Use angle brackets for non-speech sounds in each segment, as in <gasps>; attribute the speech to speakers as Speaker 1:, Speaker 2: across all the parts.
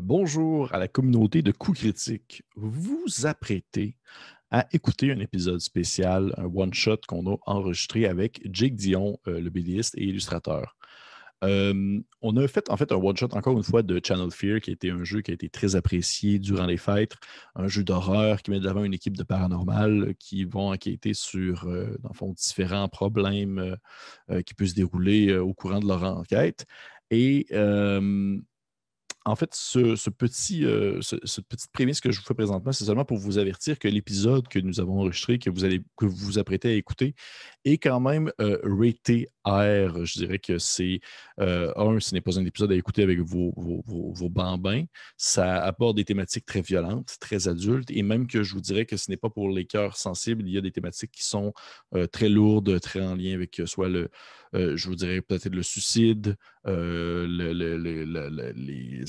Speaker 1: Bonjour à la communauté de coups critiques. Vous apprêtez à écouter un épisode spécial, un one-shot qu'on a enregistré avec Jake Dion, euh, le bédiste et illustrateur. Euh, on a fait en fait un one-shot encore une fois de Channel Fear, qui a été un jeu qui a été très apprécié durant les fêtes, un jeu d'horreur qui met de une équipe de paranormal qui vont enquêter sur, euh, différents problèmes qui peuvent se dérouler au courant de leur enquête. Et en fait, ce, petit, euh, cette petite prémisse que je vous fais présentement, c'est seulement pour vous avertir que l'épisode que nous avons enregistré, que vous allez que vous vous apprêtez à écouter, est quand même euh, raté R. Je dirais que c'est euh, un, ce n'est pas un épisode à écouter avec vos, vos, bambins. Ça apporte des thématiques très violentes, très adultes, et même que je vous dirais que ce n'est pas pour les cœurs sensibles. Il y a des thématiques qui sont très lourdes, très en lien avec soit le, je vous dirais peut-être le suicide, les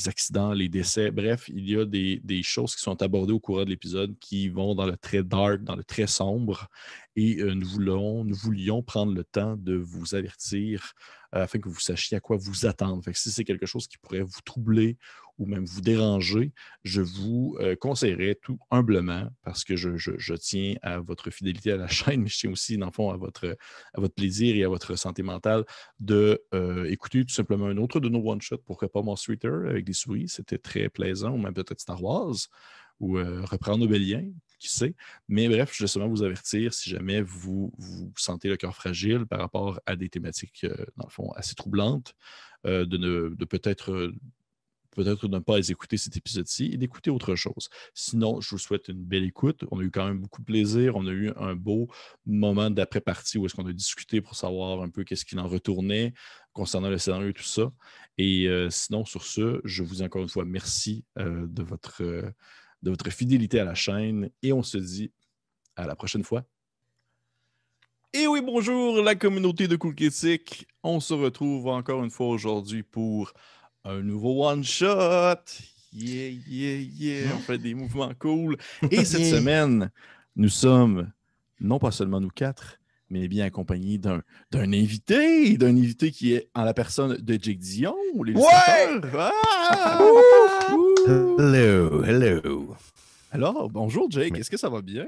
Speaker 1: accidents, les décès. Bref, il y a des, choses qui sont abordées au cours de l'épisode qui vont dans le très dark, dans le très sombre. Et voulons, nous voulions prendre le temps de vous avertir afin que vous sachiez à quoi vous attendre. si c'est quelque chose qui pourrait vous troubler ou même vous déranger, je vous conseillerais tout humblement, parce que je, tiens à votre fidélité à la <laughs> chaîne, mais je tiens aussi, dans le fond, à votre, à votre plaisir et à votre santé mentale, de écouter tout simplement un autre de nos one-shots, pourquoi pas Monster Eater avec des souris, c'était très plaisant, ou même peut-être Star Wars, ou reprendre Obélien, qui sait. Mais bref, je vais seulement vous avertir si jamais vous vous sentez le cœur fragile par rapport à des thématiques, dans le fond, assez troublantes, de, de peut-être peut-être de ne pas écouter cet épisode-ci et d'écouter autre chose. Sinon, je vous souhaite une belle écoute. On a eu quand même beaucoup de plaisir. On a eu un beau moment d'après-partie où est-ce qu'on a discuté pour savoir un peu qu'est-ce qu'il en retournait concernant le scénario et tout ça. Et euh, sinon, sur ce, je vous dis encore une fois merci euh, de, votre, de votre fidélité à la chaîne et on se dit à la prochaine fois. Et oui, bonjour la communauté de Cool Critique. On se retrouve encore une fois aujourd'hui pour un nouveau one-shot. Yeah, yeah, yeah. On fait des mouvements cool. Et cette semaine, nous sommes non pas seulement nous quatre, mais bien accompagnés d'un, invité, d'un invité qui est en la personne de Jake Dion.
Speaker 2: Les ouais! Ah! hello, hello.
Speaker 1: Alors, bonjour Jake, est-ce que ça va bien?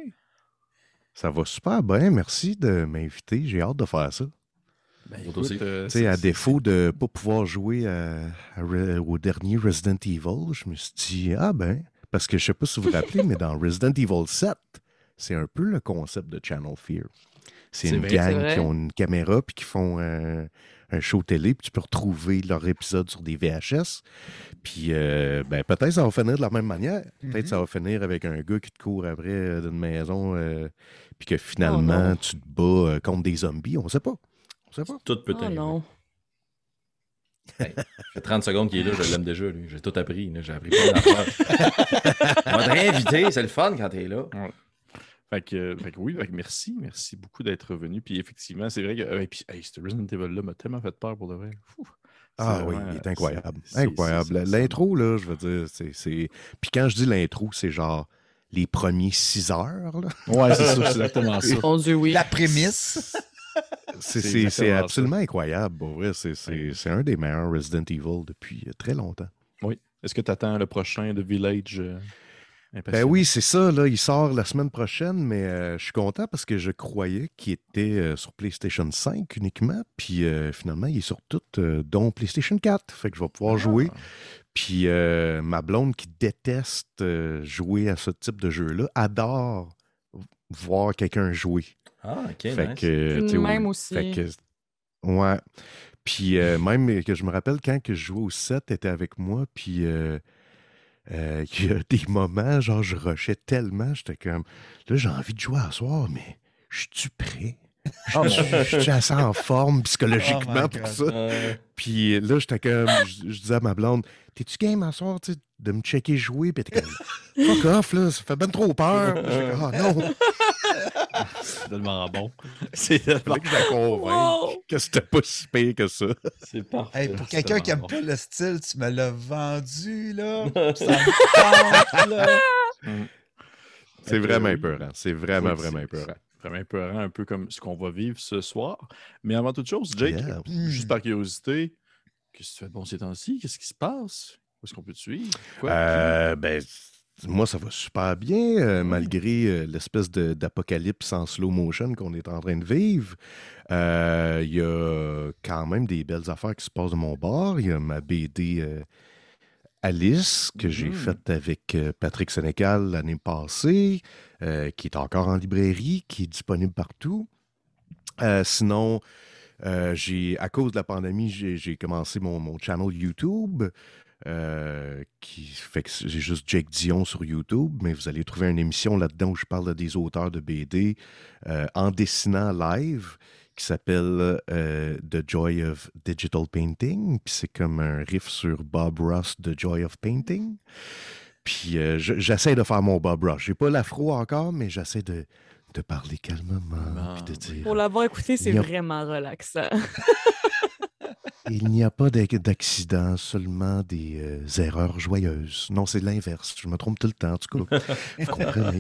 Speaker 2: Ça va super bien, merci de m'inviter. J'ai hâte de faire ça.
Speaker 1: Ben, euh,
Speaker 2: à défaut de ne pas pouvoir jouer au dernier Resident Evil, je me suis dit, ah ben, parce que je ne sais pas si vous vous rappelez, <laughs> mais dans Resident Evil 7, c'est un peu le concept de Channel Fear. C'est une gang qui ont une caméra puis qui font un show télé, puis tu peux retrouver leur épisode sur des VHS. Puis euh, ben, peut-être ça va finir de la même manière. Peut-être ça mm-hmm. va finir avec un gars qui te court après euh, d'une maison, puis que finalement oh tu te bats contre des zombies. On ne sait pas.
Speaker 3: Tout peut oh, non. ça fait 30 secondes qu'il est là, je l'aime déjà, lui. J'ai tout appris. J'ai appris plein d'affaires. <laughs> On va te réinviter, c'est le fun quand t'es là.
Speaker 1: Fait que, oui, merci. Merci beaucoup d'être venu. Puis effectivement, c'est vrai que euh, puis, ce Resident Evil-là m'a tellement fait peur pour de vrai.
Speaker 2: ah oui, il est incroyable. incroyable. L'intro, là, je veux dire, c'est. Puis quand je dis l'intro, c'est genre les premiers 6 heures. Là.
Speaker 1: Ouais, c'est ça, c'est exactement ça.
Speaker 4: oui.
Speaker 5: La prémisse. <laughs>
Speaker 2: C'est absolument incroyable. C'est un des meilleurs Resident Evil depuis euh, très longtemps.
Speaker 1: Oui. Est-ce que tu attends le prochain de Village euh,
Speaker 2: Ben oui, c'est ça. Là, il sort la semaine prochaine, mais euh, je suis content parce que je croyais qu'il était sur PlayStation 5 uniquement. Puis finalement, il est sur tout, dont PlayStation 4. Fait que je vais pouvoir jouer. Ah. Puis ma blonde qui déteste jouer à ce type de jeu-là adore voir quelqu'un jouer.
Speaker 3: Ah, ok.
Speaker 2: Fait que,
Speaker 4: même aussi.
Speaker 2: Fait que, ouais. Puis euh, même que je me rappelle quand que je jouais au set, était avec moi, puis euh, euh, <laughs> il y a des moments, genre, je rushais tellement, j'étais comme, là, j'ai envie de jouer à soir, mais je suis prêt? Oh, je suis assez en forme psychologiquement oh pour ça. Puis là, j'étais comme, je, disais à ma blonde, t'es-tu game à soir, tu de me checker jouer? Puis t'es comme, fuck off, là, ça fait bien trop peur. Je oh non.
Speaker 1: C'est tellement bon.
Speaker 2: C'est tellement que je la convainc que c'était pas si pire que ça.
Speaker 5: C'est parfait. pour quelqu'un qui aime pas le style, tu me l'as vendu, là. ça me
Speaker 2: là. C'est vraiment épeurant. C'est vraiment, vraiment épeurant.
Speaker 1: Vraiment épeurant, un peu comme ce qu'on va vivre ce soir. Mais avant toute chose, Jake, juste par curiosité, qu'est-ce que tu fais de bon ces temps-ci? Qu'est-ce qui se passe? est-ce qu'on peut te suivre?
Speaker 2: Euh, ben, moi, ça va super bien, euh, malgré euh, l'espèce d'apocalypse en slow motion qu'on est en train de vivre. Il y a quand même des belles affaires qui se passent de mon bord. Il y a ma BD Alice que j'ai mm-hmm. faite avec Patrick Sénécal l'année passée, qui est encore en librairie, qui est disponible partout. sinon, j'ai, à cause de la pandémie, j'ai commencé mon, mon channel YouTube. Euh, qui fait que j'ai juste Jake Dion sur YouTube, mais vous allez trouver une émission là-dedans où je parle des auteurs de BD euh, en dessinant live qui s'appelle euh, The Joy of Digital Painting. Puis c'est comme un riff sur Bob Ross, The Joy of Painting. Puis j'essaie de faire mon Bob Ross. J'ai pas l'afro encore, mais j'essaie de, de parler calmement.
Speaker 4: Pour l'avoir écouté, c'est vraiment relaxant. <laughs>
Speaker 2: Il n'y a pas d'accident, seulement des euh, erreurs joyeuses. Non, c'est l'inverse. Je me trompe tout le temps, en tout cas. Vous comprenez.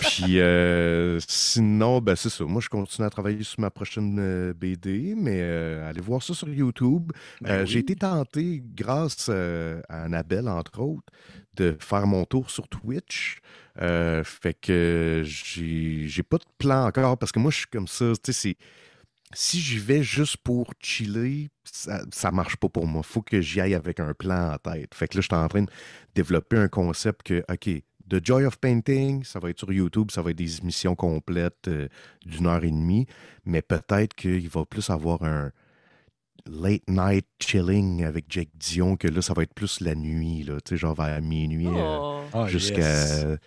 Speaker 2: Puis euh, sinon, ben, c'est ça. Moi, je continue à travailler sur ma prochaine euh, BD, mais allez voir ça sur YouTube. Ben j'ai été tenté, grâce à Annabelle, entre autres, de faire mon tour sur Twitch. fait que j'ai pas de plan encore parce que moi, je suis comme ça. Tu sais, c'est si j'y vais juste pour chiller, ça, ça marche pas pour moi. Faut que j'y aille avec un plan en tête. Fait que là, je suis en train de développer un concept que, OK, The Joy of Painting, ça va être sur YouTube, ça va être des émissions complètes euh, d'une heure et demie, mais peut-être qu'il va plus avoir un, late night chilling avec Jake Dion, que là, ça va être plus la nuit, là, tu sais, genre vers minuit euh, oh. ah, jusqu'à.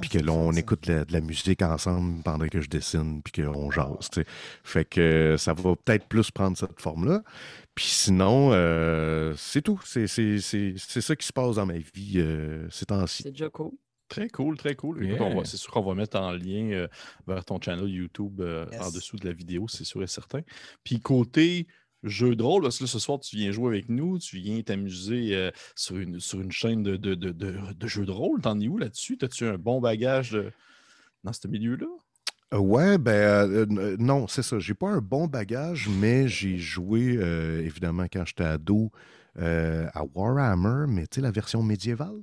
Speaker 2: Puis que là, on écoute de la musique ensemble pendant que je dessine, puis qu'on jase, tu sais. Fait que ça va peut-être plus prendre cette forme-là. Puis sinon, euh, c'est tout. C'est ça qui se passe dans ma vie euh, ces temps-ci.
Speaker 4: C'est déjà cool.
Speaker 1: Très cool, très cool. C'est sûr qu'on va mettre en lien vers ton channel YouTube en dessous de la vidéo, c'est sûr et certain. Puis côté jeu de rôle, parce que ce soir, tu viens jouer avec nous, tu viens t'amuser euh, sur, une, sur une chaîne de, de, de, de jeux de rôle. T'en es où là-dessus? As-tu un bon bagage dans ce milieu-là?
Speaker 2: Euh, ouais, ben euh, non, c'est ça. J'ai pas un bon bagage, mais j'ai joué évidemment quand j'étais ado à Warhammer, mais tu sais, la version médiévale.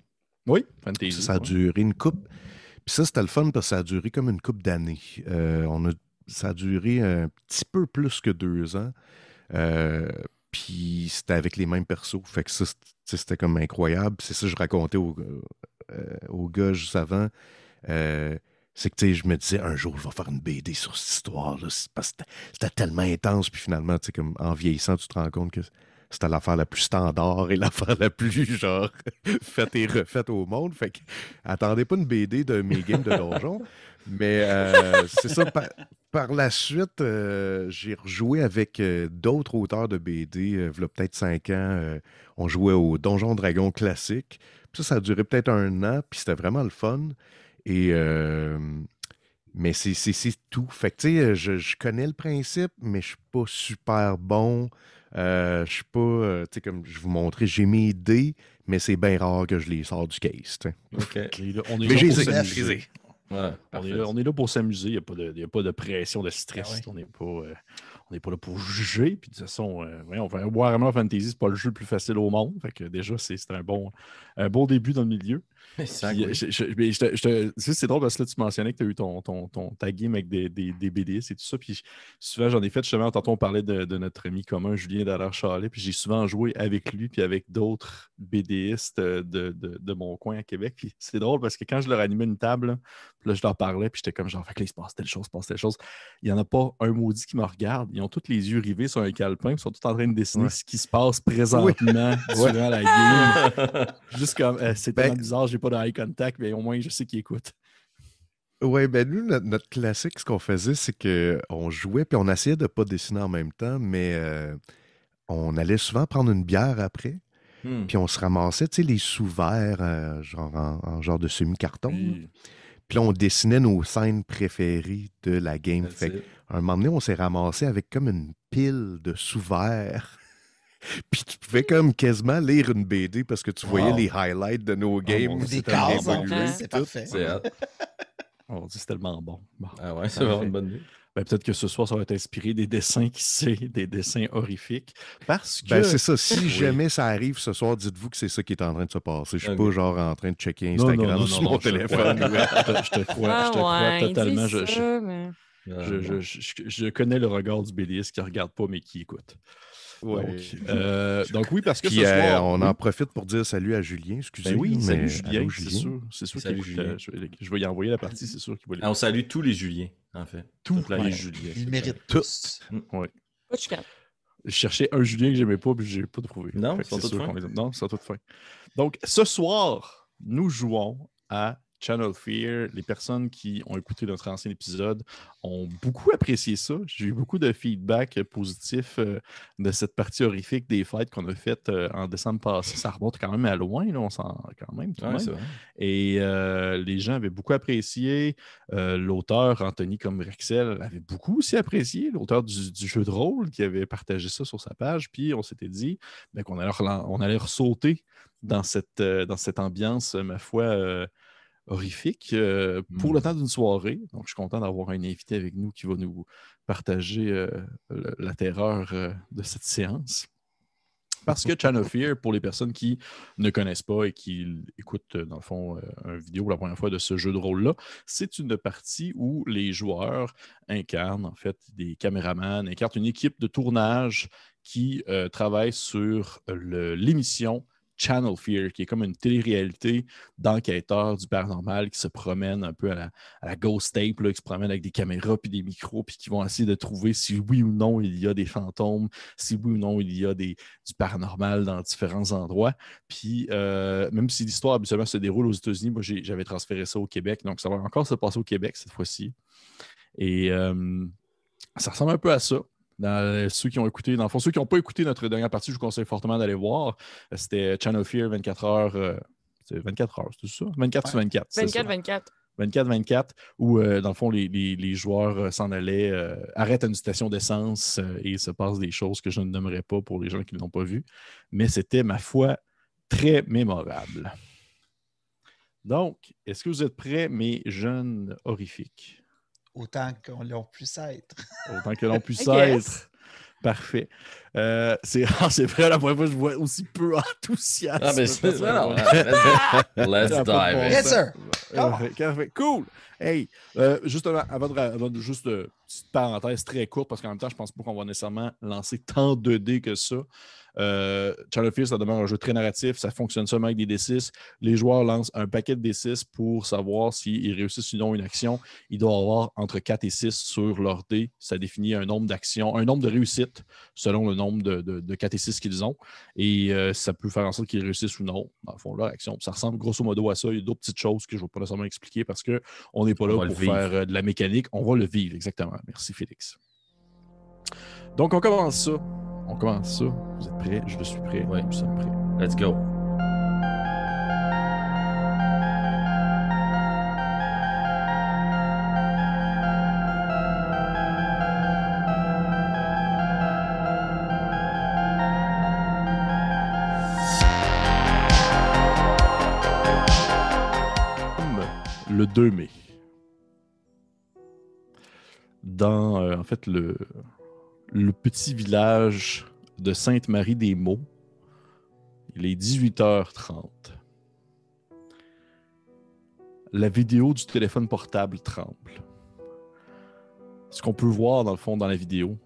Speaker 1: Oui, fantasy.
Speaker 2: Ça, a duré une coupe. Puis ça, c'était le fun parce que ça a duré comme une coupe d'années. on a, ça a duré un petit peu plus que deux ans. Euh, puis c'était avec les mêmes persos. Fait que ça, c'était comme incroyable. C'est ça que je racontais au, euh, gars juste avant. Euh, c'est que je me disais un jour je vais faire une BD sur cette histoire-là. Parce que c'était tellement intense. Puis finalement, comme en vieillissant, tu te rends compte que c'était l'affaire la plus standard et <laughs> l'affaire la plus genre <laughs> faite et refaite au monde. Fait que attendez pas une BD de mes games de donjon. <laughs> Mais c'est ça, par la suite, euh, j'ai rejoué avec euh, d'autres auteurs de BD, euh, il y a peut-être cinq ans. on jouait au Donjon Dragon classique. ça, ça a duré peut-être un an, puis c'était vraiment le fun. Et, mais c'est tout. Fait que, je, je connais le principe, mais je suis pas super bon. Je suis pas, tu sais, comme je vous montrais, j'ai mes idées, mais c'est bien rare que je les sors du case.
Speaker 1: OK. <laughs> on est mais j'ai on, est là, pour s'amuser. Il n'y a, pas de, a pas de pression, de stress. Ah on n'est pas, euh, pas là pour juger. Puis de toute façon, euh, ouais, on fait Warhammer Fantasy, c'est pas le jeu le plus facile au monde. Fait que déjà, c'est un bon, un bon début dans le milieu. C'est drôle parce que là, tu mentionnais que tu as eu ton, ton, ton, ta game avec des, des, des BDS et tout ça. Puis souvent, j'en ai fait justement, tantôt, on parlait de, de notre ami commun, Julien Dallaire-Charlet. Puis j'ai souvent joué avec lui, puis avec d'autres BDistes de, de, de, mon coin à Québec. Puis c'est drôle parce que quand je leur animais une table, puis là, je leur parlais, puis j'étais comme genre, fait que là, il se passe telle chose, il se passe telle chose. Il n'y en a pas un maudit qui me regarde. Ils ont tous les yeux rivés sur un calepin, ils sont tous en train de dessiner ce qui se passe présentement durant la game. Juste comme, euh, c'est ben, tellement bizarre, j'ai pas contact, mais au moins, je sais qu'ils écoutent.
Speaker 2: Oui, ben nous, notre, classique, ce qu'on faisait, c'est qu'on jouait, puis on essayait de ne pas dessiner en même temps, mais euh, on allait souvent prendre une bière après, hmm. puis on se ramassait, tu sais, les sous-verts, euh, genre en, genre de semi-carton. Puis là, on dessinait nos scènes préférées de la game. Fait un moment donné, on s'est ramassé avec comme une pile de sous-verts Puis tu pouvais comme quasiment lire une BD parce que tu voyais les highlights de nos ah, games.
Speaker 5: des cases c'est parfait.
Speaker 1: On dit c'est tellement <laughs> bon.
Speaker 3: ah ouais, c'est vraiment une bonne idée.
Speaker 1: Ben, peut-être que ce soir, ça va être inspiré des dessins qui c'est, des dessins horrifiques. Parce
Speaker 2: ben,
Speaker 1: que.
Speaker 2: c'est ça. Si jamais ça arrive ce soir, dites-vous que c'est ça qui est en train de se passer. Je suis pas genre en train de checker Instagram sur mon téléphone.
Speaker 1: je te crois,
Speaker 4: Ah
Speaker 1: je te crois
Speaker 4: ouais,
Speaker 1: totalement. je- je- je- je connais le regard du bélier qui ne regarde pas, mais qui écoute.
Speaker 2: Ouais.
Speaker 1: Donc, euh, donc oui, parce que
Speaker 2: Puis
Speaker 1: ce
Speaker 2: euh,
Speaker 1: soir,
Speaker 2: on
Speaker 1: oui.
Speaker 2: en profite pour dire salut à Julien. Excusez
Speaker 1: Ben oui,
Speaker 2: mais
Speaker 1: salut Julien, c'est sûr. C'est
Speaker 3: Salut, Julien.
Speaker 1: euh, je, vais- y envoyer la partie, c'est sûr qu'il va
Speaker 3: Ah, on salue tous les Juliens, en fait.
Speaker 1: Tous les. Juliens.
Speaker 5: Ils méritent
Speaker 2: Tous.
Speaker 4: chicane.
Speaker 1: Je cherchais un Julien que j'aimais pas, puis je n'ai pas trouvé.
Speaker 3: Non,
Speaker 1: c'est les aime. Non, tous fins. Donc, ce soir, nous jouons à Channel Fear. Les personnes qui ont écouté notre ancien épisode ont beaucoup apprécié ça. J'ai eu beaucoup de feedback positif euh, de cette partie horrifique des fêtes qu'on a faites euh, en décembre passé. Ça remonte quand même à loin, là, on s'en quand même. tout
Speaker 3: Ouais,
Speaker 1: même. Et euh, les gens avaient beaucoup apprécié. Euh, L'auteur, Anthony comme Rexel, avait beaucoup aussi apprécié. L'auteur du, du jeu de rôle qui avait partagé ça sur sa page. Puis on s'était dit ben, qu'on allait, on allait ressauter dans cette, euh, dans cette ambiance, ma foi, horrifique euh, pour le temps d'une soirée. Donc, je suis content d'avoir un invité avec nous qui va nous partager euh, le- la terreur euh, de cette séance. Parce que Channel <laughs> Fear, pour les personnes qui ne connaissent pas et qui écoutent, dans le fond, une vidéo la première fois de ce jeu de rôle-là, c'est une partie où les joueurs incarnent, en fait, des caméramans, incarnent une équipe de tournage qui travaille sur l'émission Channel Fear, qui est comme une télé-réalité d'enquêteurs du paranormal qui se promènent un peu à la, Ghost Tape, là, qui se promènent avec des caméras puis des micros, puis qui vont essayer de trouver si oui ou non il y a des fantômes, si oui ou non il y a des, du paranormal dans différents endroits. Puis euh, même si l'histoire habituellement se déroule aux États-Unis, moi j'avais transféré ça au Québec, donc ça va encore se passer au Québec cette fois-ci. Et euh, ça ressemble un peu à ça. Dans euh, ceux qui ont écouté, dans le fond, ceux qui n'ont pas écouté notre dernière partie, je vous conseille fortement d'aller voir. Euh, C'était Channel Fear 24 heures. euh, c'est 24 heures, c'est ça? 24 sur 24. c'est ça.
Speaker 4: 24-24.
Speaker 1: 24-24, où, euh, dans le fond, les, les- les joueurs euh, s'en allaient, euh, arrêtent à une station d'essence et il se passe des choses que je ne nommerai pas pour les gens qui ne l'ont pas vu. Mais c'était, ma foi, très mémorable. Donc, est-ce que vous êtes prêts, mes jeunes horrifiques?
Speaker 5: Autant qu'on l'on puisse être.
Speaker 1: Autant que l'on <laughs> puisse
Speaker 4: guess.
Speaker 1: être. Parfait. Euh, c'est <laughs> ah, c'est vrai, la première fois que je vois aussi peu enthousiaste.
Speaker 3: Ah, mais c'est ça. non, Let's, dive.
Speaker 5: Yes,
Speaker 1: sens.
Speaker 5: sir.
Speaker 1: Cool. Hey, euh, justement, avant de, avant de- juste euh, petite parenthèse très courte, parce qu'en même temps, je pense pas qu'on va nécessairement lancer tant de dés que ça. Euh, Channel Fear, ça demeure un jeu très narratif, ça fonctionne seulement avec des D6. Les joueurs lancent un paquet de D6 pour savoir s'ils réussissent ou non une action. Ils doivent avoir entre 4 et 6 sur leur dé. Ça définit un nombre d'actions, un nombre de réussites selon le nombre de, de, de 4 et 6 qu'ils ont. Et euh, ça peut faire en sorte qu'ils réussissent ou non, dans le fond, leur action. Ça ressemble grosso modo à ça. Il y a d'autres petites choses que je ne vais pas nécessairement expliquer parce qu'on n'est pas
Speaker 3: On
Speaker 1: là pour faire euh, de la mécanique. On va le vivre, exactement. Merci, Félix. Donc, on commence ça. On commence ça. Vous êtes prêts? Je suis prêt.
Speaker 3: Oui.
Speaker 1: Nous sommes prêts.
Speaker 3: Let's go.
Speaker 1: 2 mai. Dans, euh, en fait, le, le petit village de Sainte-Marie-des-Monts, il est 18h30. La vidéo du téléphone portable tremble. Ce qu'on peut voir, dans le fond, dans la vidéo,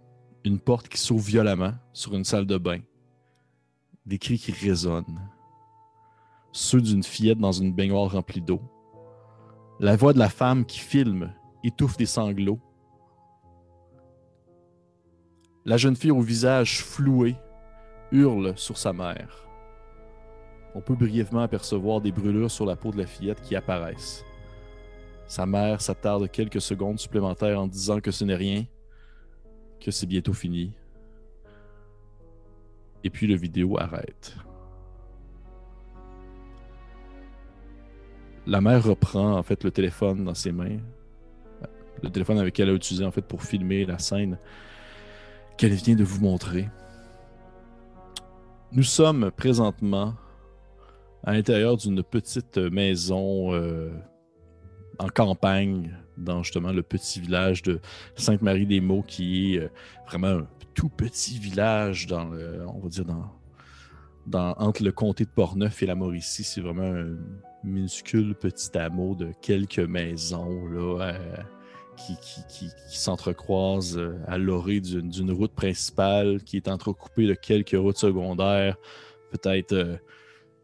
Speaker 1: une porte qui s'ouvre violemment sur une salle de bain, des cris qui résonnent, ceux d'une fillette dans une baignoire remplie d'eau, la voix de la femme qui filme étouffe des sanglots. La jeune fille au visage floué hurle sur sa mère. On peut brièvement apercevoir des brûlures sur la peau de la fillette qui apparaissent. Sa mère s'attarde quelques secondes supplémentaires en disant que ce n'est rien, que c'est bientôt fini. Et puis le vidéo arrête. La mère reprend en fait le téléphone dans ses mains, le téléphone avec elle a utilisé en fait pour filmer la scène qu'elle vient de vous montrer. Nous sommes présentement à l'intérieur d'une petite maison euh, en campagne, dans justement le petit village de Sainte-Marie-des-Maux, qui est vraiment un tout petit village dans on va dire dans, dans, entre le comté de Portneuf et la Mauricie. C'est vraiment un minuscule petit hameau de quelques maisons là, qui, qui, s'entrecroisent à l'orée d'une route principale qui est entrecoupée de quelques routes secondaires, peut-être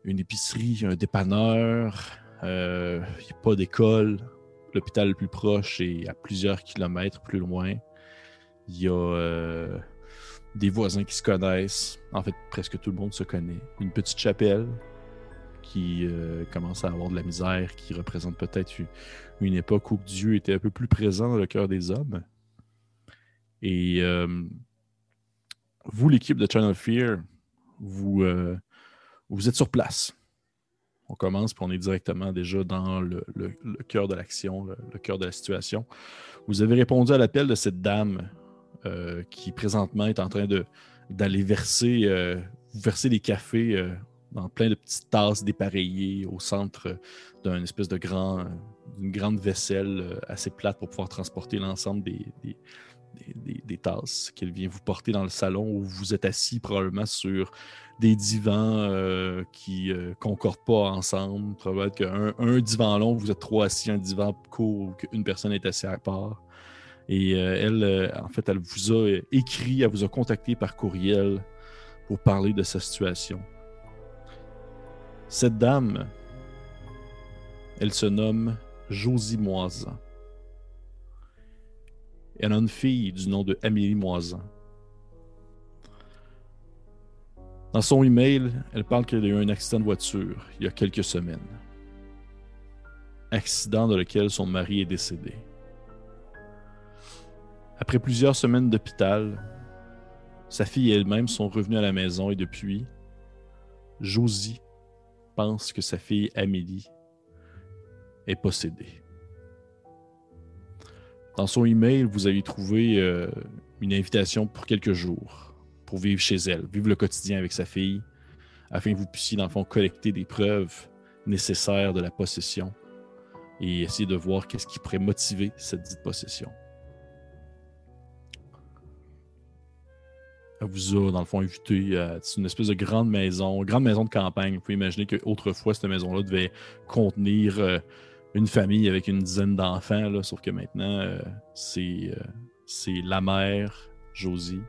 Speaker 1: une épicerie, un dépanneur, il euh, n'y a pas d'école. L'hôpital le plus proche est à plusieurs kilomètres plus loin. Il y a euh, des voisins qui se connaissent. En fait, presque tout le monde se connaît. Une petite chapelle qui euh, commence à avoir de la misère, qui représente peut-être une, époque où Dieu était un peu plus présent dans le cœur des hommes. Et vous, l'équipe de Channel Fear, vous, vous êtes sur place on commence, puis on est directement déjà dans le, cœur de l'action, le, cœur de la situation. Vous avez répondu à l'appel de cette dame euh, qui présentement est en train d'aller verser, euh, verser des cafés euh, dans plein de petites tasses dépareillées au centre d'une espèce de d'une grande vaisselle assez plate pour pouvoir transporter l'ensemble des, tasses qu'elle vient vous porter dans le salon où vous êtes assis probablement sur des divans euh, qui ne euh, concordent pas ensemble. Probablement qu'un un divan long, vous êtes trois assis, un divan court, qu'une personne est assise à part. Et euh, elle, en fait, elle vous a écrit, elle vous a contacté par courriel pour parler de sa situation. Cette dame, elle se nomme Josie Moisan. Elle a une fille du nom de Amélie Moisan. Dans son email, elle parle qu'elle a eu un accident de voiture il y a quelques semaines. Accident dans lequel son mari est décédé. Après plusieurs semaines d'hôpital, sa fille et elle-même sont revenues à la maison et depuis, Josie pense que sa fille Amélie est possédée. Dans son email, vous avez trouvé euh, une invitation pour quelques jours pour vivre chez elle, vivre le quotidien avec sa fille, afin que vous puissiez, dans le fond, collecter des preuves nécessaires de la possession et essayer de voir qu'est-ce qui pourrait motiver cette dite possession. Vous a, dans le fond, invité à une espèce de grande maison, grande maison de campagne. Vous pouvez imaginer qu'autrefois, cette maison-là devait contenir euh, une famille avec une dizaine d'enfants, sauf que maintenant, euh, c'est, euh, c'est la mère, Josie,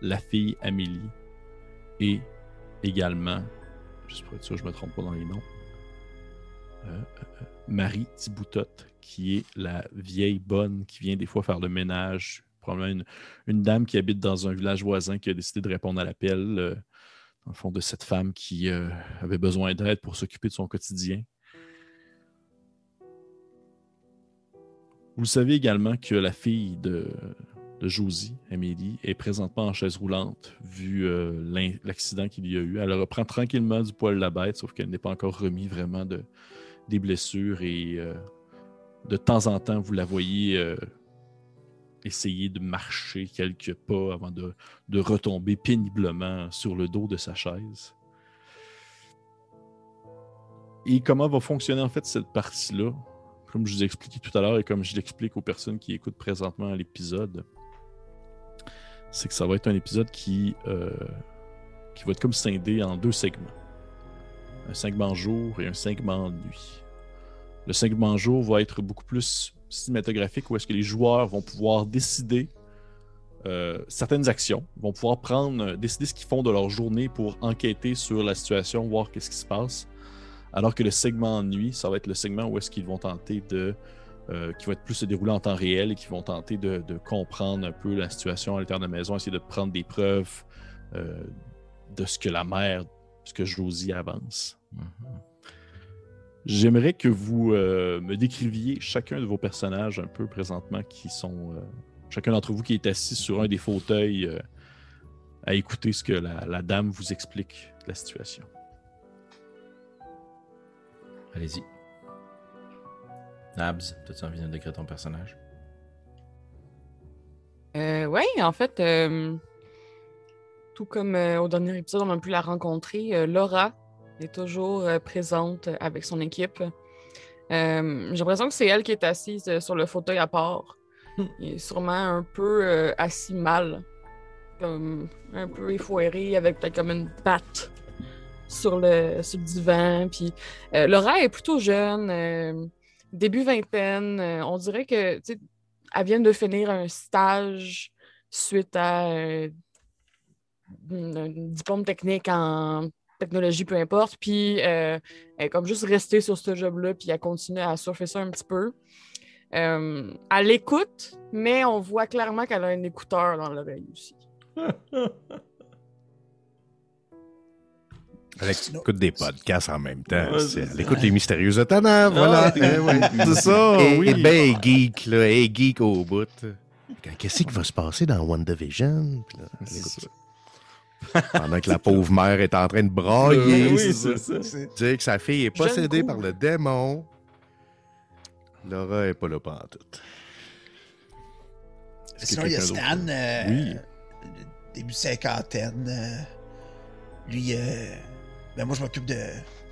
Speaker 1: la fille Amélie et également, juste pour être sûr, je ne me trompe pas dans les noms, euh, euh, euh, Marie Thiboutotte, qui est la vieille bonne qui vient des fois faire le ménage. Probablement une, dame qui habite dans un village voisin qui a décidé de répondre à l'appel, en fond, de cette femme qui avait besoin d'aide pour s'occuper de son quotidien. Vous savez également que la fille de, Josie, Amélie, est présentement en chaise roulante, vu euh, l'accident qu'il y a eu. Elle reprend tranquillement du poil de la bête, sauf qu'elle n'est pas encore remis vraiment de, des blessures et euh, de temps en temps, vous la voyez euh, essayer de marcher quelques pas avant de, retomber péniblement sur le dos de sa chaise. Et comment va fonctionner en fait cette partie-là? Comme je vous ai expliqué tout à l'heure et comme je l'explique aux personnes qui écoutent présentement l'épisode, c'est que ça va être un épisode qui, euh, qui va être comme scindé en deux segments. Un segment jour et un segment nuit. Le segment jour va être beaucoup plus cinématographique où est-ce que les joueurs vont pouvoir décider euh, certaines actions, vont pouvoir prendre, décider ce qu'ils font de leur journée pour enquêter sur la situation, voir qu'est-ce qui se passe. Alors que le segment nuit, ça va être le segment où est-ce qu'ils vont tenter de euh, qui vont être plus se dérouler en temps réel et qui vont tenter de, comprendre un peu la situation à l'intérieur de la maison, essayer de prendre des preuves euh, de ce que la mère, ce que Josie avance. Mm-hmm. J'aimerais que vous euh, me décriviez chacun de vos personnages un peu présentement qui sont. chacun d'entre vous qui est assis sur un des fauteuils à écouter ce que la dame vous explique de la situation.
Speaker 3: Allez-y. Nabs, as-tu envie de décrire ton personnage?
Speaker 4: Euh, oui, en fait, euh, tout comme euh, au dernier épisode, on a pu la rencontrer. Laura est toujours présente avec son équipe. Euh, j'ai l'impression que c'est elle qui est assise euh, sur le fauteuil à part. Hmm. Il est sûrement un peu euh, assis mal. Comme un peu effoiré avec peut-être comme une patte sur le, sur le divan. Puis Laura est plutôt jeune, début vingtaine. on dirait que elle vient de finir un stage suite à un diplôme technique en technologie, peu importe. Puis euh, elle est comme juste restée sur ce job-là, puis elle continue à surfer ça un petit peu. Euh, elle écoute, mais on voit clairement qu'elle a un écouteur dans l'oreille aussi. <laughs>
Speaker 2: Elle écoute des podcasts en même temps. elle écoute les mystérieuses étonnants, voilà. Eh <laughs> c'est ça, et, oui. ben, geek, là, et geek au bout. Qu'est-ce qui va se passer dans WandaVision? Puis <laughs> pendant que la pauvre mère est en train de brailler.
Speaker 3: oui, c'est ça.
Speaker 2: Dire que sa fille est possédée par le démon. Laura est pas là pendant tout.
Speaker 5: Sinon, il y a Stan, euh, oui. début cinquantaine. Euh, lui, euh, ben moi, je m'occupe de,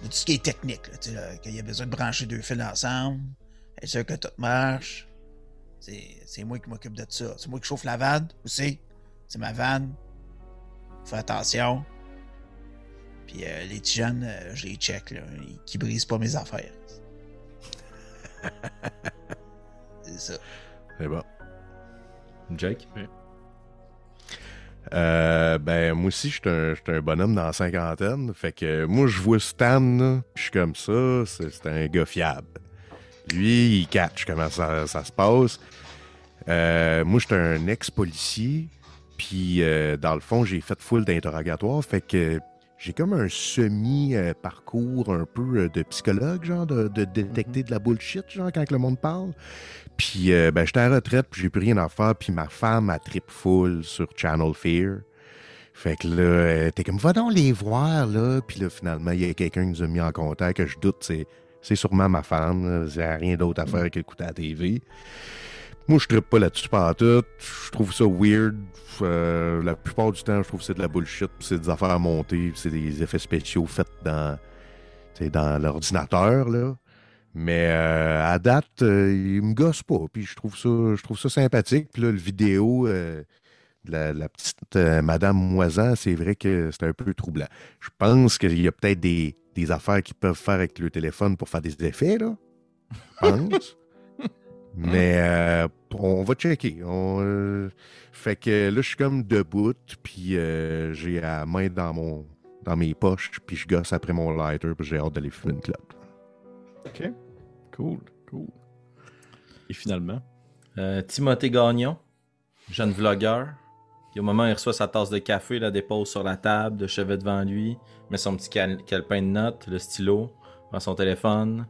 Speaker 5: tout ce qui est technique. Là, qu'il y a besoin de brancher deux fils ensemble, être sûr que tout marche. C'est moi qui m'occupe de ça. C'est moi qui chauffe la vanne aussi. C'est ma vanne. Fais attention. Puis euh, les petits jeunes, euh, je les check, là, qui brisent pas mes affaires. <laughs> C'est ça.
Speaker 2: C'est bon.
Speaker 3: Jake?
Speaker 2: Euh, ben, moi aussi, je suis un, bonhomme dans la cinquantaine. Fait que moi, je vois Stan, je suis comme ça, c'est un gars fiable. Lui, il catch comment ça, ça se passe. moi, je suis un ex-policier. Puis, euh, dans le fond, j'ai fait full d'interrogatoires. Fait que j'ai comme un semi-parcours un peu euh, de psychologue, genre, de, détecter mhm. de la bullshit, genre, quand le monde parle. Puis, euh, ben, j'étais à la retraite, puis j'ai plus rien à faire. Puis ma femme a trip full sur Channel Fear. Fait que là, t'es comme, va donc les voir, là. Puis là, finalement, il y a quelqu'un qui nous a mis en contact, que je doute, c'est, c'est sûrement ma femme. J'ai rien d'autre à faire qu'écouter la TV. Moi, je trippe pas là-dessus pas tout. Je trouve ça weird. Euh, la plupart du temps, je trouve que c'est de la bullshit. C'est des affaires à monter. C'est des effets spéciaux faits dans, dans l'ordinateur. là. Mais euh, à date, euh, il me gosse pas. Puis je trouve ça, je trouve ça sympathique. Puis là, le vidéo de la, petite Madame Moisan, c'est vrai que c'est un peu troublant. Je pense qu'il y a peut-être des, des affaires qu'ils peuvent faire avec le téléphone pour faire des effets, là. Je pense. Mais euh, on va checker. Euh, fait que là, je suis comme debout, puis euh, j'ai la main dans mon dans mes poches, puis je gosse après mon lighter, puis j'ai hâte d'aller fumer une clope.
Speaker 1: OK. Cool, cool. Et finalement?
Speaker 3: Timothée Gagnon, jeune vlogueur. Puis au moment où il reçoit sa tasse de café, il la dépose sur la table, de chevet devant lui, met son petit calepin de notes, le stylo, prend son téléphone,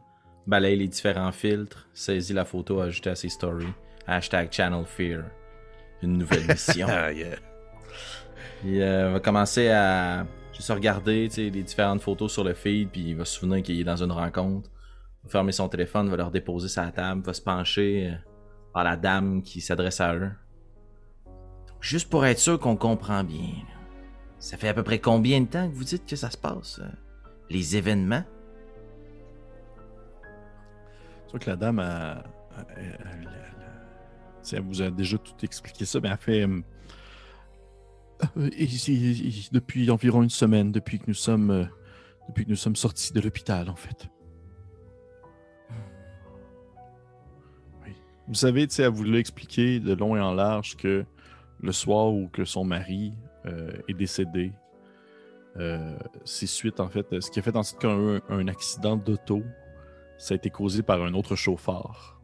Speaker 3: balaye les différents filtres, saisit la photo ajoutée à ses stories. Hashtag Channel Fear. Une nouvelle mission. <laughs>
Speaker 2: ah, yeah.
Speaker 3: Il euh, va commencer à juste regarder les différentes photos sur le feed, puis il va se souvenir qu'il est dans une rencontre. Il va fermer son téléphone, va leur déposer sa table, va se pencher euh, par la dame qui s'adresse à eux. juste pour être sûr qu'on comprend bien, ça fait à peu près combien de temps que vous dites que ça se passe? Euh, les événements?
Speaker 1: Que la dame a, elle vous a déjà tout expliqué ça, mais elle fait. Euh, euh, depuis environ une semaine, depuis que nous sommes, euh, depuis que nous sommes sortis de l'hôpital, en fait. Vous savez, tu sais, elle voulu expliquer de long et en large que le soir où que son mari est décédé, c'est suite, en fait, ce qui a fait en sorte eu un accident d'auto ça a été causé par un autre chauffeur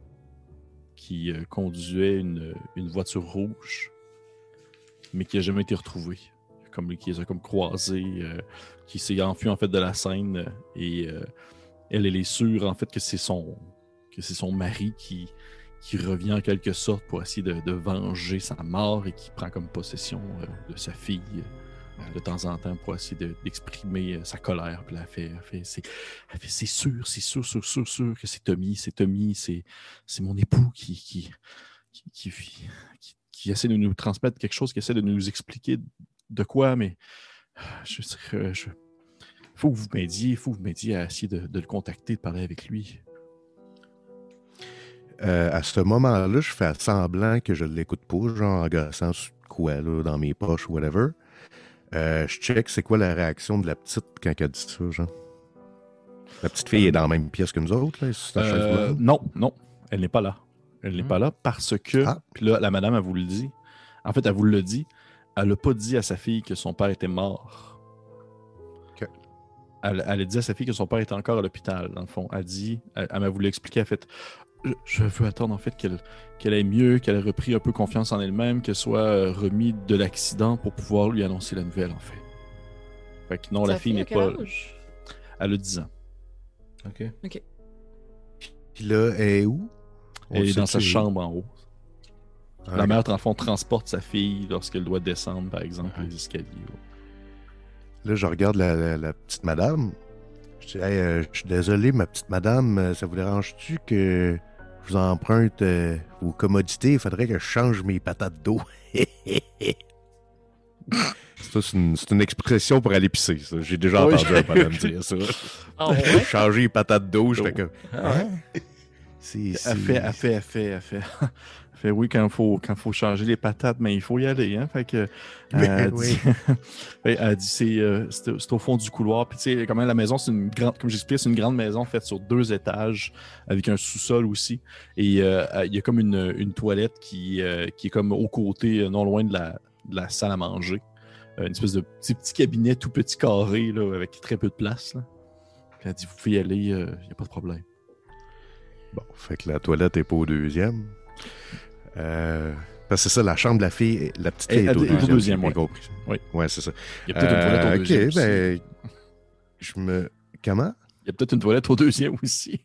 Speaker 1: qui euh, conduisait une, voiture rouge, mais qui n'a jamais été retrouvé. Comme, qui les a croisés, euh, qui s'est enfui en fait de la scène et euh, elle, est sûre en fait que c'est son mari qui, qui revient en quelque sorte pour essayer de, de venger sa mort et qui prend comme possession de sa fille de temps en temps pour essayer d'exprimer euh, sa colère. Puis elle fait, fait c'est sûr, c'est sûr, sûr, sûr, sûr que c'est Tommy, c'est Tommy, c'est mon époux qui qui, qui, qui, essaie de nous transmettre quelque chose, qui essaie de nous expliquer de quoi, mais je, je, faut que vous m'aidiez, il faut que vous m'aidiez à essayer de, le contacter, de parler avec lui.
Speaker 2: euh, à ce moment-là, je fais semblant que je l'écoute pas, genre en gossant quoi, là, dans mes poches whatever. Euh, je check c'est quoi la réaction de la petite quand elle dit ça, genre? La petite fille est dans la même pièce que nous autres, là, sur la chaise
Speaker 1: Euh, non, non, elle n'est pas là. Elle n'est
Speaker 3: Hmm.
Speaker 1: pas là parce que,
Speaker 2: Ah.
Speaker 1: puis là, la madame, elle vous le dit. En fait, elle vous le dit. Elle n'a pas dit à sa fille que son père était mort.
Speaker 2: Ok.
Speaker 1: Elle, elle a dit à sa fille que son père était encore à l'hôpital, dans le fond. Elle dit, elle, elle m'a voulu expliquer, elle fait je, veux attendre en fait qu'elle qu'elle aille mieux, qu'elle ait repris un peu confiance en elle-même, qu'elle soit euh, remis de l'accident pour pouvoir lui annoncer la nouvelle, en fait. Fait que non, la fille n'est pas.
Speaker 4: âge?
Speaker 1: Elle a 10 ans.
Speaker 3: Ok.
Speaker 2: Puis là, elle est où? On
Speaker 1: Elle est dans sa chambre en haut.
Speaker 2: Ah,
Speaker 1: La mère, le fond, transporte sa fille lorsqu'elle doit descendre, par exemple, les escaliers.
Speaker 2: Là, je regarde la, la- la petite madame. Je dis, Hey, euh, je suis désolé, ma petite madame, euh, ça vous dérange-tu que je vous emprunte euh, vos commodités? Il faudrait que je change mes patates d'eau. <laughs> C'est une, expression pour aller pisser, ça. J'ai déjà
Speaker 1: Oui.
Speaker 2: entendu un madame dire ça.
Speaker 4: Ah ouais? <laughs>
Speaker 2: Changer les patates d'eau, je fais comme.
Speaker 3: Ah ouais?
Speaker 2: Hein? C'est-
Speaker 1: Elle
Speaker 2: c'est-
Speaker 1: fait, elle fait, elle fait, elle fait. Fait oui, quand il faut, quand faut changer les patates, mais il faut y aller. Hein? Fait que, <laughs> elle,
Speaker 2: oui.
Speaker 1: dit, <laughs> Ouais, elle dit c'est euh, c'est au fond du couloir. Puis tu sais, quand même, la maison, c'est une grande, comme j'expliquais, c'est une grande maison faite sur deux étages avec un sous-sol aussi. Et euh, il y a comme une, une toilette qui, euh, qui est comme au côté, non loin de la, de la salle à manger. Euh, une espèce de petit, petit cabinet tout petit carré là, avec très peu de place. Là. Puis elle dit vous pouvez y aller, il n'y a pas de problème.
Speaker 2: Bon, fait que la toilette est pas au deuxième. Euh, parce que c'est ça, la chambre de la fille, la petite fille est au
Speaker 1: elle est au
Speaker 2: deuxième.
Speaker 1: deuxième,
Speaker 2: j'ai bien
Speaker 1: ouais.
Speaker 2: compris.
Speaker 1: Oui.
Speaker 2: Ouais, c'est ça.
Speaker 1: Il y a peut-être une toilette
Speaker 2: Euh,
Speaker 1: au deuxième.
Speaker 2: Ok,
Speaker 1: aussi.
Speaker 2: ben. Je me. Comment?
Speaker 1: Il y a peut-être une toilette au deuxième aussi.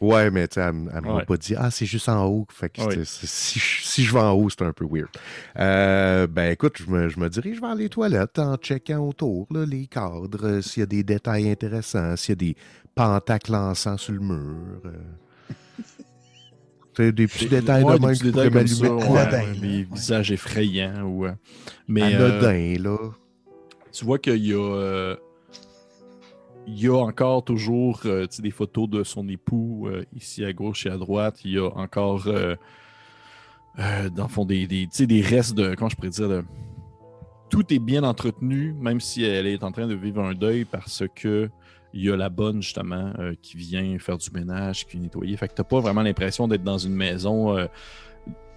Speaker 2: Ouais, mais tu elle, elle m'a
Speaker 1: Ouais.
Speaker 2: pas dit Ah, c'est juste en haut. Fait que
Speaker 1: Ouais.
Speaker 2: si, je- si je vais en haut, c'est un peu weird. Euh, ben écoute, je me, je me dirige vers les toilettes en checkant autour, là, les cadres, euh, s'il y a des détails intéressants, s'il y a des pentacles encens sur le mur. euh. Des petits détails
Speaker 1: Ouais,
Speaker 2: de
Speaker 1: des
Speaker 2: même
Speaker 1: petits
Speaker 2: qui pourraient m'allumer.
Speaker 1: ouais, des visages effrayants. Ou, euh, mais euh,
Speaker 2: Anodin, là.
Speaker 1: tu vois qu'il y a, euh, il y a encore toujours euh, des photos de son époux ici à gauche et à droite. Il y a encore, dans le fond, des, des, des restes de. Comment je pourrais dire de- Tout est bien entretenu, même si elle est en train de vivre un deuil parce que. Il y a la bonne, justement, euh, qui vient faire du ménage, qui nettoyer. Fait que t'as pas vraiment l'impression d'être dans une maison euh,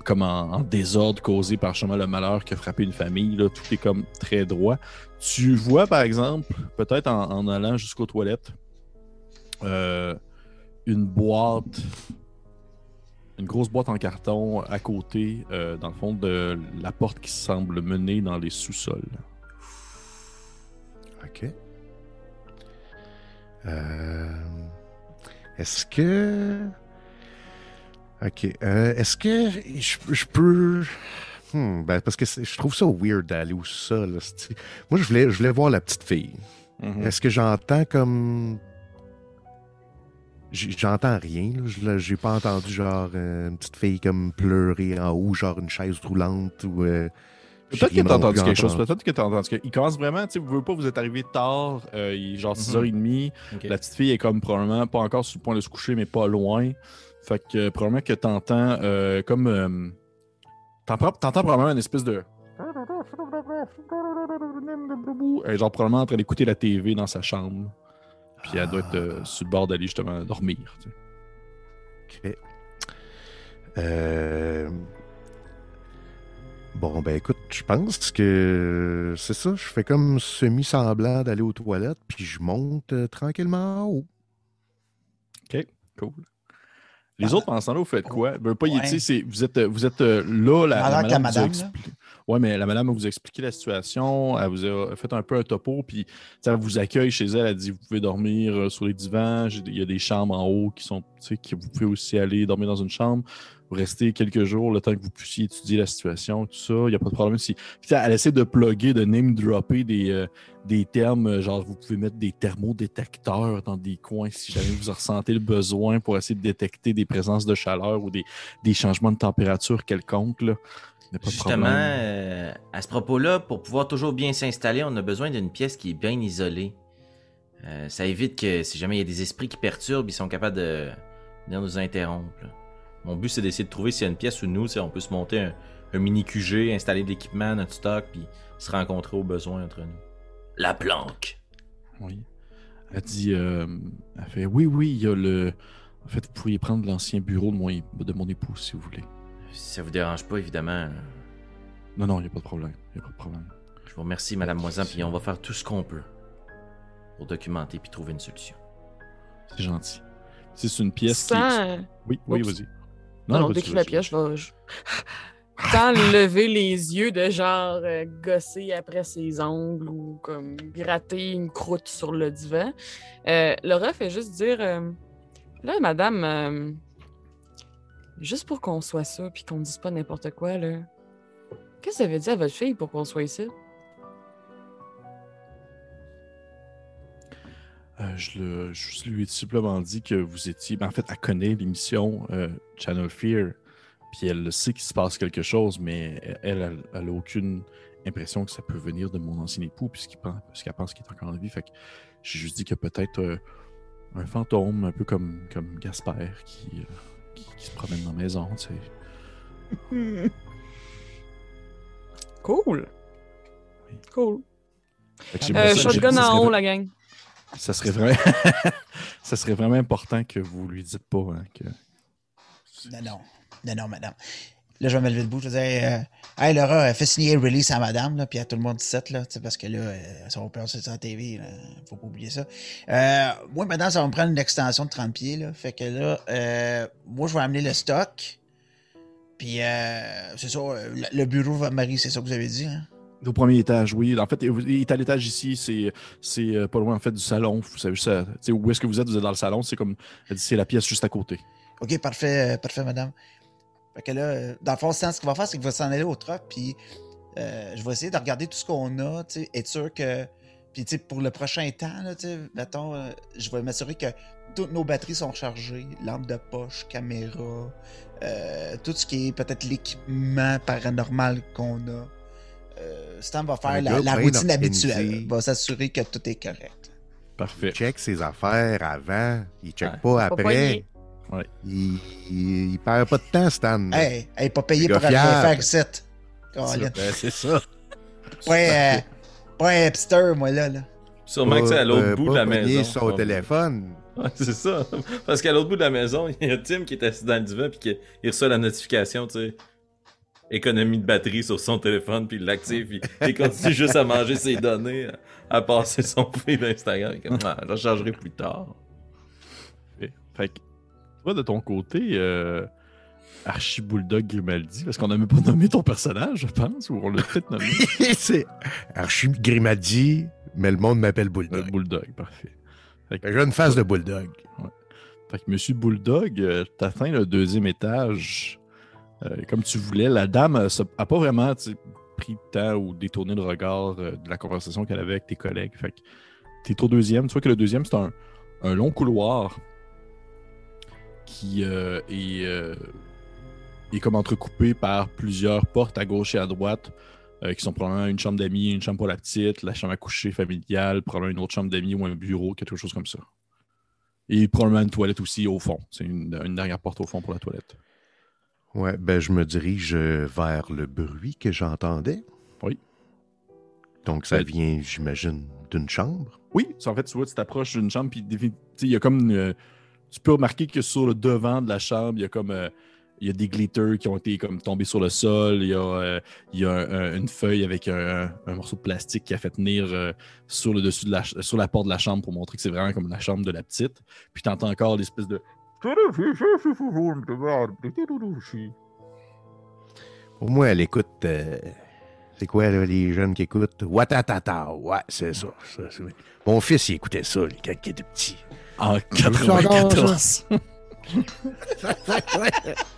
Speaker 1: comme en, désordre causé par justement le malheur qui a frappé une famille. Tout est comme très droit. Tu vois, par exemple, peut-être en, allant jusqu'aux toilettes, euh, une boîte, une grosse boîte en carton à côté, dans le fond de la porte qui semble mener dans les sous-sols.
Speaker 2: OK. Euh, Est-ce que. OK. euh, Est-ce que je, je peux. Hmm, ben, parce que je trouve ça weird d'aller au sol. Moi, je voulais, je voulais voir la petite fille.
Speaker 1: Mhm.
Speaker 2: Est-ce que j'entends comme. J'entends rien. J'ai pas entendu genre euh, une petite fille comme pleurer en haut, genre une chaise roulante ou. euh,
Speaker 1: Peut-être que t'as entendu quelque chose. Peut-être que t'as entendu quelque Il commence vraiment, tu sais, vous voulez pas, vous êtes arrivé tard, euh, il est genre
Speaker 3: Mhm.
Speaker 1: 6h30.
Speaker 3: Ok.
Speaker 1: La petite fille est comme probablement pas encore sur le point de se coucher, mais pas loin. Fait que euh, probablement que t'entends euh, comme. euh, t'entends, t'entends probablement une espèce de. Elle est genre probablement en train d'écouter la TV dans sa chambre. Puis elle doit être euh, sur le bord d'aller justement dormir. tu sais.
Speaker 2: Ok. Euh, Bon, ben écoute, je pense que c'est ça. Je fais comme semi-semblant d'aller aux toilettes, puis je monte euh, tranquillement en haut.
Speaker 1: Cool. Les
Speaker 5: Ah,
Speaker 1: autres, pendant ce temps-là, vous faites quoi? Ben, pas, y-
Speaker 5: ouais.
Speaker 1: c'est- vous êtes, euh, vous êtes euh, là, la,
Speaker 5: Alors
Speaker 1: la
Speaker 5: que la
Speaker 1: madame, vous a
Speaker 5: madame,
Speaker 1: expli- Ouais, mais la madame vous a expliqué la situation, elle vous a fait un peu un topo, puis elle vous accueille chez elle, elle dit vous pouvez dormir euh, sur les divans, il y a des chambres en haut qui sont, tu sais, que vous pouvez aussi aller dormir dans une chambre. Vous restez quelques jours, le temps que vous puissiez étudier la situation, tout ça, il n'y a pas de problème. Si... Elle essaie de plugger, de name-dropper des, euh, des termes, euh, genre vous pouvez mettre des thermodétecteurs dans des coins si jamais vous ressentez le besoin pour essayer de détecter des présences de chaleur ou des, des changements de température quelconques. Pas
Speaker 3: Justement, euh, à ce propos-là, pour pouvoir toujours bien s'installer, on a besoin d'une pièce qui est bien isolée. Euh, ça évite que si jamais il y a des esprits qui perturbent, ils sont capables de venir nous interrompre. là. Mon but, c'est d'essayer de trouver s'il y a une pièce où nous, on peut se monter un, un mini QG, installer de l'équipement, notre stock, puis se rencontrer au besoin entre nous. La planque.
Speaker 1: Oui. Elle dit, euh, elle fait, oui, oui, il y a le. En fait, vous pourriez prendre l'ancien bureau de mon, de mon épouse si vous voulez.
Speaker 3: Si ça vous dérange pas, évidemment, euh,
Speaker 1: Non, non, il n'y a pas de problème. Il n'y a pas de problème.
Speaker 3: je vous remercie, Madame Moisan, puis on va faire tout ce qu'on peut pour documenter puis trouver une solution.
Speaker 1: C'est gentil. Si C'est une pièce.
Speaker 4: Sans,
Speaker 1: Oui, oui, vas-y.
Speaker 4: non, non,
Speaker 1: vas-y,
Speaker 4: décris la pièce, je <laughs> vais. Sans lever les yeux de genre euh, gosser après ses ongles ou comme gratter une croûte sur le divan. Euh, Laura fait juste dire euh, Là, madame, euh, juste pour qu'on soit ça puis qu'on dise pas n'importe quoi, là. Qu'est-ce que ça veut dire à votre fille pour qu'on soit ici?
Speaker 1: Euh, je, lui ai simplement dit que vous étiez. ben, en fait, elle connaît l'émission euh, Channel Fear, puis elle sait qu'il se passe quelque chose, mais elle, elle, elle a aucune impression que ça peut venir de mon ancien époux, puisqu'il pense, puisqu'elle pense qu'il est encore en vie. Fait que j'ai juste dit a peut-être euh, un fantôme, un peu comme, comme Gasper, qui, qui, qui se promène dans la maison, tu sais. <laughs>
Speaker 4: Cool!
Speaker 1: Oui.
Speaker 4: Cool. Euh, shotgun en haut, la gang.
Speaker 1: Ça serait vraiment, <laughs> ça serait vraiment important que vous lui dites pas hein, que.
Speaker 5: Non, non. Non, non, madame. Là, je vais me lever debout. Je vais dire euh, Hey, Laura, euh, fais signer le release à madame, là, puis à tout le monde 17, là, parce que là, euh, ça va perdre sur la TV. Là, faut pas oublier ça. Euh, moi, madame, ça va me prendre une extension de 30 pieds. Là, fait que là, euh, moi, je vais amener le stock. Puis, c'est ça, le- bureau va Marie, c'est ça que vous avez dit. Hein?
Speaker 1: Au premier étage, oui. En fait, il est à l'étage ici. C'est, c'est pas loin en fait du salon. Vous savez sais, où est-ce que vous êtes Vous êtes dans le salon. C'est comme, elle dit, c'est la pièce juste à côté.
Speaker 5: OK, parfait, parfait, madame. Fait que là, euh, dans le fond, Stan, ce qu'il va faire, c'est qu'il va s'en aller au truck, puis euh, je vais essayer de regarder tout ce qu'on a, tu sais, être sûr que. Puis, tu sais, pour le prochain temps, là, tu sais, mettons, euh, je vais m'assurer que toutes nos batteries sont chargées, lampe de poche, caméra, euh, tout ce qui est peut-être l'équipement paranormal qu'on a. Euh, Stan va faire la, routine
Speaker 2: organisé.
Speaker 5: habituelle. Il va s'assurer que tout est correct.
Speaker 1: Parfait.
Speaker 2: Il check ses affaires avant. Il check
Speaker 3: Ouais.
Speaker 2: pas
Speaker 4: Faut pas
Speaker 2: après.
Speaker 1: Ouais.
Speaker 2: Il, il, il perd pas de temps, Stan.
Speaker 5: Hey, hey, pas payé pour aller faire ici. Colin.
Speaker 2: Ben, c'est ça. <laughs>
Speaker 5: Pas, euh, pas un hipster, moi, là. là.
Speaker 3: Sûrement que c'est à l'autre
Speaker 2: euh,
Speaker 3: bout
Speaker 2: pas
Speaker 3: de la maison.
Speaker 2: son téléphone.
Speaker 3: Ouais, c'est ça. Parce qu'à l'autre bout de la maison, il y a Tim qui est assis dans le divan puis qui il reçoit la notification, tu sais. Économie de batterie sur son téléphone, puis il l'active, puis il continue juste à manger ses données, à, à passer son feed Instagram. Comme, ah, je rechargerai plus tard.
Speaker 1: Fait, fait que, toi, de ton côté, euh, Archie Bulldog Grimaldi, parce qu'on n'a même pas nommé ton personnage, je pense, ou on l'a peut-être nommé. <laughs>
Speaker 2: c'est Archie Grimaldi, mais le monde m'appelle
Speaker 1: Euh,
Speaker 2: Bulldog.
Speaker 1: Bulldog, parfait.
Speaker 2: J'ai une face de Bulldog.
Speaker 1: Fait que Monsieur Bulldog, euh, t'atteins le deuxième étage euh, comme tu voulais. La dame euh, ça- a pas vraiment pris le temps ou détourné le regard euh, de la conversation qu'elle avait avec tes collègues. Fait que t'es au deuxième. Tu vois que le deuxième, c'est un, un long couloir qui euh, est, euh, est comme entrecoupé par plusieurs portes à gauche et à droite. euh, qui sont probablement une chambre d'amis, une chambre pour la petite, la chambre à coucher familiale, probablement une autre chambre d'amis ou un bureau, quelque chose comme ça. Et probablement une toilette aussi au fond. C'est une, une dernière porte au fond pour la toilette.
Speaker 2: Ouais, ben je me dirige vers le bruit que j'entendais.
Speaker 1: Oui.
Speaker 2: Donc ça
Speaker 1: Ben-
Speaker 2: vient, j'imagine, d'une chambre.
Speaker 1: Oui, en fait, tu vois, tu t'approches d'une chambre, puis il y a comme une, tu peux remarquer que sur le devant de la chambre, il y a comme euh, il y a des glitters qui ont été comme tombés sur le sol, il y a, euh, y a un- un- une feuille avec un, morceau de plastique qui a fait tenir euh, sur le dessus de la sur la porte de la chambre pour montrer que c'est vraiment comme la chambre de la petite. Puis tu entends encore l'espèce de
Speaker 2: Pour moi, elle écoute. c'est quoi, les jeunes qui écoutent? Watatata. Ouais, c'est ça. ça, Mon fils, il écoutait ça, quand il était petit.
Speaker 1: En
Speaker 2: encore,
Speaker 1: 94.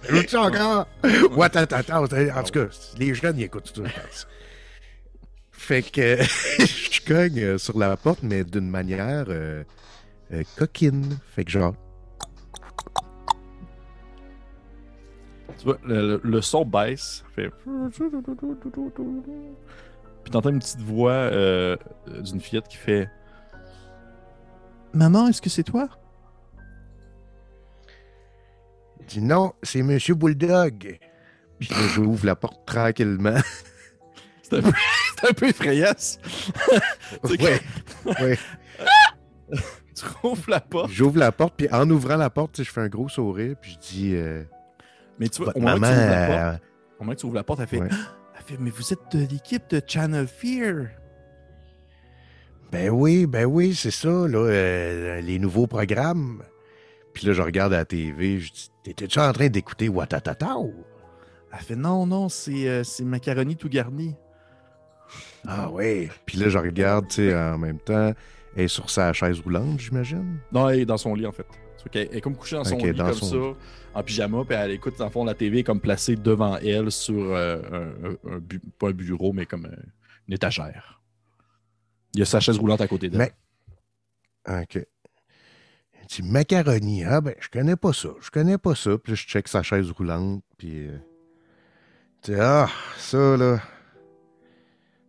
Speaker 2: Joue-tu encore? Watatata. En tout cas, les jeunes, ils écoutent ça, je pense. Fait que <laughs> je cogne euh, sur la porte, mais d'une manière euh, euh, coquine. Fait que genre,
Speaker 1: Tu vois, le, son baisse, fait. Puis t'entends une petite voix euh, d'une fillette qui fait Maman, est-ce que c'est toi?
Speaker 2: Il dit non, c'est Monsieur Bulldog. Puis j'ouvre la porte tranquillement. <laughs>
Speaker 1: C'est un, peu- c'est un peu effrayant. <laughs>
Speaker 2: ouais, ouais. <laughs>
Speaker 1: tu rouvres la porte.
Speaker 2: J'ouvre la porte, puis en ouvrant la porte, je fais un gros sourire, puis je dis euh,
Speaker 1: Mais tu vois, au moment, que
Speaker 2: maman.
Speaker 1: tu ouvres la porte,
Speaker 2: euh,
Speaker 1: au moment que tu ouvres la porte, elle fait,
Speaker 2: Ouais. <gasps>
Speaker 1: elle fait Mais vous êtes de l'équipe de Channel Fear.
Speaker 2: Ben oui, ben oui, c'est ça, là, euh, les nouveaux programmes. Puis là, je regarde à la TV, je dis T'étais-tu en train d'écouter Watatata?
Speaker 1: Elle fait Non, non, c'est euh, c'est macaroni tout garni.
Speaker 2: Ah oui. Puis là, je regarde, tu sais, en même temps, elle est sur sa chaise roulante, j'imagine.
Speaker 1: Non, elle est dans son lit, en fait. Elle est comme couchée dans son lit,
Speaker 2: dans
Speaker 1: comme
Speaker 2: son
Speaker 1: ça, en pyjama, puis elle écoute, dans le fond, la TV est comme placée devant elle sur euh, un, un- un bu- pas un bureau, mais comme euh, une étagère. Il y a sa chaise roulante à côté d'elle.
Speaker 2: Mais- OK. Elle dit Macaroni, ah ben, je connais pas ça, je connais pas ça. Puis là, je check sa chaise roulante, puis. euh, tu sais, ah, ça, là.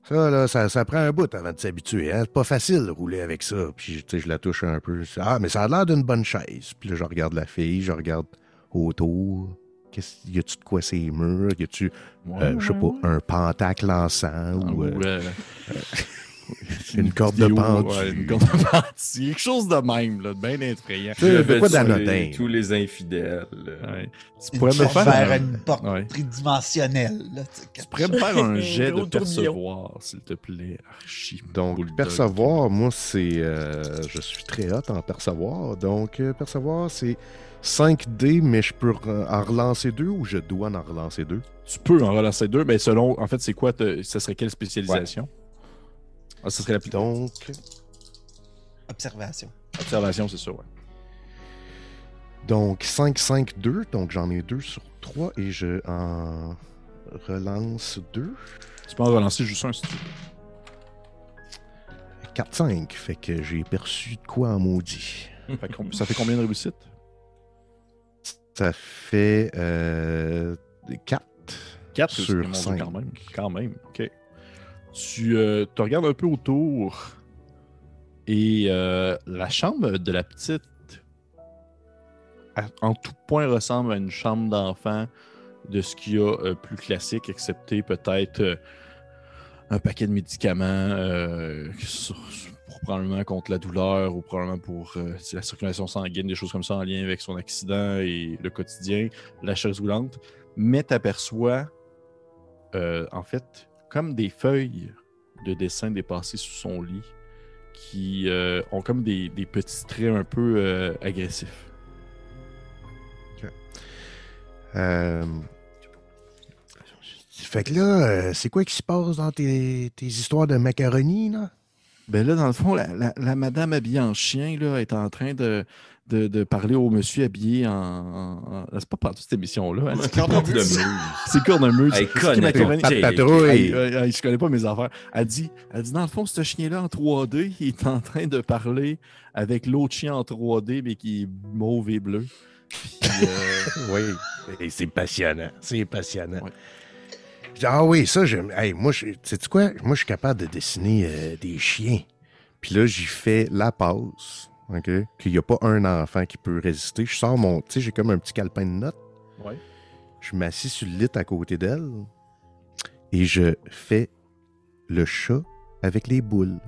Speaker 2: Ça, là, ça, ça prend un bout avant de s'habituer. Hein? C'est pas facile de rouler avec ça. Puis, tu sais, je la touche un peu. Ah, mais ça a l'air d'une bonne chaise. Puis là, je regarde la fille, je regarde autour. Qu'est-ce, y a-tu de quoi ces murs? Y a-tu,
Speaker 1: Ouais,
Speaker 2: euh, je sais pas,
Speaker 1: ouais.
Speaker 2: un pentacle encens
Speaker 1: Ah,
Speaker 2: ou euh,
Speaker 1: ou, euh,
Speaker 2: une corde de pendu.
Speaker 1: ouais, une corde de pendu. Quelque chose de même, là, de bien effrayant.
Speaker 2: Tu sais, quoi d'anodin?
Speaker 3: Tous les infidèles.
Speaker 1: Ouais. Tu
Speaker 5: Une
Speaker 1: pourrais me faire
Speaker 5: vers
Speaker 1: un...
Speaker 5: une porte
Speaker 1: Ouais.
Speaker 5: tridimensionnelle. Là, tu
Speaker 1: pourrais me faire <laughs> un jet de percevoir, s'il te plaît. Archi
Speaker 2: Donc,
Speaker 1: bulldog.
Speaker 2: percevoir, moi, c'est. euh, je suis très hot en percevoir. Donc, euh, percevoir, c'est 5D, mais je peux en relancer deux ou je dois en relancer deux?
Speaker 1: Tu peux en relancer deux, mais selon, en fait, c'est quoi, ça serait quelle spécialisation? Ah, ça serait la
Speaker 2: Donc,
Speaker 5: Observation.
Speaker 1: observation, c'est ça, ouais.
Speaker 2: donc 5, 5, 2. Donc, j'en ai deux sur 3 et je en relance deux.
Speaker 1: Tu peux en relancer juste un si tu veux.
Speaker 2: 4, 5. Fait que j'ai perçu de quoi en maudit.
Speaker 1: Fait que ça fait combien de réussites?
Speaker 2: Ça fait euh, 4.
Speaker 1: 4
Speaker 2: Sur cinq.
Speaker 1: quand même. Quand même, ok. Tu euh, te regardes un peu autour et euh, la chambre de la petite, en tout point, ressemble à une chambre d'enfant de ce qu'il y a euh, plus classique, excepté peut-être un paquet de médicaments pour probablement contre la douleur ou probablement pour la circulation sanguine, des choses comme ça en lien avec son accident et le quotidien, la chaise roulante. Mais t'aperçois, euh, en fait, comme des feuilles de dessin dépassées sous son lit qui euh, ont comme des, des petits traits un peu euh, agressifs.
Speaker 2: Euh, Fait que là, c'est quoi qui se passe dans tes, tes histoires de macaroni, là?
Speaker 1: Ben là, dans le fond, la, la- la madame habillée en chien là, est en train de, de, de parler au monsieur habillé en. en- en- C'est pas partout cette émission-là. hein, c'est
Speaker 3: Cornemuse.
Speaker 1: C'est cornemuse.
Speaker 3: Elle
Speaker 1: C'est
Speaker 3: connaît
Speaker 1: je connais pas mes affaires. Elle dit, elle dit dans le fond, ce chien-là en 3D, il est en train de parler avec l'autre chien en 3D, mais qui est mauve et bleu. Puis, euh, <laughs>
Speaker 2: Oui, et c'est passionnant. C'est passionnant.
Speaker 1: Ouais.
Speaker 2: Ah oui, ça, j'aime. Hey, moi, je- sais-tu quoi? Moi, je suis capable de dessiner euh, des chiens. Puis là, j'y fais la passe. OK? Qu'il n'y a pas un enfant qui peut résister. Je sors mon. Tu sais, j'ai comme un petit calepin de notes.
Speaker 1: ouais.
Speaker 2: Je m'assis sur le lit à côté d'elle. Et je fais le chat avec les boules.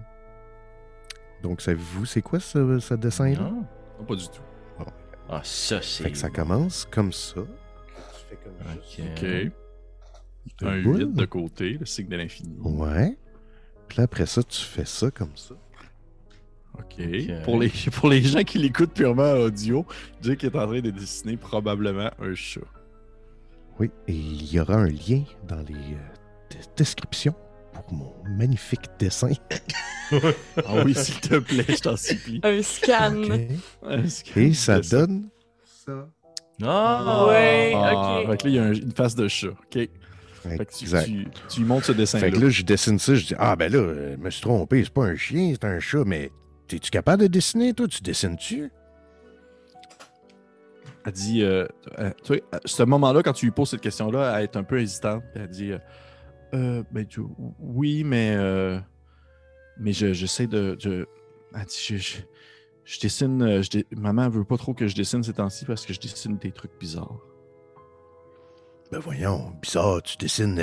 Speaker 2: Donc, savez-vous, c'est quoi ce, ce dessin-là?
Speaker 3: Non.
Speaker 1: Non, pas du tout.
Speaker 3: Ah, ça, c'est.
Speaker 2: Fait que ça commence comme ça. Tu fais comme ça.
Speaker 3: Ok.
Speaker 1: Un
Speaker 2: boules.
Speaker 1: 8 de côté, le signe de l'infini.
Speaker 2: Ouais. Puis là, après ça, tu fais ça comme ça.
Speaker 1: OK.
Speaker 3: Ok.
Speaker 1: Pour, les, pour les gens qui l'écoutent purement audio, Jake est en train de dessiner probablement un chat.
Speaker 2: Oui, et il y aura un lien dans les euh, des- descriptions pour mon magnifique dessin.
Speaker 1: Ah oui, <laughs> s'il te plaît, je t'en supplie.
Speaker 4: Un scan.
Speaker 2: OK.
Speaker 1: Un scan
Speaker 2: Et ça
Speaker 1: dessin.
Speaker 2: donne ça.
Speaker 3: Ah!
Speaker 4: Ouais.
Speaker 1: Ah,
Speaker 4: ok.
Speaker 1: fait que là, il y a un- une face de chat. OK. Fait que tu,
Speaker 2: Exact.
Speaker 1: tu, tu lui montres ce dessin-là.
Speaker 2: Fait que là, je dessine ça, je dis Ah, ben là, euh, je me suis trompé, c'est pas un chien, c'est un chat, mais es-tu capable de dessiner, toi? Tu dessines-tu?
Speaker 1: Elle dit, euh, euh, tu vois, à ce moment-là, quand tu lui poses cette question-là, elle est un peu hésitante. Elle dit, euh, ben, tu- oui, mais, mais je- j'essaie de, je- elle dit, je- je- Je dessine. je Maman veut pas trop que je dessine ces temps-ci parce que je dessine des trucs bizarres.
Speaker 2: Ben voyons, bizarre, tu dessines.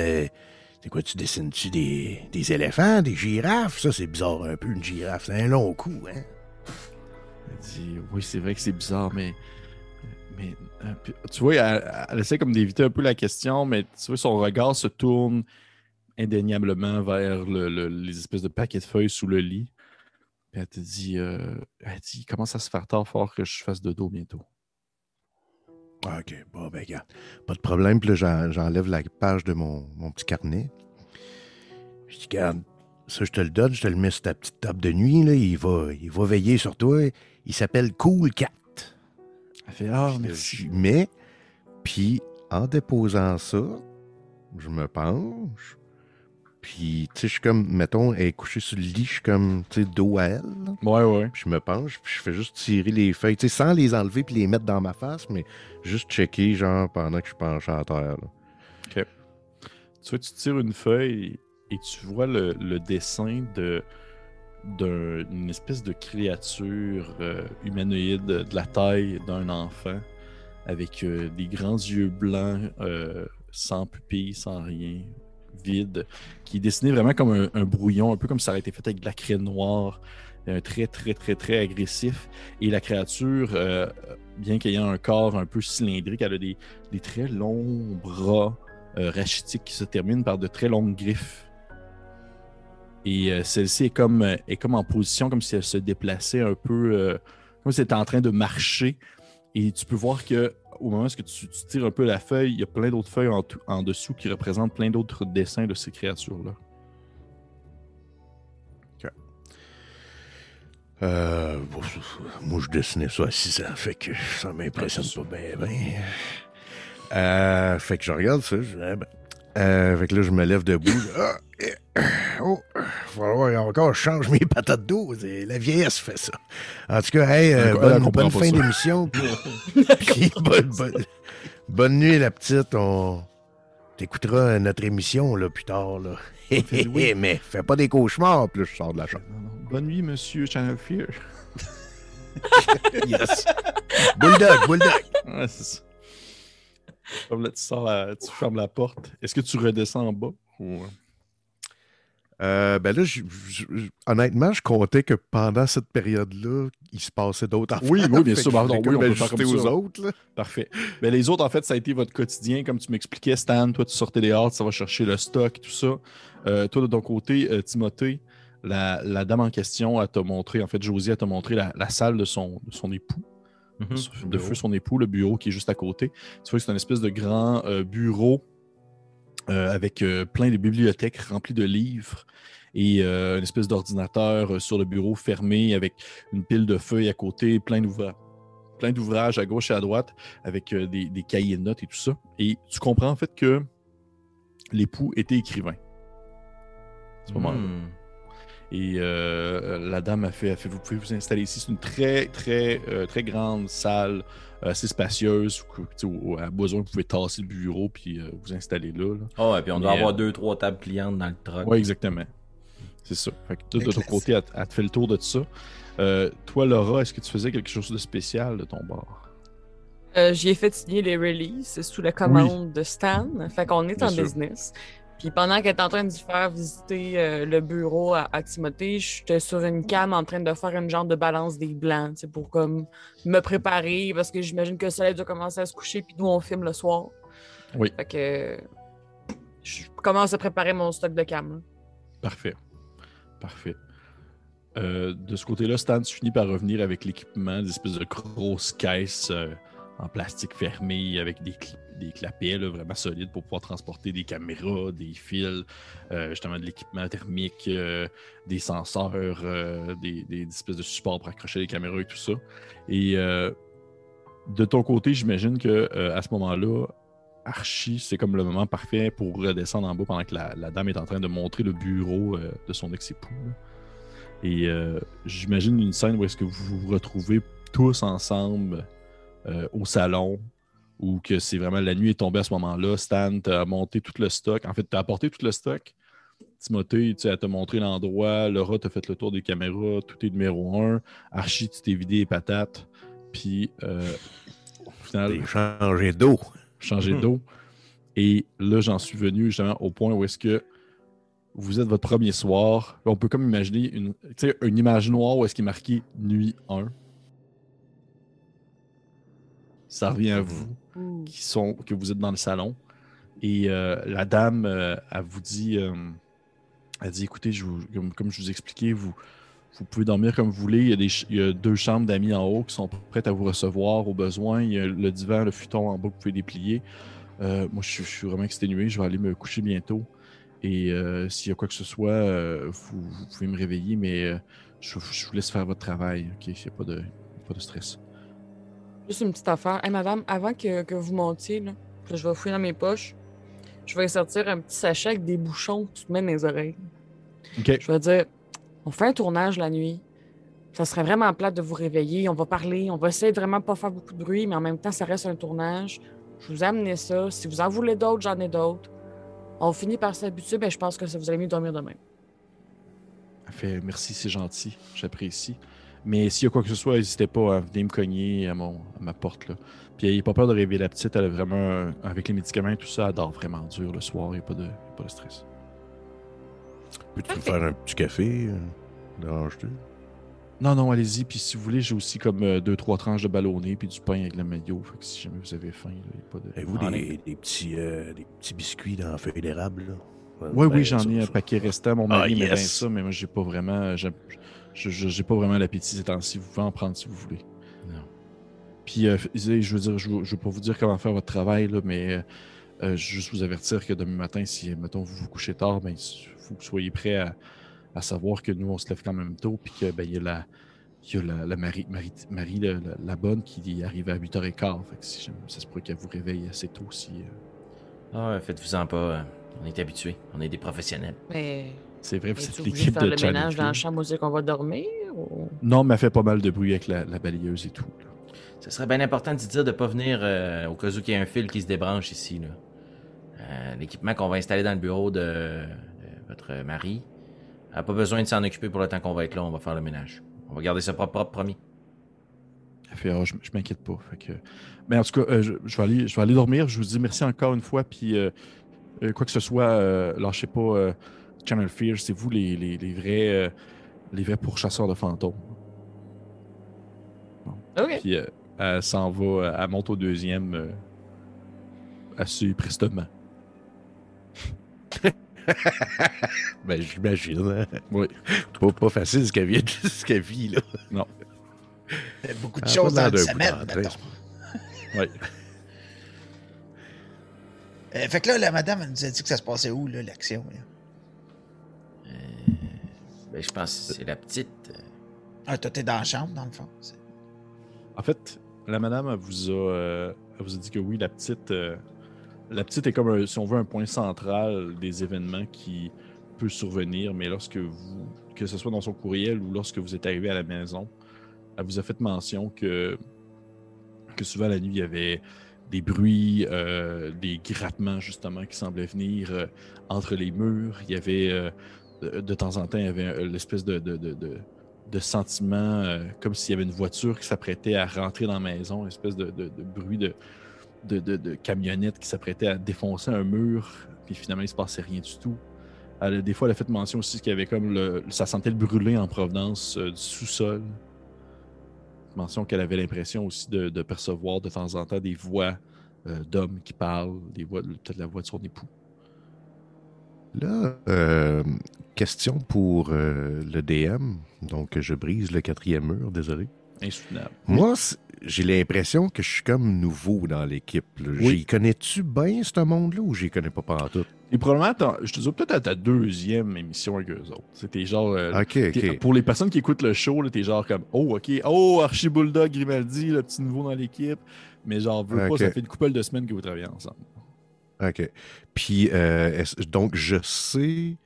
Speaker 2: C'est quoi, tu dessines-tu des, des éléphants, des girafes? Ça, c'est bizarre un peu, une girafe. C'est un long coup, hein?
Speaker 1: Elle dit Oui, c'est vrai que c'est bizarre, mais. Mais euh, tu vois, elle, essaie comme d'éviter un peu la question, mais tu vois, son regard se tourne indéniablement vers le- le- les espèces de paquets de feuilles sous le lit. Puis elle te dit, euh, elle dit, commence à se faire tard fort que je fasse de dos bientôt?
Speaker 2: Ah, OK, bon, ben, regarde. Pas de problème. Puis là, j'en- j'enlève la page de mon, mon petit carnet. Je dis, regarde, ça, je te le donne, je te le mets sur ta petite table de nuit, là. Il va, il va veiller sur toi. Il s'appelle Cool Cat.
Speaker 1: Elle fait Ah,
Speaker 2: Je
Speaker 1: merci.
Speaker 2: mets, puis en déposant ça, je me penche. Puis, tu sais, je suis comme, mettons, elle est couchée sur le lit, je suis comme, tu sais, dos à elle. là.
Speaker 1: Ouais, ouais.
Speaker 2: Puis je me penche, puis je fais juste tirer les feuilles, tu sais, sans les enlever puis les mettre dans ma face, mais juste checker, genre, pendant que je penche à terre. là.
Speaker 1: Tu vois, tu tires une feuille et tu vois le, le dessin de d'un- d'une espèce de créature euh, humanoïde de la taille d'un enfant avec euh, des grands yeux blancs euh, sans pupille, sans rien, vide, qui est dessiné vraiment comme un, brouillon, un peu comme ça aurait été fait avec de la craie noire, un trait très très très agressif. Et la créature, euh, bien qu'ayant un corps un peu cylindrique, elle a des, très longs bras euh, rachitiques qui se terminent par de très longues griffes. Et euh, celle-ci est comme, euh, est comme en position, comme si elle se déplaçait un peu, comme si elle était en train de marcher. Et tu peux voir que au moment où tu, tu tires un peu la feuille, il y a plein d'autres feuilles en, dessous qui représentent plein d'autres dessins de ces créatures-là.
Speaker 2: Euh, bon, moi, je dessinais ça à 6 ans, fait que ça m'impressionne pas bien, bien. Euh, fait que je regarde ça, je dis, ah ben. Euh, fait que là, je me lève debout. Ah, eh, oh, il va falloir encore je change mes patates d'eau. La vieillesse fait ça. En tout cas, hey, euh, bonne, bonne fin d'émission. <laughs> <laughs> bonne, bonne- bonne nuit, la petite. On t'écoutera notre émission là, plus tard. Là.
Speaker 1: oui. <laughs>
Speaker 2: Mais fais pas des cauchemars, puis là, je sors de la chambre.
Speaker 1: Bonne nuit, monsieur Channel Fear.
Speaker 2: Yes. Bulldog, bulldog.
Speaker 1: Ouais, c'est ça. Comme là, tu sors, la- tu fermes la porte. Est-ce que tu redescends en bas? ou-
Speaker 2: Euh, ben là, je- je- je- honnêtement, je comptais que pendant cette période-là, il se passait d'autres affaires.
Speaker 1: Oui, oui, bien sûr.
Speaker 2: que
Speaker 1: Ben non, oui, on peut faire comme
Speaker 2: aux
Speaker 1: ça.
Speaker 2: autres. là.
Speaker 1: Parfait. Mais les autres, en fait, ça a été votre quotidien. Comme tu m'expliquais, Stan, toi, tu sortais dehors, ça va chercher le stock, tout ça. Euh, toi, de ton côté, euh, Timothée, la, la dame en question, elle t'a montré, en fait, Josie, elle t'a montré la, la salle de son, de son époux,
Speaker 3: Mhm.
Speaker 1: de feu son époux, le bureau qui est juste à côté. Tu vois que c'est une espèce de grand euh, bureau euh, avec euh, plein de bibliothèques remplies de livres et une espèce d'ordinateur sur le bureau fermé avec une pile de feuilles à côté, plein d'ouvrages plein d'ouvrages à gauche et à droite avec des, des cahiers de notes et tout ça. Et tu comprends en fait que l'époux était écrivain. À ce moment-là. Et euh, la dame a fait, a fait, vous pouvez vous installer ici. C'est une très, très, euh, très grande salle, euh, assez spacieuse. où, à besoin, vous pouvez tasser le bureau puis euh, vous installer là. là.
Speaker 3: Oh, et puis on doit
Speaker 1: Mais,
Speaker 3: avoir
Speaker 1: euh,
Speaker 3: deux, trois tables pliantes dans le truck.
Speaker 1: Oui, exactement. C'est ça. Fait que toi, de ton côté, elle, elle te fait le tour de tout ça. Euh, toi, Laura, est-ce que tu faisais quelque chose de spécial de ton bord?
Speaker 4: Euh, J'y ai fait signer les releases sous la commande de Stan. Fait qu'on est
Speaker 1: Bien
Speaker 4: en
Speaker 1: sûr.
Speaker 4: business. Puis pendant qu'elle est en train de faire visiter euh, le bureau à, à Timothée, j'étais sur une cam en train de faire une genre de balance des blancs, sais, pour comme me préparer, parce que j'imagine que le soleil doit commencer à se coucher, puis nous on filme le soir.
Speaker 1: Oui.
Speaker 4: Fait que je commence à préparer mon stock de cam. là.
Speaker 1: Parfait. Parfait. Euh, de ce côté-là, Stan, tu finis par revenir avec l'équipement, des espèces de grosses caisses euh, en plastique fermé avec des, cl- des clapets vraiment solides pour pouvoir transporter des caméras, des fils, euh, justement de l'équipement thermique, euh, des senseurs, euh, des, espèces de supports pour accrocher les caméras et tout ça. Et de ton côté, j'imagine que à ce moment-là, Archie, c'est comme le moment parfait pour redescendre en bas pendant que la, la dame est en train de montrer le bureau de son ex-époux. Et j'imagine une scène où est-ce que vous vous retrouvez tous ensemble euh, au salon, ou que c'est vraiment la nuit est tombée à ce moment-là. Stan, t'as monté tout le stock. En fait, t'as apporté tout le stock. Timothée, tu elle t'a montré l'endroit. Laura t'a fait le tour des caméras. Tout est numéro un. Archie, tu t'es vidé les patates. Puis, euh, au final,
Speaker 2: changé d'eau.
Speaker 1: changer d'eau. Et là, j'en suis venu justement au point où est-ce que vous êtes votre premier soir. On peut comme imaginer une, tu une image noire où est-ce qu'il est marqué nuit 1. Ça revient à vous
Speaker 4: Ouh.
Speaker 1: qui sont, que vous êtes dans le salon. Et euh, la dame, euh, elle vous dit, euh, elle dit, écoutez, je vous- comme, comme je vous expliquais, vous, vous pouvez dormir comme vous voulez. Il y a, des il y a deux chambres d'amis en haut qui sont prêtes à vous recevoir au besoin. Il y a le divan, le futon en bas que vous pouvez déplier. Euh, moi, je, suis- je suis vraiment exténué. Je vais aller me coucher bientôt. Et s'il y a quoi que ce soit, vous, vous pouvez me réveiller, mais euh, je, je vous laisse faire votre travail. OK? Il n'y a pas de, pas de stress.
Speaker 4: Juste une petite affaire. Hey, madame, avant que, que vous montiez, là, que je vais fouiller dans mes poches, je vais sortir un petit sachet avec des bouchons que tu te mets dans les oreilles.
Speaker 1: OK.
Speaker 4: Je vais dire, on fait un tournage la nuit. Ça serait vraiment plate de vous réveiller. On va parler. On va essayer de vraiment pas faire beaucoup de bruit, mais en même temps, ça reste un tournage. Je vous ai amené ça. Si vous en voulez d'autres, j'en ai d'autres. On finit par s'habituer, ben, je pense que ça vous allez mieux dormir demain.
Speaker 1: Fait merci, c'est gentil, j'apprécie. Mais s'il y a quoi que ce soit, n'hésitez pas à venir me cogner à, mon, à ma porte. Là. Puis n'ayez pas peur de réveiller la petite, elle a vraiment, avec les médicaments et tout ça, elle dort vraiment dur le soir, il n'y a pas de, pas de stress.
Speaker 2: Peux-tu me faire un petit café? euh, Dérange-tu?
Speaker 1: Non, non, allez-y. Puis si vous voulez, j'ai aussi comme euh, deux, trois tranches de ballonné puis du pain avec le maillot. Fait que si jamais vous avez faim, il n'y a pas de.
Speaker 2: Avez-vous
Speaker 3: Ah,
Speaker 2: des, des petits, euh, des petits biscuits dans la feuille d'érable? là?
Speaker 1: Oui,
Speaker 2: Ben,
Speaker 1: oui, j'en
Speaker 2: ça,
Speaker 1: ai un paquet restant. Mon
Speaker 2: Ah,
Speaker 1: mari me
Speaker 2: yes.
Speaker 1: donne ça, mais moi, j'ai pas vraiment. j'ai- je- J'ai pas vraiment l'appétit ces temps-ci. Vous pouvez en prendre si vous voulez.
Speaker 3: Non.
Speaker 1: Puis, euh, je veux dire, je veux, je veux pas vous dire comment faire votre travail, là, mais euh, euh, juste vous avertir que demain matin, si, mettons, vous vous couchez tard, ben, il faut que vous soyez prêts à, à savoir que nous, on se lève quand même tôt, puis que, ben, il y a la. Il y a la, la Marie, Marie, Marie la, la- la bonne qui arrive à 8h15. Fait que si ça se pourrait qu'elle vous réveille assez tôt si. euh,
Speaker 3: Ah, faites-vous-en pas. On est habitués. On est des professionnels.
Speaker 4: Mais
Speaker 1: C'est vrai, vous êtes
Speaker 4: de
Speaker 1: l'équipe
Speaker 4: faire
Speaker 1: de
Speaker 4: le ménage dans la chambre où c'est qu'on va dormir? Ou...
Speaker 1: Non, mais elle fait pas mal de bruit avec la, la balayeuse et tout. là.
Speaker 3: Ce serait bien important de dire de pas venir euh, au cas où il y a un fil qui se débranche ici. là. Euh, L'équipement qu'on va installer dans le bureau de, de votre mari a pas besoin de s'en occuper pour le temps qu'on va être là. On va faire le ménage. On va garder ça propre, propre, promis.
Speaker 1: Elle fait, Ah, je, je m'inquiète pas. Fait que... Mais en tout cas, euh, je, je vais aller, je vais aller dormir. Je vous dis merci encore une fois. Puis, quoi que ce soit, euh, lâchez pas euh, Channel Fear. C'est vous les, les, les vrais, euh, les vrais pourchasseurs de fantômes.
Speaker 4: OK.
Speaker 1: Puis, euh, elle s'en va, euh, elle monte au deuxième euh, assez prestement. <laughs>
Speaker 2: Ben, j'imagine. hein.
Speaker 1: Oui.
Speaker 2: Pas, pas facile ce qu'elle vit, <laughs> ce qu'elle vit, là.
Speaker 5: Il y a beaucoup de
Speaker 2: Ah,
Speaker 5: choses dans une semaine.
Speaker 1: Oui. <laughs>
Speaker 5: Euh, fait que là, la madame, elle nous a dit que ça se passait où, là, l'action? là?
Speaker 3: Ben, je pense que c'est la petite. euh,
Speaker 5: Ah, toi, t'es dans la chambre, dans le fond. C'est-
Speaker 1: En fait, la madame, elle vous a, euh, elle vous a dit que oui, la petite, euh, la petite est comme, un- si on veut, un point central des événements qui peut survenir, mais lorsque vous, que ce soit dans son courriel ou lorsque vous êtes arrivé à la maison, elle vous a fait mention que, que souvent la nuit, il y avait des bruits, euh, des grattements justement qui semblaient venir euh, entre les murs. Il y avait, euh, de, de temps en temps, il y avait euh, l'espèce de, de, de- sentiment euh, comme s'il y avait une voiture qui s'apprêtait à rentrer dans la maison, espèce de, bruit de, camionnette qui s'apprêtait à défoncer un mur, puis finalement il se passait rien du tout. Des fois, elle a fait mention aussi qu'il y avait comme le, ça sentait le brûler en provenance euh, du sous-sol. Mention qu'elle avait l'impression aussi de, percevoir de temps en temps des voix euh, d'hommes qui parlent, des voix, peut-être la voix de son époux.
Speaker 2: Là, euh, question pour euh, le DM. Donc, je brise le quatrième mur, désolé.
Speaker 1: Insoutenable.
Speaker 2: Moi, j'ai l'impression que je suis comme nouveau dans l'équipe.
Speaker 1: Oui.
Speaker 2: J'y connais-tu bien, ce monde-là, ou j'y connais pas tout?
Speaker 1: Et probablement, je te dis peut-être à ta deuxième émission avec eux autres. C'était genre. euh,
Speaker 2: OK,
Speaker 1: T'es-
Speaker 2: OK.
Speaker 1: Pour les personnes qui écoutent le show, t'es genre comme Oh, ok, oh, Archie Bulldog, Grimaldi, le petit nouveau dans l'équipe. Mais genre, veux pas, ça fait une couple de semaines que vous travaillez ensemble.
Speaker 2: OK. Puis, euh, donc, je sais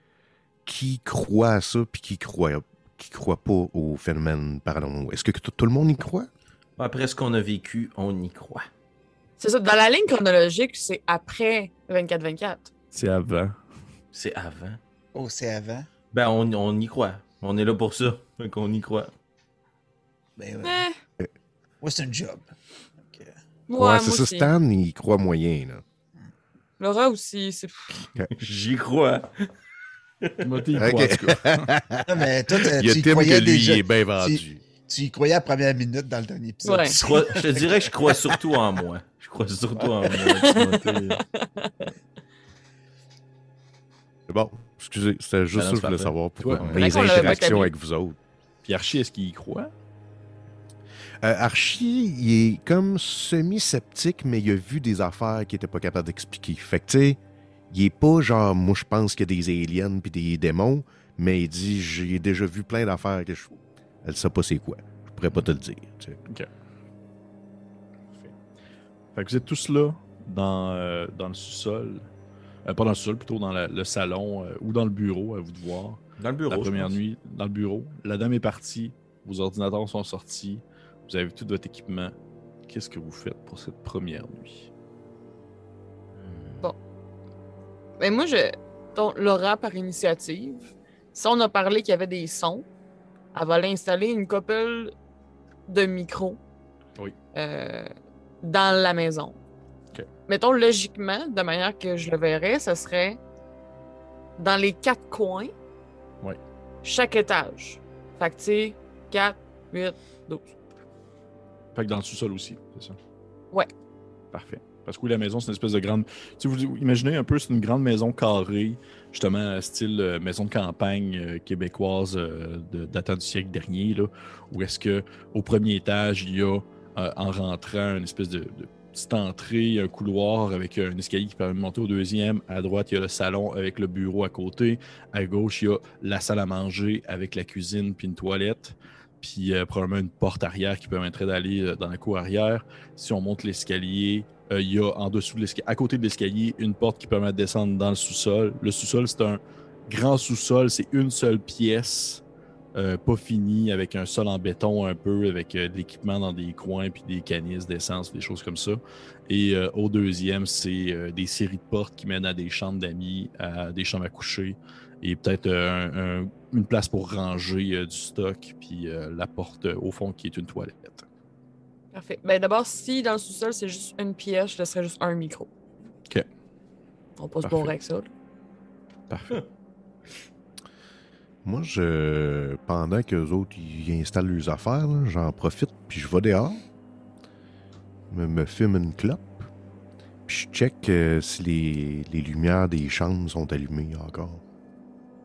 Speaker 2: qui croit à ça, puis qui croit, qui croit pas au phénomène paranormal. Est-ce que tout, le monde y croit?
Speaker 3: Après ce qu'on a vécu, on y croit.
Speaker 4: C'est ça. Dans la ligne chronologique, c'est après 24-24.
Speaker 1: C'est avant.
Speaker 3: C'est avant.
Speaker 5: Oh, c'est avant.
Speaker 3: Ben, on, on y croit. On est là pour ça. Fait qu'on y croit.
Speaker 5: Ben ouais.
Speaker 4: Eh,
Speaker 5: Moi, c'est un job. Donc,
Speaker 4: ouais,
Speaker 2: Ouais,
Speaker 4: moi
Speaker 2: c'est ça.
Speaker 4: aussi.
Speaker 2: Stan, il croit moyen, là.
Speaker 4: Laura aussi, c'est. <laughs>
Speaker 3: J'y crois. <laughs>
Speaker 1: Timothée, il
Speaker 2: Ok.
Speaker 1: croit, en tout cas.
Speaker 5: Non, mais toi, t'as- <laughs>
Speaker 2: Il y a
Speaker 5: tu
Speaker 2: Tim
Speaker 5: croyais
Speaker 2: que lui,
Speaker 5: déjà.
Speaker 2: il est bien vendu.
Speaker 5: Tu y croyais à la première minute dans le dernier épisode.
Speaker 4: Ouais. <laughs>
Speaker 3: Je, crois- je te dirais que je crois surtout en moi. Je crois surtout en moi, Timothée.
Speaker 2: C'est bon. Excusez, c'était juste ça que je voulais savoir pourquoi mes interactions avec vous autres.
Speaker 1: Puis Archie, est-ce qu'il y croit?
Speaker 2: Euh, Archie, il est comme semi-sceptique, mais il a vu des affaires qu'il était pas capable d'expliquer. Fait que, tu sais, il est pas genre, moi, je pense qu'il y a des aliens puis des démons, mais il dit, j'ai déjà vu plein d'affaires que je. Elle sait pas c'est quoi. Je pourrais pas te le dire. tu sais.
Speaker 1: Fait que vous êtes tous là dans, euh, dans le sous-sol. Euh, pas dans le sous-sol, plutôt dans la- le salon euh, ou dans le bureau, à vous de voir.
Speaker 3: Dans le bureau.
Speaker 1: la
Speaker 3: je
Speaker 1: première
Speaker 3: pense.
Speaker 1: nuit, dans le bureau. La dame est partie. Vos ordinateurs sont sortis. Vous avez tout votre équipement. Qu'est-ce que vous faites pour cette première nuit?
Speaker 4: Ben moi, je. Donc, Laura, par initiative, si on a parlé qu'il y avait des sons, elle va aller installer une couple de micros
Speaker 1: Oui.
Speaker 4: euh, dans la maison. Mettons, logiquement, de manière que je le verrais, ce serait dans les quatre coins,
Speaker 1: Oui.
Speaker 4: chaque étage. Fait que, tu sais, 4, 8, 12.
Speaker 1: Fait que dans le sous-sol aussi, c'est ça?
Speaker 4: Ouais.
Speaker 1: Parfait. Parce que oui, la maison, c'est une espèce de grande. Sais, vous imaginez un peu, c'est une grande maison carrée, justement, style euh, maison de campagne euh, québécoise euh, datant du siècle dernier, là, où est-ce que au premier étage, il y a, en rentrant, une espèce de, petite entrée, un couloir avec un escalier qui permet de monter au deuxième. À droite, il y a le salon avec le bureau à côté. À gauche, il y a la salle à manger avec la cuisine puis une toilette puis probablement une porte arrière qui permettrait d'aller dans la cour arrière. Si on monte l'escalier, euh, il y a en dessous de l'escalier, à côté de l'escalier, une porte qui permet de descendre dans le sous-sol. Le sous-sol, c'est un grand sous-sol, c'est une seule pièce, euh, pas finie, avec un sol en béton un peu, avec euh, de l'équipement dans des coins, puis des canisses d'essence, des choses comme ça. Et au deuxième, c'est des séries de portes qui mènent à des chambres d'amis, à des chambres à coucher, et peut-être un- un- une place pour ranger du stock, puis la porte au fond qui est une toilette.
Speaker 4: Parfait. Ben d'abord, si dans le sous-sol, c'est juste une pièce, je laisserais juste un micro.
Speaker 1: OK.
Speaker 4: On passe bon avec ça. là.
Speaker 1: Parfait.
Speaker 2: Moi, je pendant que les autres ils installent leurs affaires, là, j'en profite, puis je vais dehors, me, me fume une clope, puis je check euh, si les, les lumières des chambres sont allumées encore.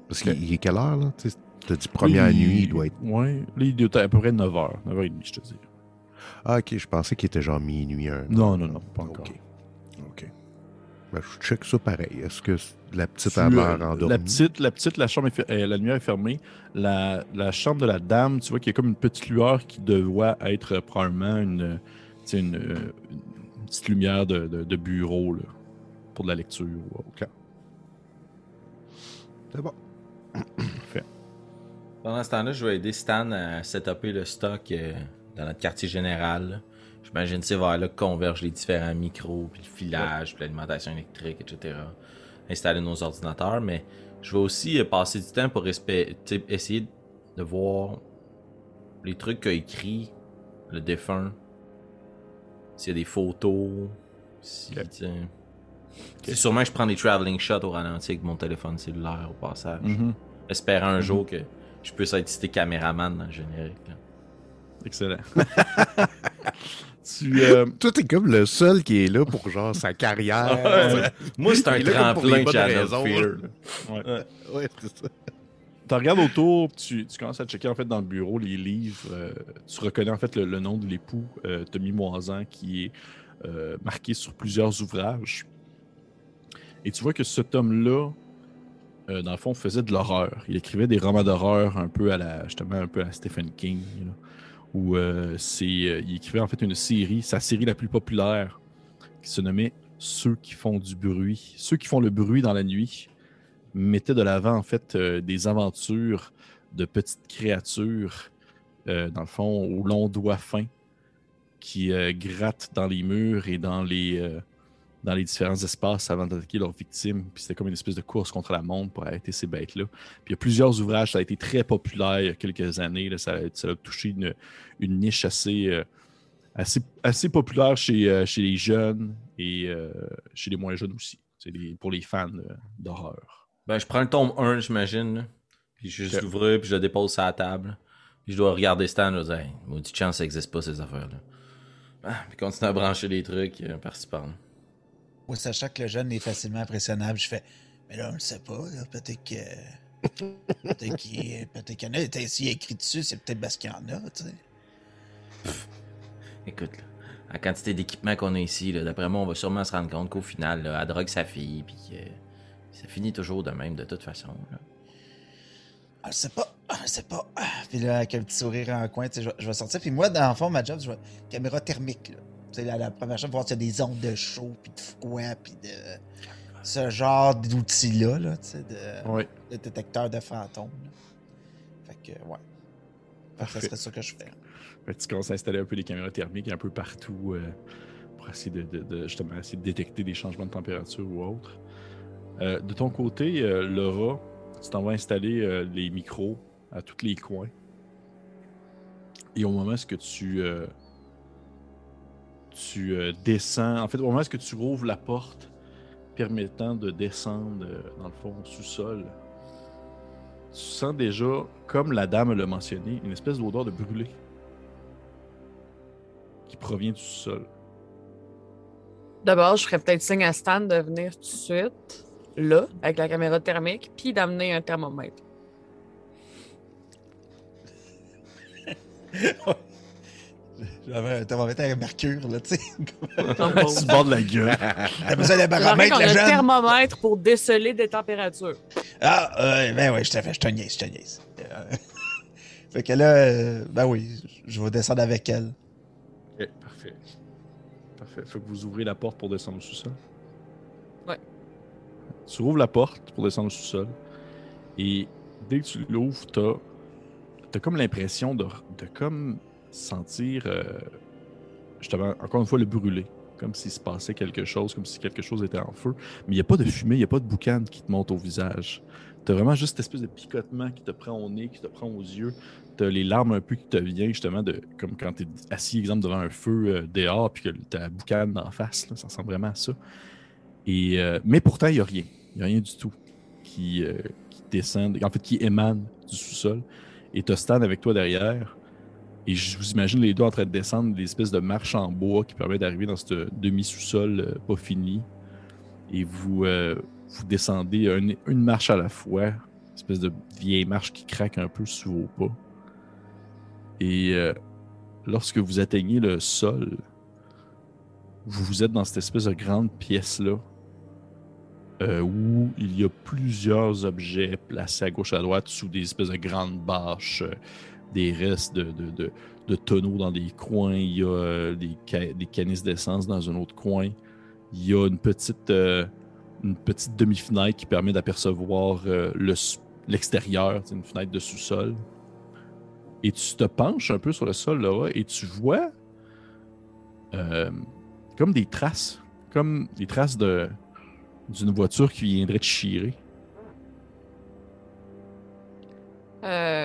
Speaker 2: Parce qu'il il est quelle heure, là? Tu sais, t'as dit première nuit, il doit être...
Speaker 1: Ouais, là, il doit être à peu près 9h, 9h30, je te dis.
Speaker 2: Ah, OK, je pensais qu'il était genre minuit, un.
Speaker 1: Non, non, non, pas encore.
Speaker 2: OK. OK. Ben, je check ça pareil. Est-ce que la petite l'air endormie?
Speaker 1: la petite, la petite, la chambre, est euh, la lumière est fermée. La, la chambre de la dame, tu vois qu'il y a comme une petite lueur qui doit être euh, probablement une, euh, une petite lumière de, de- de bureau là, pour de la lecture. autre.
Speaker 2: C'est bon.
Speaker 3: Pendant ce temps-là, je vais aider Stan à setuper le stock euh, dans notre quartier général. J'imagine que c'est vers là que convergent les différents micros, puis le filage, puis l'alimentation électrique, etc. Installer nos ordinateurs, mais je vais aussi euh, passer du temps pour essayer de voir les trucs qu'a écrit le défunt. S'il y a des photos, si, Sûrement que je prends des traveling shots au ralenti avec mon téléphone cellulaire au passage
Speaker 1: Mhm.
Speaker 3: espérant un jour que je puisse être cité caméraman dans le générique. là.
Speaker 1: Excellent. <laughs> tu, euh,
Speaker 2: Toi, t'es comme le seul qui est là pour genre sa carrière.
Speaker 3: Ouais. Moi, c'est un tremplin
Speaker 2: là.
Speaker 3: là.
Speaker 2: ouais, c'est ça.
Speaker 1: Tu regardes autour, tu, tu commences à checker en fait dans le bureau les livres. euh, tu reconnais en fait le, le nom de l'époux euh, Tommy Moisan qui est euh, marqué sur plusieurs ouvrages. Et tu vois que cet homme-là, euh, dans le fond, faisait de l'horreur. Il écrivait des romans d'horreur un peu à la justement un peu à Stephen King, là, où euh, c'est euh, il écrivait en fait une série, sa série la plus populaire, qui se nommait Ceux qui font du bruit, ceux qui font le bruit dans la nuit mettait de l'avant en fait euh, des aventures de petites créatures, dans le fond, aux longs doigts fins, qui grattent dans les murs et dans les, dans les différents espaces avant d'attaquer leurs victimes. Puis c'était comme une espèce de course contre la montre pour arrêter ces bêtes-là. Puis il y a plusieurs ouvrages, ça a été très populaire il y a quelques années. Là, ça, ça a touché une, une niche assez, euh, assez, assez populaire chez, euh, chez les jeunes et euh, chez les moins jeunes aussi. C'est pour les fans d'horreur.
Speaker 3: Ben, je prends le tome 1, j'imagine. Puis je l'ouvre, puis je le dépose sur la table. Puis je dois regarder Stan, je dire, hey, maudite chance, ça existe pas, ces affaires-là. Ah, puis continuer à brancher les trucs par-ci par-là.
Speaker 5: Moi, sachant que le jeune est facilement impressionnable, je fais, mais là, on le sait pas, là. Peut-être que. peut-être qu'il peut-être qu'il y en a. S'il écrit dessus, c'est peut-être parce qu'il y en a, tu sais.
Speaker 3: Écoute, là, la quantité d'équipement qu'on a ici, d'après moi, on va sûrement se rendre compte qu'au final, là, elle drogue sa fille, puis que ça finit toujours de même, de toute façon. là.
Speaker 5: Ah, je sais pas. Ah, je sais pas. Ah, Puis là, avec un petit sourire en coin, tu sais, je, vais- je vais sortir. Puis moi, dans le fond, ma job, je vais. Caméra thermique, là. La, la première chose, voir s'il y a des ondes de chaud, puis de froid, puis de. Ce genre d'outils-là, là, de,
Speaker 1: Oui.
Speaker 5: de détecteur de fantômes. là. Fait que, ouais. Fait que ça
Speaker 1: Parfait.
Speaker 5: serait ça que je fais.
Speaker 1: Tu commences à installer un peu des caméras thermiques un peu partout euh, pour essayer de, de- de- justement essayer de détecter des changements de température ou autre. Euh, de ton côté, euh, Laura, tu t'en vas installer les micros à tous les coins. Et au moment où que tu, tu euh, descends, en fait, au moment où que tu rouvres la porte permettant de descendre euh, dans le fond au sous-sol, tu sens déjà, comme la dame l'a mentionné, une espèce d'odeur de brûlé qui provient du sol.
Speaker 4: D'abord, je ferais peut-être signe à Stan de venir tout de suite, là, avec la caméra thermique, puis d'amener un thermomètre. <laughs>
Speaker 5: J'avais un thermomètre à mercure, là, tu sais.
Speaker 1: Sur le bord de la gueule. <laughs>
Speaker 5: T'as besoin d'un baromètre,
Speaker 4: un thermomètre pour déceler des températures.
Speaker 5: Ah, euh, ben ouais, je te fais, je te niaise, je te niaise. Euh, <laughs> fait que là, euh, ben oui, je vais descendre avec elle.
Speaker 1: Ok, parfait. Parfait. Faut que vous ouvrez la porte pour descendre au sous-sol.
Speaker 4: Ouais.
Speaker 1: Tu rouvres la porte pour descendre au sous-sol. Et dès que tu l'ouvres, t'as as comme l'impression de, de comme sentir euh, justement, encore une fois, le brûler. Comme s'il se passait quelque chose, comme si quelque chose était en feu. Mais il n'y a pas de fumée, il n'y a pas de boucan qui te monte au visage. T'as vraiment juste cette espèce de picotement qui te prend au nez, qui te prend aux yeux. T'as les larmes un peu qui te viennent justement de comme quand t'es assis, exemple, devant un feu euh, dehors, puis que t'as la boucane en face. ça ressemble vraiment à ça. Et, euh, mais pourtant, il n'y a rien. Il n'y a rien du tout qui, euh, qui descend, en fait, qui émane du sous-sol. Et t'as Stan avec toi derrière. Et je vous imagine les deux en train de descendre des espèces de marches en bois qui permettent d'arriver dans ce demi-sous-sol euh, pas fini. Et vous, euh, descendez une, marche à la fois, une espèce de vieille marche qui craque un peu sous vos pas. Et euh, lorsque vous atteignez le sol, vous vous êtes dans cette espèce de grande pièce-là où il y a plusieurs objets placés à gauche à droite sous des espèces de grandes bâches, des restes de, de- de- tonneaux dans des coins, il y a euh, des, ca- des canisses d'essence dans un autre coin, il y a une petite, euh, petite demi-fenêtre qui permet d'apercevoir euh, le l'extérieur, c'est une fenêtre de sous-sol. Et tu te penches un peu sur le sol là et tu vois comme des traces, comme des traces d'une voiture qui viendrait de chirer.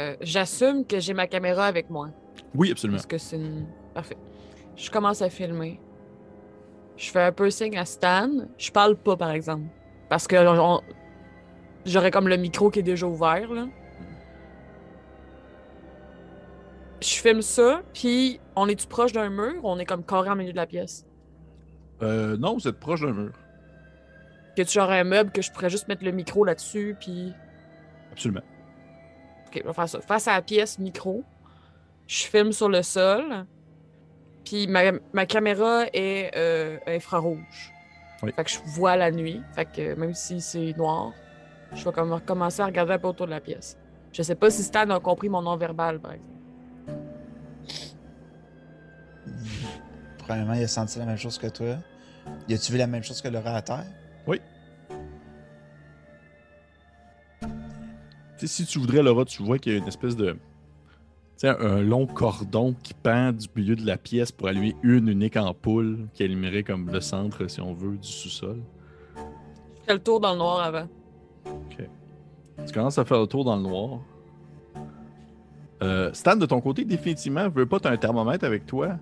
Speaker 4: Euh, J'assume que j'ai ma caméra avec moi.
Speaker 1: Oui, absolument.
Speaker 4: Parce que c'est une. Parfait. Je commence à filmer. Je fais un peu signe à Stan. Je parle pas, par exemple. Parce que on- j'aurais comme le micro qui est déjà ouvert, là. Je filme ça, puis on est-tu proche d'un mur ou on est comme carré en milieu de la pièce?
Speaker 1: Euh, non, vous êtes proche d'un mur.
Speaker 4: Que tu genre un meuble que je pourrais juste mettre le micro là-dessus, puis.
Speaker 1: Absolument.
Speaker 4: Ok, on va faire ça. Face à la pièce, micro. Je filme sur le sol. Puis ma, ma caméra est euh, infrarouge.
Speaker 1: Oui.
Speaker 4: Fait que je vois la nuit. Fait que même si c'est noir, je vais comme commencer à regarder un peu autour de la pièce. Je sais pas si Stan a compris mon non-verbal, par exemple.
Speaker 5: Probablement, il a senti la même chose que toi. Y a-tu vu la même chose que Laura à terre?
Speaker 1: Si tu voudrais, Laura, tu vois qu'il y a une espèce de. sais, un long cordon qui pend du milieu de la pièce pour allumer une unique ampoule qui allumerait comme le centre, si on veut, du sous-sol.
Speaker 4: Je fais le tour dans le noir avant.
Speaker 1: Tu commences à faire le tour dans le noir. Euh, Stan, de ton côté, définitivement, veux pas, tu un thermomètre avec toi.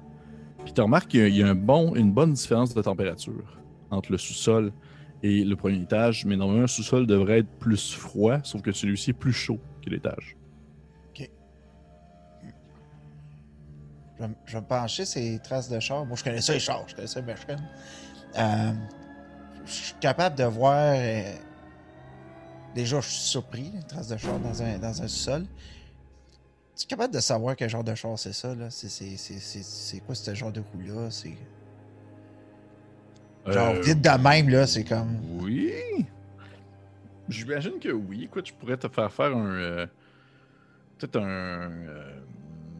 Speaker 1: Puis tu remarques qu'il y a, il y a un bon, une bonne différence de température entre le sous-sol le premier étage. Mais normalement, un sous-sol devrait être plus froid, sauf que celui-ci est plus chaud que l'étage.
Speaker 5: Me- je vais me pencher ces traces de char. Moi, je connais ça les chars, je connais ça les machines. Euh, je suis capable de voir. euh, déjà, je suis surpris, les traces de char dans un, dans un sol. Tu es capable de savoir quel genre de char c'est ça? C'est- quoi ce genre de roue-là? C'est. Genre,
Speaker 1: Euh,
Speaker 5: vite de même, là, c'est comme.
Speaker 1: Oui. J'imagine que oui. Écoute, je pourrais te faire faire un. euh, Peut-être un. euh,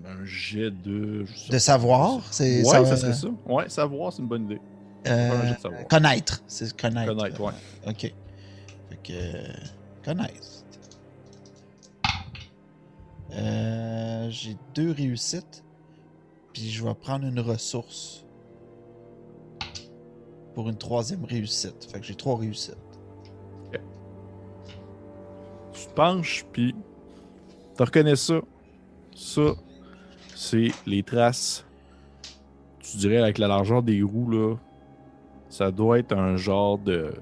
Speaker 1: un jet de.
Speaker 5: De savoir? C'est,
Speaker 1: Ouais,
Speaker 5: ça,
Speaker 1: ça serait ça. Ouais, savoir, c'est une bonne idée.
Speaker 5: euh,
Speaker 1: Faire un jet de savoir.
Speaker 5: connaître. C'est connaître.
Speaker 1: Connaître, ouais.
Speaker 5: Ok. Fait que. euh, connaître. Euh, j'ai deux réussites. Puis je vais prendre une ressource. Pour une troisième réussite. Fait que j'ai trois réussites.
Speaker 1: Tu te penches, puis. Tu reconnais ça. Ça, c'est les traces. Tu dirais avec la largeur des roues, là. Ça doit être un genre de.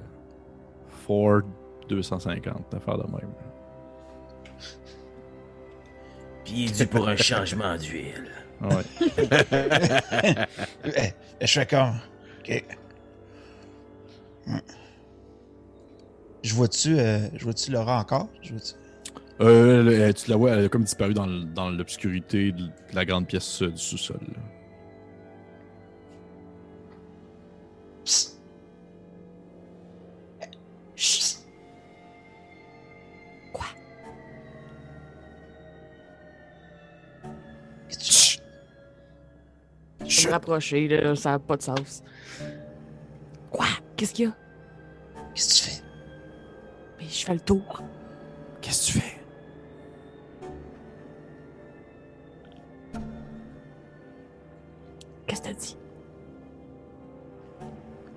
Speaker 1: Ford 250, affaire de même.
Speaker 3: Puis il est dû pour un changement d'huile.
Speaker 1: Ouais. <laughs>
Speaker 5: Je fais comme. Ok. Je vois-tu, euh, je vois-tu Laura encore? Je vois-tu...
Speaker 1: Euh, elle- elle- tu la vois, elle a comme disparu dans, l'obscurité de la grande pièce euh, du sous-sol.
Speaker 5: Chut.
Speaker 4: Quoi?
Speaker 5: Tu?
Speaker 4: Je
Speaker 5: Chut.
Speaker 4: me rapprocher, là, ça n'a pas de sens. Quoi? Qu'est-ce qu'il y a?
Speaker 5: Qu'est-ce que tu fais?
Speaker 4: Mais je fais le tour.
Speaker 1: Qu'est-ce que tu fais?
Speaker 4: Qu'est-ce que t'as dit?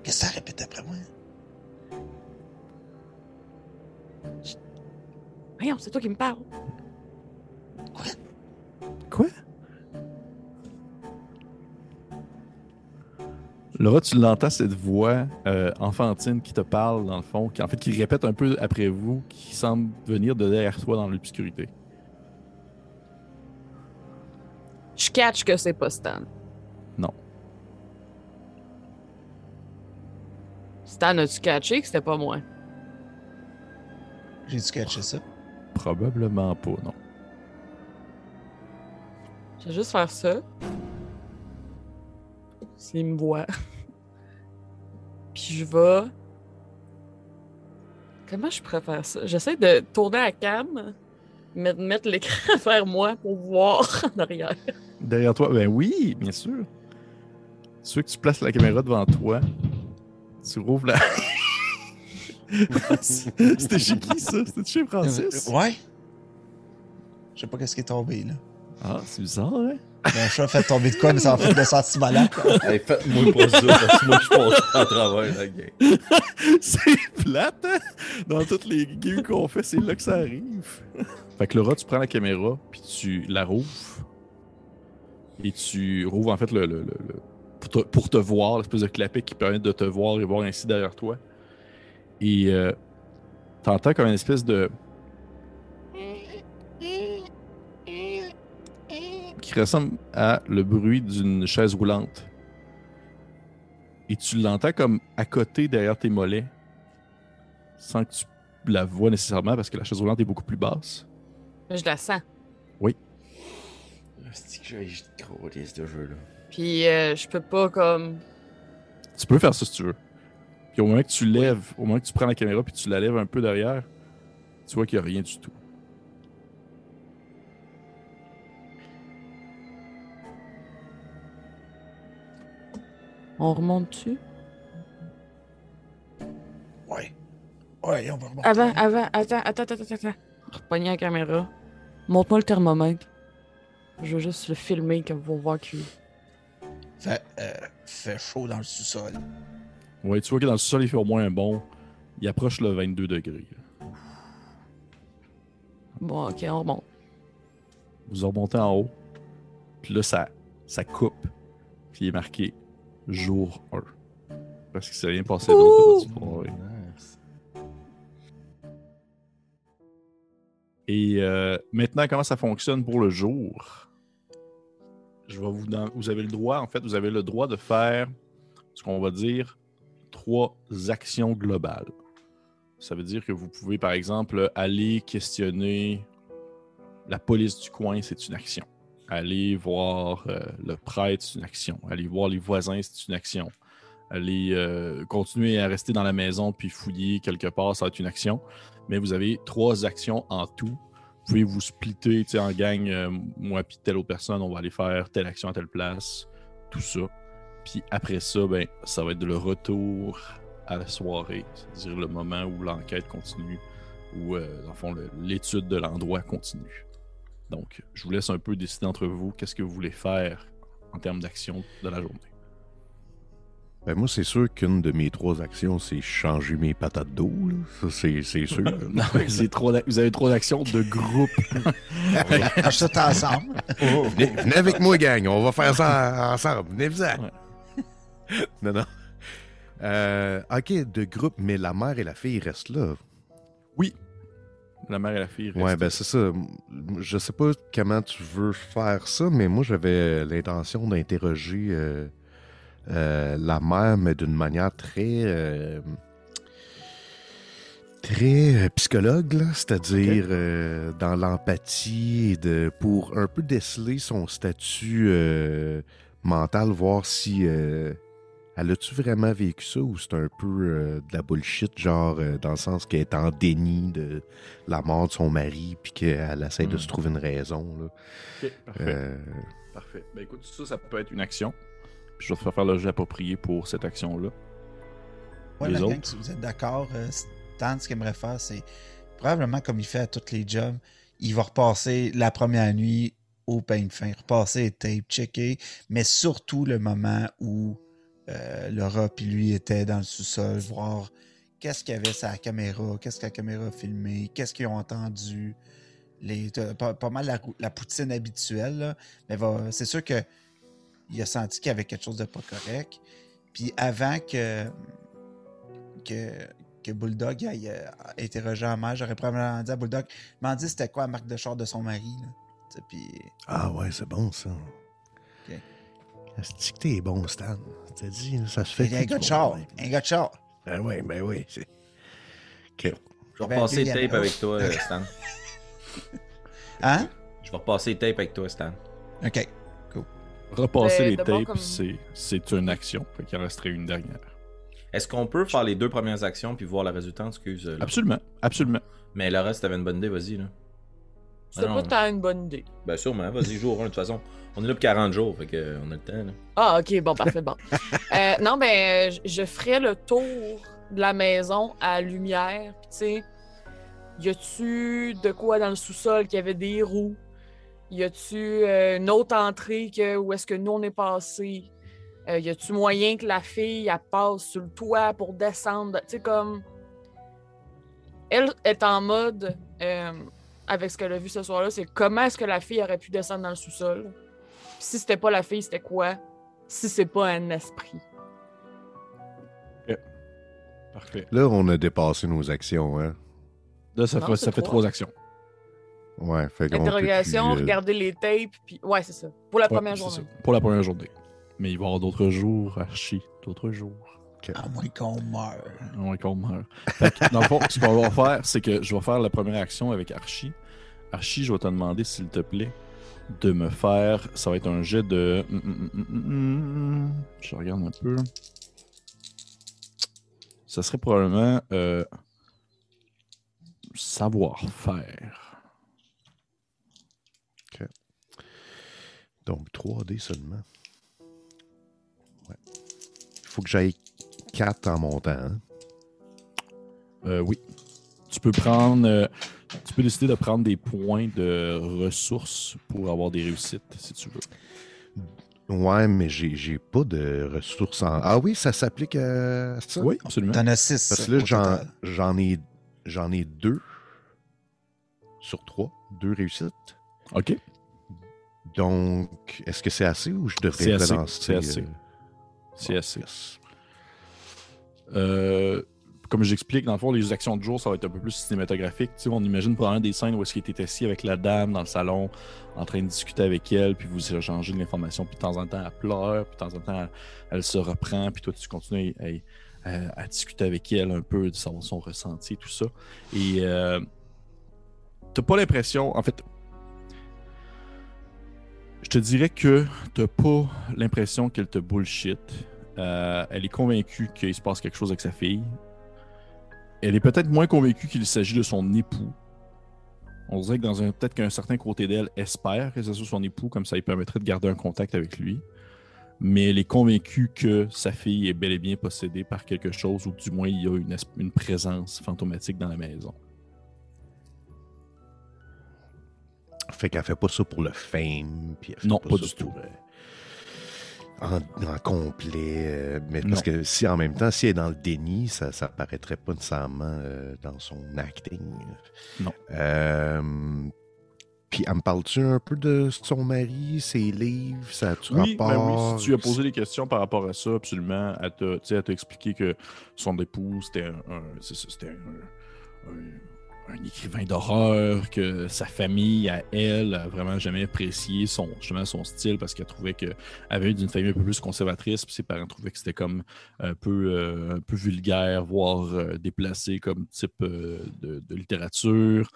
Speaker 5: Qu'est-ce que ça répète après moi?
Speaker 4: Voyons, c'est toi qui me parles.
Speaker 1: Laura, tu l'entends, cette voix euh, enfantine qui te parle, dans le fond, qui en fait qui répète un peu après vous, qui semble venir de derrière toi dans l'obscurité.
Speaker 4: Je catch que c'est pas Stan.
Speaker 1: Non.
Speaker 4: Stan, as-tu catché que c'était pas moi?
Speaker 5: J'ai dû catcher ça?
Speaker 1: Probablement pas, non.
Speaker 4: Je vais juste faire ça. S'il me voit. Puis je vais. Comment je pourrais faire ça? J'essaie de tourner la cam, mais de mettre l'écran <laughs> vers moi pour voir en arrière.
Speaker 1: Derrière toi, ben oui, bien sûr. Tu veux que tu places la caméra devant toi? Tu rouvres la. <laughs> C'était chez qui ça? C'était chez Francis?
Speaker 5: Euh, Ouais. Je sais pas qu'est-ce qui est tombé, là.
Speaker 1: Ah, c'est bizarre, hein?
Speaker 5: Mon chat a fait tomber de quoi, mais ça a fait de sentiment là. <laughs>
Speaker 3: Hey, faites-moi pas ça, parce que moi je passe à travers la game. <laughs>
Speaker 1: c'est plate, hein? Dans toutes les games qu'on fait, c'est là que ça arrive. fait que Laura, tu prends la caméra, puis tu la rouvres. Et tu rouvres en fait le. le- le- le- pour, te, pour te voir, l'espèce de clapet qui permet de te voir et voir ainsi derrière toi. Et euh, t'entends comme une espèce de. Qui ressemble à le bruit d'une chaise roulante. Et tu l'entends comme à côté derrière tes mollets, sans que tu la vois nécessairement parce que la chaise roulante est beaucoup plus basse.
Speaker 4: Je la sens.
Speaker 3: C'est que j'ai gros ce jeu-là.
Speaker 4: Puis euh, je peux pas comme.
Speaker 1: Tu peux faire ça si tu veux. Puis au moment que tu lèves, au moment que tu prends la caméra puis tu la lèves un peu derrière, tu vois qu'il n'y a rien du tout.
Speaker 4: On remonte dessus?
Speaker 5: Ouais. Ouais, on va remonter.
Speaker 4: Avant, avant, attends, attends, attends, attends, attends. Repogner la caméra. Montre-moi le thermomètre. Je veux juste le filmer comme pour voir qu'il.
Speaker 5: Fait, euh, fait chaud dans le sous-sol.
Speaker 1: Ouais, tu vois que dans le sol, il fait au moins un bon. Il approche le 22 degrés.
Speaker 4: Bon, ok, on remonte.
Speaker 1: Vous remontez en haut. Puis là, ça, ça coupe. Puis il est marqué jour 1. Parce qu'il s'est rien passé d'autre.
Speaker 3: Nice.
Speaker 1: Et euh, maintenant, comment ça fonctionne pour le jour? Je vais vous, dans- vous avez le droit, en fait, vous avez le droit de faire ce qu'on va dire trois actions globales. Ça veut dire que vous pouvez, par exemple, aller questionner la police du coin, c'est une action. Aller voir euh, le prêtre, c'est une action. Aller voir les voisins, c'est une action. Aller euh, continuer à rester dans la maison puis fouiller quelque part, ça va être une action. Mais vous avez trois actions en tout. Vous pouvez vous splitter en gang, euh, moi puis telle autre personne, on va aller faire telle action à telle place, tout ça. Puis après ça, ben, ça va être le retour à la soirée, c'est-à-dire le moment où l'enquête continue, où, dans le fond, l'étude de l'endroit continue. Donc, je vous laisse un peu décider entre vous qu'est-ce que vous voulez faire en termes d'action de la journée.
Speaker 2: Ben moi, c'est sûr qu'une de mes trois actions, c'est changer mes patates d'eau. Ça, c'est c'est sûr. <laughs>
Speaker 1: Non, mais c'est trop vous avez trop d'actions de groupe. <laughs>
Speaker 5: Marche tout ensemble.
Speaker 2: venez, venez avec moi, gang. On va faire ça ensemble. Venez-vous-en. <laughs> non, non. Euh, ok, de groupe, mais la mère et la fille restent là.
Speaker 1: La mère et la fille.
Speaker 2: Ouais, ben c'est ça. Je sais pas comment tu veux faire ça, mais moi j'avais l'intention d'interroger euh, euh, la mère, mais d'une manière très. euh, très psychologue, c'est-à-dire dans l'empathie de, pour un peu déceler son statut mental, voir si elle a-tu vraiment vécu ça ou c'est un peu euh, de la bullshit, genre euh, dans le sens qu'elle est en déni de la mort de son mari puis qu'elle essaie de
Speaker 1: Hmm.
Speaker 2: se trouver une raison. Là?
Speaker 1: Ok, parfait.
Speaker 2: Euh,
Speaker 1: Parfait. Ben écoute, ça, ça peut être une action. Puis je vais te faire faire le jeu approprié pour cette action-là.
Speaker 5: Ouais,
Speaker 1: Les autres?
Speaker 5: si vous êtes d'accord, euh, Stan, ce qu'il aimerait faire, c'est probablement comme il fait à tous les jobs, il va repasser la première nuit au pain fin, repasser les tapes, checker, mais surtout le moment où euh, Laura puis lui étaient dans le sous-sol, voir qu'est-ce qu'il y avait sur la caméra, qu'est-ce que la caméra a filmé, qu'est-ce qu'ils ont entendu. Les, pas, pas mal la, poutine habituelle, là, mais c'est sûr que il a senti qu'il y avait quelque chose de pas correct. Puis avant que, que, que Bulldog aille euh, interroger la mère, j'aurais probablement dit à Bulldog, m'a dit c'était quoi la marque de char de son mari. Là. Puis
Speaker 2: Ah ouais, c'est bon ça.
Speaker 5: Ok.
Speaker 2: Est-ce que t'es bon, Stan? T'as dit, ça se fait.
Speaker 5: il y a un gars de char, un gars de char.
Speaker 2: Ben oui, ben oui.
Speaker 3: Je vais
Speaker 5: Ben,
Speaker 3: repasser le tape avec toi, euh, <laughs> Stan.
Speaker 5: Hein?
Speaker 3: Je vais repasser le tape avec toi, Stan.
Speaker 5: OK.
Speaker 1: Repasser
Speaker 4: Ben,
Speaker 1: les tapes,
Speaker 4: comme-
Speaker 1: c'est, c'est une action. Fait qu'il en resterait une dernière.
Speaker 3: Est-ce qu'on peut faire les deux premières actions puis voir la résultante, excuse. euh, là?
Speaker 1: Absolument. Absolument.
Speaker 3: Mais le reste, t'avais une bonne idée, vas-y, là.
Speaker 4: C'est
Speaker 3: Ah
Speaker 4: pas
Speaker 3: non.
Speaker 4: tant une bonne idée.
Speaker 3: Ben sûrement, vas-y, jour 1, de toute façon. On est là pour 40 jours, fait que euh, on a le temps, là.
Speaker 4: Ah, ok, bon, parfait, bon. <laughs> Euh, non, ben, je- je ferais le tour de la maison à lumière, puis tu sais, y a-tu de quoi dans le sous-sol qui avait des roues? Y a-tu euh, une autre entrée que où est-ce que nous on est passé? Euh, y a-tu moyen que la fille elle passe sur le toit pour descendre? Tu sais, comme. Elle est en mode, euh, avec ce qu'elle a vu ce soir-là, c'est comment est-ce que la fille aurait pu descendre dans le sous-sol? Puis si c'était pas la fille, c'était quoi? Si c'est pas un esprit.
Speaker 1: Parfait.
Speaker 2: Là, on a dépassé nos actions, hein.
Speaker 1: Là, ça,
Speaker 4: Non,
Speaker 1: fait,
Speaker 4: trois.
Speaker 1: actions.
Speaker 2: Ouais, fait qu'on
Speaker 4: Interrogation,
Speaker 2: plus, euh,
Speaker 4: regarder les tapes, puis ouais, c'est ça. Pour la
Speaker 1: Ouais,
Speaker 4: première journée.
Speaker 1: ça. Pour la première journée. Mais il va y avoir d'autres jours, Archie. D'autres jours.
Speaker 5: À moins qu'on meure.
Speaker 1: On qu'on meurt. Fait que, dans le fond, ce qu'on va faire, c'est que je vais faire la première action avec Archie. Archie, je vais te demander, s'il te plaît, de me faire. Ça va être un jet de. hum, hum, hum. Je regarde un peu. Ça serait probablement. euh, Savoir-faire.
Speaker 2: Donc 3D seulement. Ouais. Il faut que j'aille 4 en montant. hein.
Speaker 1: Euh, oui. Tu peux prendre. euh, Tu peux décider de prendre des points de ressources pour avoir des réussites, si tu veux.
Speaker 2: Ouais, mais j'ai, pas de ressources en. Ah oui, ça s'applique à ça?
Speaker 1: Oui, absolument.
Speaker 5: T'en as six.
Speaker 2: Parce que là, j'en, ai, deux sur trois, deux réussites.
Speaker 1: OK.
Speaker 2: Donc, est-ce que c'est assez ou je devrais
Speaker 1: C'est assez,
Speaker 2: relancer?
Speaker 1: c'est assez.
Speaker 2: euh,
Speaker 1: C'est assez.
Speaker 2: yes.
Speaker 1: Euh, comme j'explique, dans le fond, les actions de jour, ça va être un peu plus cinématographique. Tu on imagine probablement des scènes où est-ce qu'il était assis avec la dame dans le salon, en train de discuter avec elle, puis vous échangez de l'information, puis de temps en temps, elle pleure, puis de temps en temps, elle, se reprend, puis toi, tu continues à discuter avec elle un peu, de savoir son ressenti, tout ça. Et euh, t'as pas l'impression, en fait, je te dirais que t'as pas l'impression qu'elle te bullshit. Euh, elle est convaincue qu'il se passe quelque chose avec sa fille. Elle est peut-être moins convaincue qu'il s'agit de son époux. On dirait que dans un peut-être qu'un certain côté d'elle espère que ce soit son époux, comme ça il permettrait de garder un contact avec lui. Mais elle est convaincue que sa fille est bel et bien possédée par quelque chose, ou du moins il y a une, présence fantomatique dans la maison.
Speaker 2: Fait qu'elle fait pas ça pour le fame. Puis elle fait
Speaker 1: Non, pas
Speaker 2: ça
Speaker 1: du tout.
Speaker 2: pour, euh, en, en complet. euh, mais
Speaker 1: Non.
Speaker 2: parce que si en même temps, si elle est dans le déni, ça ça paraîtrait pas nécessairement euh, dans son acting.
Speaker 1: Non.
Speaker 2: Euh, puis elle me parle-tu un peu de son mari, ses livres, ça a-tu
Speaker 1: Oui, ben
Speaker 2: rapport?
Speaker 1: oui, si tu as posé des questions par rapport à ça, absolument, elle t'a, tu expliqué que son époux, c'était un- un écrivain d'horreur, que sa famille, à elle, a vraiment jamais apprécié son, justement, son style parce qu'elle trouvait qu'elle avait eu d'une famille un peu plus conservatrice, puis ses parents trouvaient que c'était comme un peu, euh, un peu vulgaire, voire euh, déplacé comme type euh, de, littérature,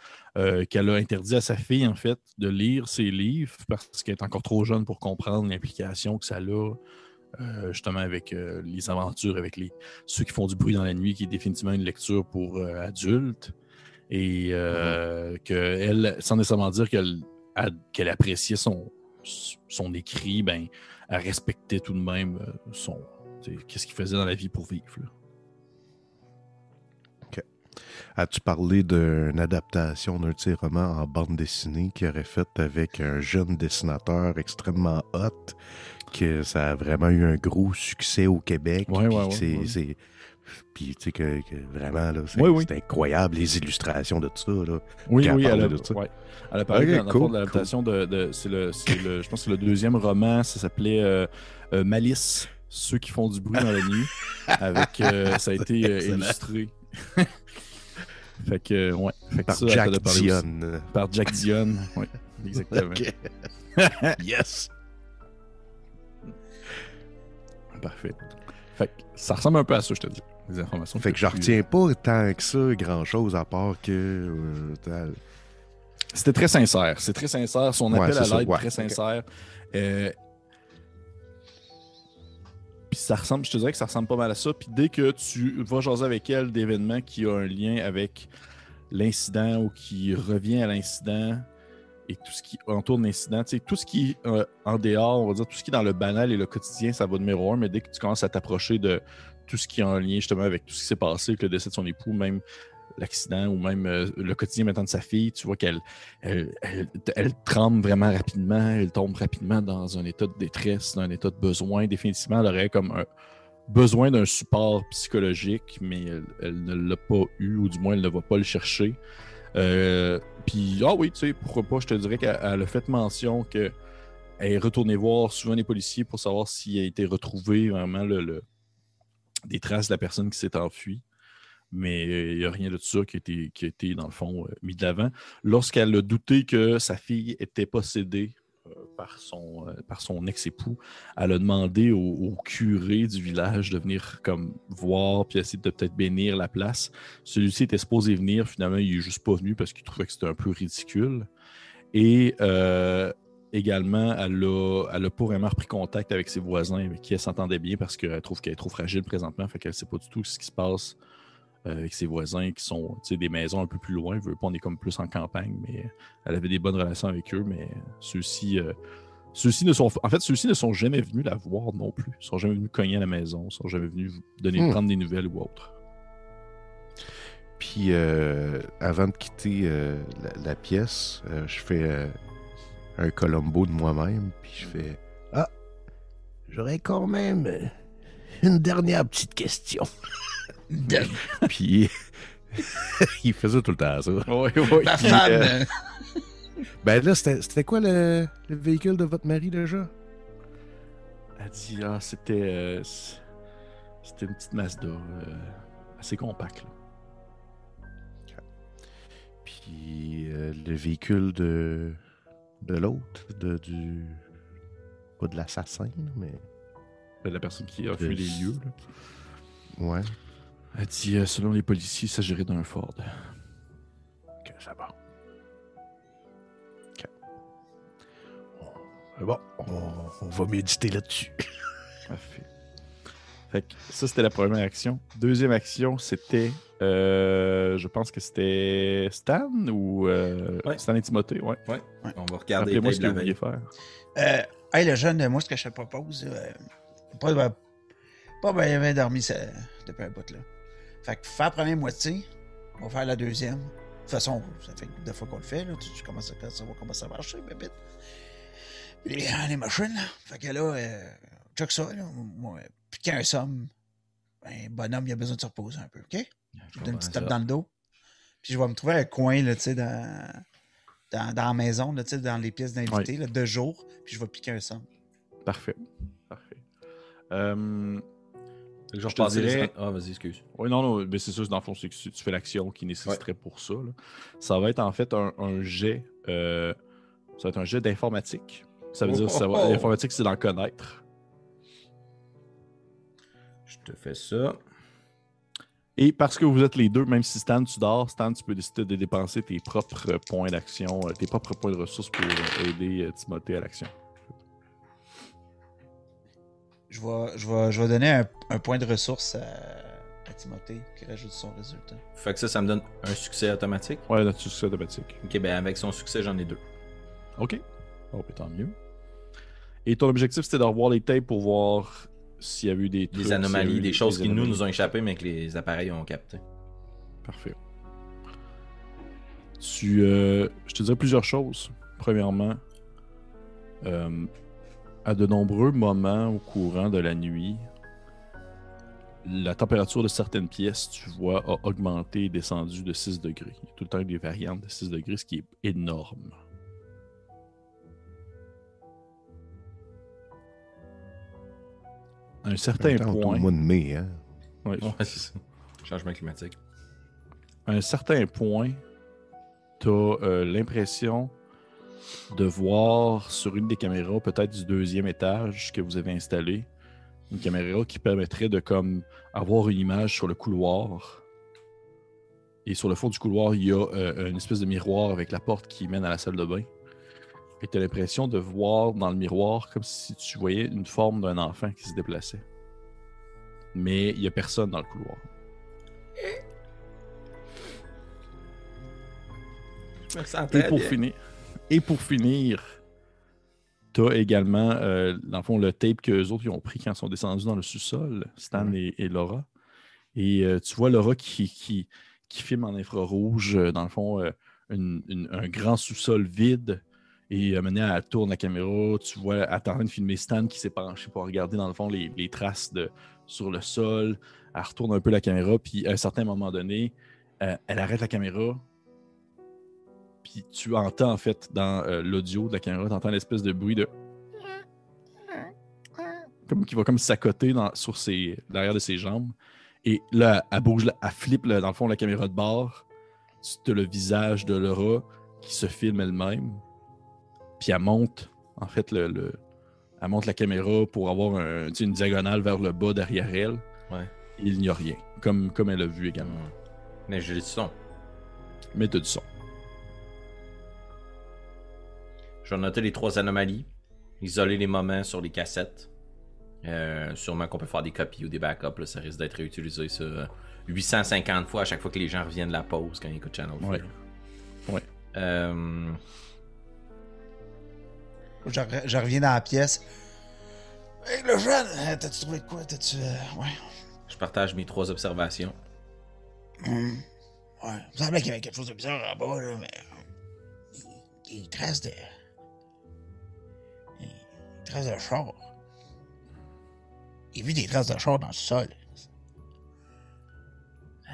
Speaker 1: qu'elle a interdit à sa fille, en fait, de lire ses livres parce qu'elle est encore trop jeune pour comprendre l'implication que ça a, euh, justement, avec les aventures, avec les, ceux qui font du bruit dans la nuit, qui est définitivement une lecture pour euh, adultes. Et euh, qu'elle, sans nécessairement dire qu'elle qu'elle appréciait son, son écrit, ben, elle respectait tout de même euh, son, qu'est-ce qu'il faisait dans la vie pour vivre. là.
Speaker 2: As-tu parlé d'une adaptation d'un de ses romans en bande dessinée qu'il aurait faite avec un jeune dessinateur extrêmement hot, que ça a vraiment eu un gros succès au Québec.
Speaker 1: Ouais,
Speaker 2: puis
Speaker 1: ouais,
Speaker 2: Puis, tu sais, que, que vraiment, là, c'est
Speaker 1: Ouais, oui.
Speaker 2: c'est incroyable, les illustrations de tout ça, là.
Speaker 1: Oui, oui, elle a,
Speaker 2: de ça.
Speaker 1: ouais. Elle a parlé
Speaker 2: Ok,
Speaker 1: dans- dans le
Speaker 2: cool,
Speaker 1: fond de l'adaptation de, c'est le, c'est le- je pense que c'est le deuxième roman, ça s'appelait euh, euh, Malice, ceux qui font du bruit dans la nuit, <laughs> avec euh, ça a été illustré. <laughs> fait que ouais, fait que
Speaker 2: Par
Speaker 1: ça,
Speaker 2: Jack. Dion.
Speaker 1: Par Jack Dion, oui, exactement. <laughs>
Speaker 2: Yes!
Speaker 1: Parfait. Fait que ça ressemble un peu à ça, je te dis, les informations.
Speaker 2: Fait que je retiens pas tant que ça grand-chose à part que... euh,
Speaker 1: C'était très sincère. C'est très sincère. Son
Speaker 2: Ouais,
Speaker 1: appel
Speaker 2: c'est
Speaker 1: à l'aide,
Speaker 2: ouais,
Speaker 1: très sincère. Euh, Puis ça ressemble, je te dirais que ça ressemble pas mal à ça. Puis dès que tu vas jaser avec elle d'événements qui ont un lien avec l'incident ou qui revient à l'incident et tout ce qui entoure l'incident, tu sais, tout ce qui est euh, en dehors, on va dire, tout ce qui est dans le banal et le quotidien, ça va numéro un. Mais dès que tu commences à t'approcher de tout ce qui est en lien justement avec tout ce qui s'est passé, avec le décès de son époux, même l'accident ou même euh, le quotidien maintenant de sa fille, tu vois qu'elle elle, elle- elle tremble vraiment rapidement, elle tombe rapidement dans un état de détresse, dans un état de besoin. Définitivement, elle aurait comme un besoin d'un support psychologique, mais elle, elle ne l'a pas eu, ou du moins elle ne va pas le chercher. Euh, Puis, ah oui, tu sais, pourquoi pas, je te dirais qu'elle elle a fait mention qu'elle est retournée voir souvent les policiers pour savoir s'il a été retrouvé vraiment le- des traces de la personne qui s'est enfuie. Mais euh, il n'y a rien de ça qui a été, dans le fond, euh, mis de l'avant lorsqu'elle a douté que sa fille était possédée euh, par son, par son ex-époux, elle a demandé au, au curé du village de venir comme voir puis essayer de peut-être bénir la place. Celui-ci était supposé venir, finalement, il n'est juste pas venu parce qu'il trouvait que c'était un peu ridicule. Et euh, également, elle a, elle a pas vraiment repris contact avec ses voisins avec qui elle s'entendait bien parce qu'elle trouve qu'elle est trop fragile présentement, fait qu'elle ne sait pas du tout ce qui se passe euh, avec ses voisins qui sont des maisons un peu plus loin. Je veux pas, on est comme plus en campagne, mais elle avait des bonnes relations avec eux, mais ceux-ci. euh, ceux-ci ne sont, en fait, ceux-ci ne sont jamais venus la voir non plus. Ils sont jamais venus cogner à la maison. Ils sont jamais venus donner
Speaker 2: Hmm.
Speaker 1: prendre des nouvelles ou autre.
Speaker 2: Puis euh, avant de quitter euh, la, la pièce, je fais un Colombo de moi-même. Puis je fais Ah, j'aurais quand même une dernière petite question. <laughs> Puis <laughs> il faisait tout le temps ça.
Speaker 1: Oui, oui.
Speaker 5: Ma femme.
Speaker 2: euh,
Speaker 5: euh,
Speaker 2: Ben là, c'était c'était quoi le, le véhicule de votre mari déjà?
Speaker 1: Elle dit Ah, c'était. euh, c'était une petite Mazda euh, assez compacte. là.
Speaker 2: Puis euh, le véhicule de, de l'autre, de, du. Pas de l'assassin, mais.
Speaker 1: De La personne qui a
Speaker 2: De-
Speaker 1: fui les lieux. là.
Speaker 2: Ouais.
Speaker 1: Elle dit euh, Selon les policiers, il s'agirait d'un Ford.
Speaker 2: Ok, ça va. Ok. On- Bon, on, on va méditer là-dessus.
Speaker 1: Parfait. Fait que ça, c'était la première action. Deuxième action, c'était. euh, je pense que c'était Stan ou. euh,
Speaker 3: Ouais.
Speaker 1: Stan et Timothée, ouais.
Speaker 3: On va regarder
Speaker 1: Rappelez-moi
Speaker 3: les
Speaker 1: ce que vous vouliez faire.
Speaker 5: Euh, hey, le jeune, moi, ce que je te propose, euh, pas, ben, pas ben, bien dormi ça, depuis un bout, là. Fait que faire la première moitié, on va faire la deuxième. De toute façon, ça fait deux fois qu'on le fait, là. Tu, tu commences à savoir comment ça marche, bébé. Les, les machines, là. Fait que là, euh, check ça, là. Moi, piquer un somme, ben, bonhomme, il a besoin de se reposer un peu, OK? Je lui donne une petite tape dans le dos. Puis je vais me trouver un coin, là, tu sais, dans, dans, dans la maison, là, tu sais, dans les pièces d'invités, là, deux jours. Puis je vais piquer un somme.
Speaker 1: Parfait. Parfait. Euh,
Speaker 3: que Je
Speaker 1: Je te dirais-
Speaker 3: Ah, vas-y, excuse.
Speaker 1: Oui, non, non, mais c'est ça, dans le fond, c'est que tu tu fais l'action qui nécessiterait pour ça. là. Ça va être en fait un, un jet. euh, ça va être un jet d'informatique. Ça veut dire ça va-
Speaker 3: oh.
Speaker 1: l'informatique, c'est d'en connaître.
Speaker 3: Je te fais ça.
Speaker 1: Et parce que vous êtes les deux, même si Stan, tu dors, Stan, tu peux décider de dépenser tes propres points d'action, euh, tes propres points de ressources pour euh, aider euh, Timothée à l'action.
Speaker 5: Je vais, je vais, je vais donner un, un point de ressource à, à Timothée qui rajoute son résultat.
Speaker 3: Fait que ça, ça me donne un succès automatique?
Speaker 1: Ouais, tu c'est automatique.
Speaker 3: Ok, ben avec son succès, j'en ai deux.
Speaker 1: OK. Oh, tant mieux. Et ton objectif, c'était de revoir les tapes pour voir s'il y avait eu des trucs,
Speaker 3: Des anomalies,
Speaker 1: eu
Speaker 3: des choses qui nous nous ont échappé, mais que les appareils ont capté.
Speaker 1: Parfait. Tu, euh, je te dirais plusieurs choses. Premièrement, euh, à de nombreux moments au courant de la nuit, la température de certaines pièces, tu vois, a augmenté et descendu de 6 degrés. Il y a tout le temps des variantes de 6 degrés, ce qui est énorme. À un certain point.
Speaker 2: Au mois de mai, hein?
Speaker 1: Ouais,
Speaker 3: c'est ça. Changement climatique.
Speaker 1: à un certain point, tu as l'impression de voir sur une des caméras, peut-être du deuxième étage que vous avez installé, une caméra qui permettrait de comme avoir une image sur le couloir. Et sur le fond du couloir, il y a euh, une espèce de miroir avec la porte qui mène à la salle de bain. Et tu as l'impression de voir dans le miroir comme si tu voyais une forme d'un enfant qui se déplaçait. Mais il n'y a personne dans le couloir. Et pour finir, et pour finir, tu as également, euh, dans le fond, le tape qu'eux autres ils ont pris quand ils sont descendus dans le sous-sol, Stan et, et Laura. Et euh, tu vois Laura qui, qui, qui filme en infrarouge, euh, dans le fond, euh, une- une- un grand sous-sol vide. Et euh, maintenant, elle tourne la caméra. Tu vois, elle est en train de filmer Stan qui s'est penché pour regarder, dans le fond, les, traces de, sur le sol. Elle retourne un peu la caméra. Puis, à un certain moment donné, euh, elle arrête la caméra. Puis tu entends en fait dans euh, l'audio de la caméra, tu entends l'espèce de bruit de. Comme qui va comme s'accoter sur ses, derrière de ses jambes. Et là, elle bouge, elle flippe dans le fond la caméra de bord. Tu as le visage de Laura qui se filme elle-même. Puis elle monte, en fait, le, le- elle monte la caméra pour avoir un, une diagonale vers le bas derrière elle.
Speaker 3: Ouais.
Speaker 1: Il n'y a rien, comme, comme elle a vu également.
Speaker 3: Hum. Mais j'ai du son.
Speaker 1: Mais t'as du son.
Speaker 3: Je vais noter les trois anomalies, isoler les moments sur les cassettes. Euh, sûrement qu'on peut faire des copies ou des backups, là, ça risque d'être réutilisé ça, euh, 850 fois à chaque fois que les gens reviennent de la pause quand ils écoutent Channel
Speaker 1: Ouais.
Speaker 3: Fear.
Speaker 1: Ouais.
Speaker 3: Euh,
Speaker 5: Je, re- je reviens dans la pièce. Hey, le jeune, euh, t'as-tu trouvé de quoi? T'as-tu. euh, ouais.
Speaker 3: je partage mes trois observations.
Speaker 5: Hum. Ouais, il me semblait qu'il y avait quelque chose de bizarre en bas, là, mais. Il, il trace de. Il trace de char. Il vu des traces de char dans le sol.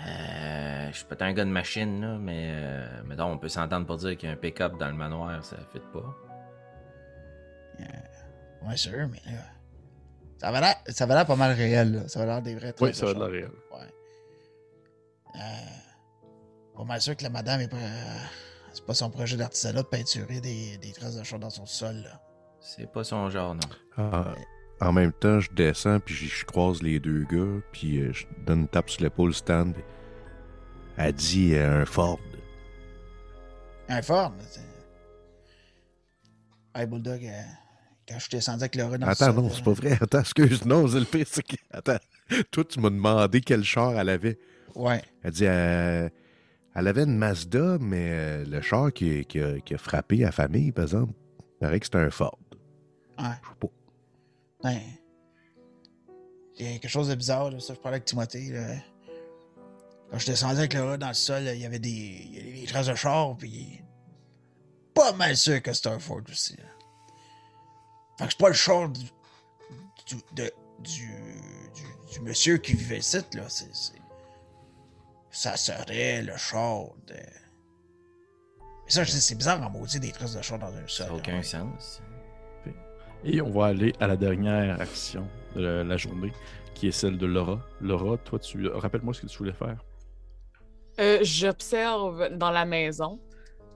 Speaker 3: Euh, je suis pas un gars de machine, là, mais. Euh, mais non, on peut s'entendre pour dire qu'il y a un pick-up dans le manoir, ça fit pas.
Speaker 5: Ouais, sûr, mais là. Ça avait l'air, ça avait l'air pas mal réel, là. Ça avait l'air des vrais traces
Speaker 1: Oui, ça va de
Speaker 5: char.
Speaker 1: la réelle.
Speaker 5: Ouais. Euh, pas mal sûr que la madame est pas. euh, c'est pas son projet d'artisanat de peinturer des, des traces de char dans son sol, là.
Speaker 3: C'est pas son genre, non.
Speaker 2: Ah, en même temps, je descends, puis je, croise les deux gars, puis euh, je donne une tape sur l'épaule Stan. puis Elle dit euh, un Ford.
Speaker 5: Un Ford, Hey, Bulldog, euh, quand je suis descendu avec Laura dans le
Speaker 2: Attends, non, c'est pas vrai. Attends, excuse. Non, c'est le pire, c'est que. Attends. Toi, tu m'as demandé quel char elle avait.
Speaker 5: Ouais.
Speaker 2: Elle dit euh, elle avait une Mazda, mais euh, le char qui, qui a, qui a frappé la famille, par exemple, il paraît que c'était un Ford.
Speaker 5: Ouais.
Speaker 2: Je sais pas.
Speaker 5: Ouais. Il y a quelque chose de bizarre, là, ça, je parlais avec Timothée. Là. Quand je descendais avec Laura dans le sol, là, il y avait des, il y avait des traces de char, puis pas mal sûr que c'était un Ford aussi. là. Fait que c'est pas le char du, du, de- du, du, du monsieur qui vivait ici, là. C'est, Ça serait le char de... Mais ça, je sais, c'est bizarre en maudit des traces de char dans un sol.
Speaker 3: Ça n'a
Speaker 5: là.
Speaker 3: aucun sens.
Speaker 1: Et on va aller à la dernière action de la, la journée, qui est celle de Laura. Laura, toi, tu rappelle-moi ce que tu voulais faire.
Speaker 4: Euh, J'observe dans la maison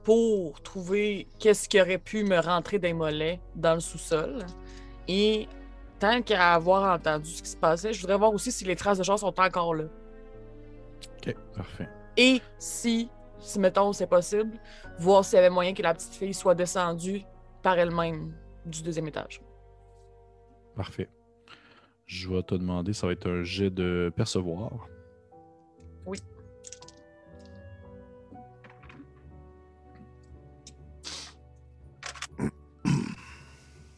Speaker 4: pour trouver qu'est-ce qui aurait pu me rentrer des mollets dans le sous-sol. Et tant qu'à avoir entendu ce qui se passait, je voudrais voir aussi si les traces de char sont encore là.
Speaker 1: Ok, parfait.
Speaker 4: Et si, si mettons c'est possible, voir s'il y avait moyen que la petite fille soit descendue par elle-même du deuxième étage.
Speaker 1: Parfait. Je vais te demander, ça va être un jet de percevoir.
Speaker 4: Oui.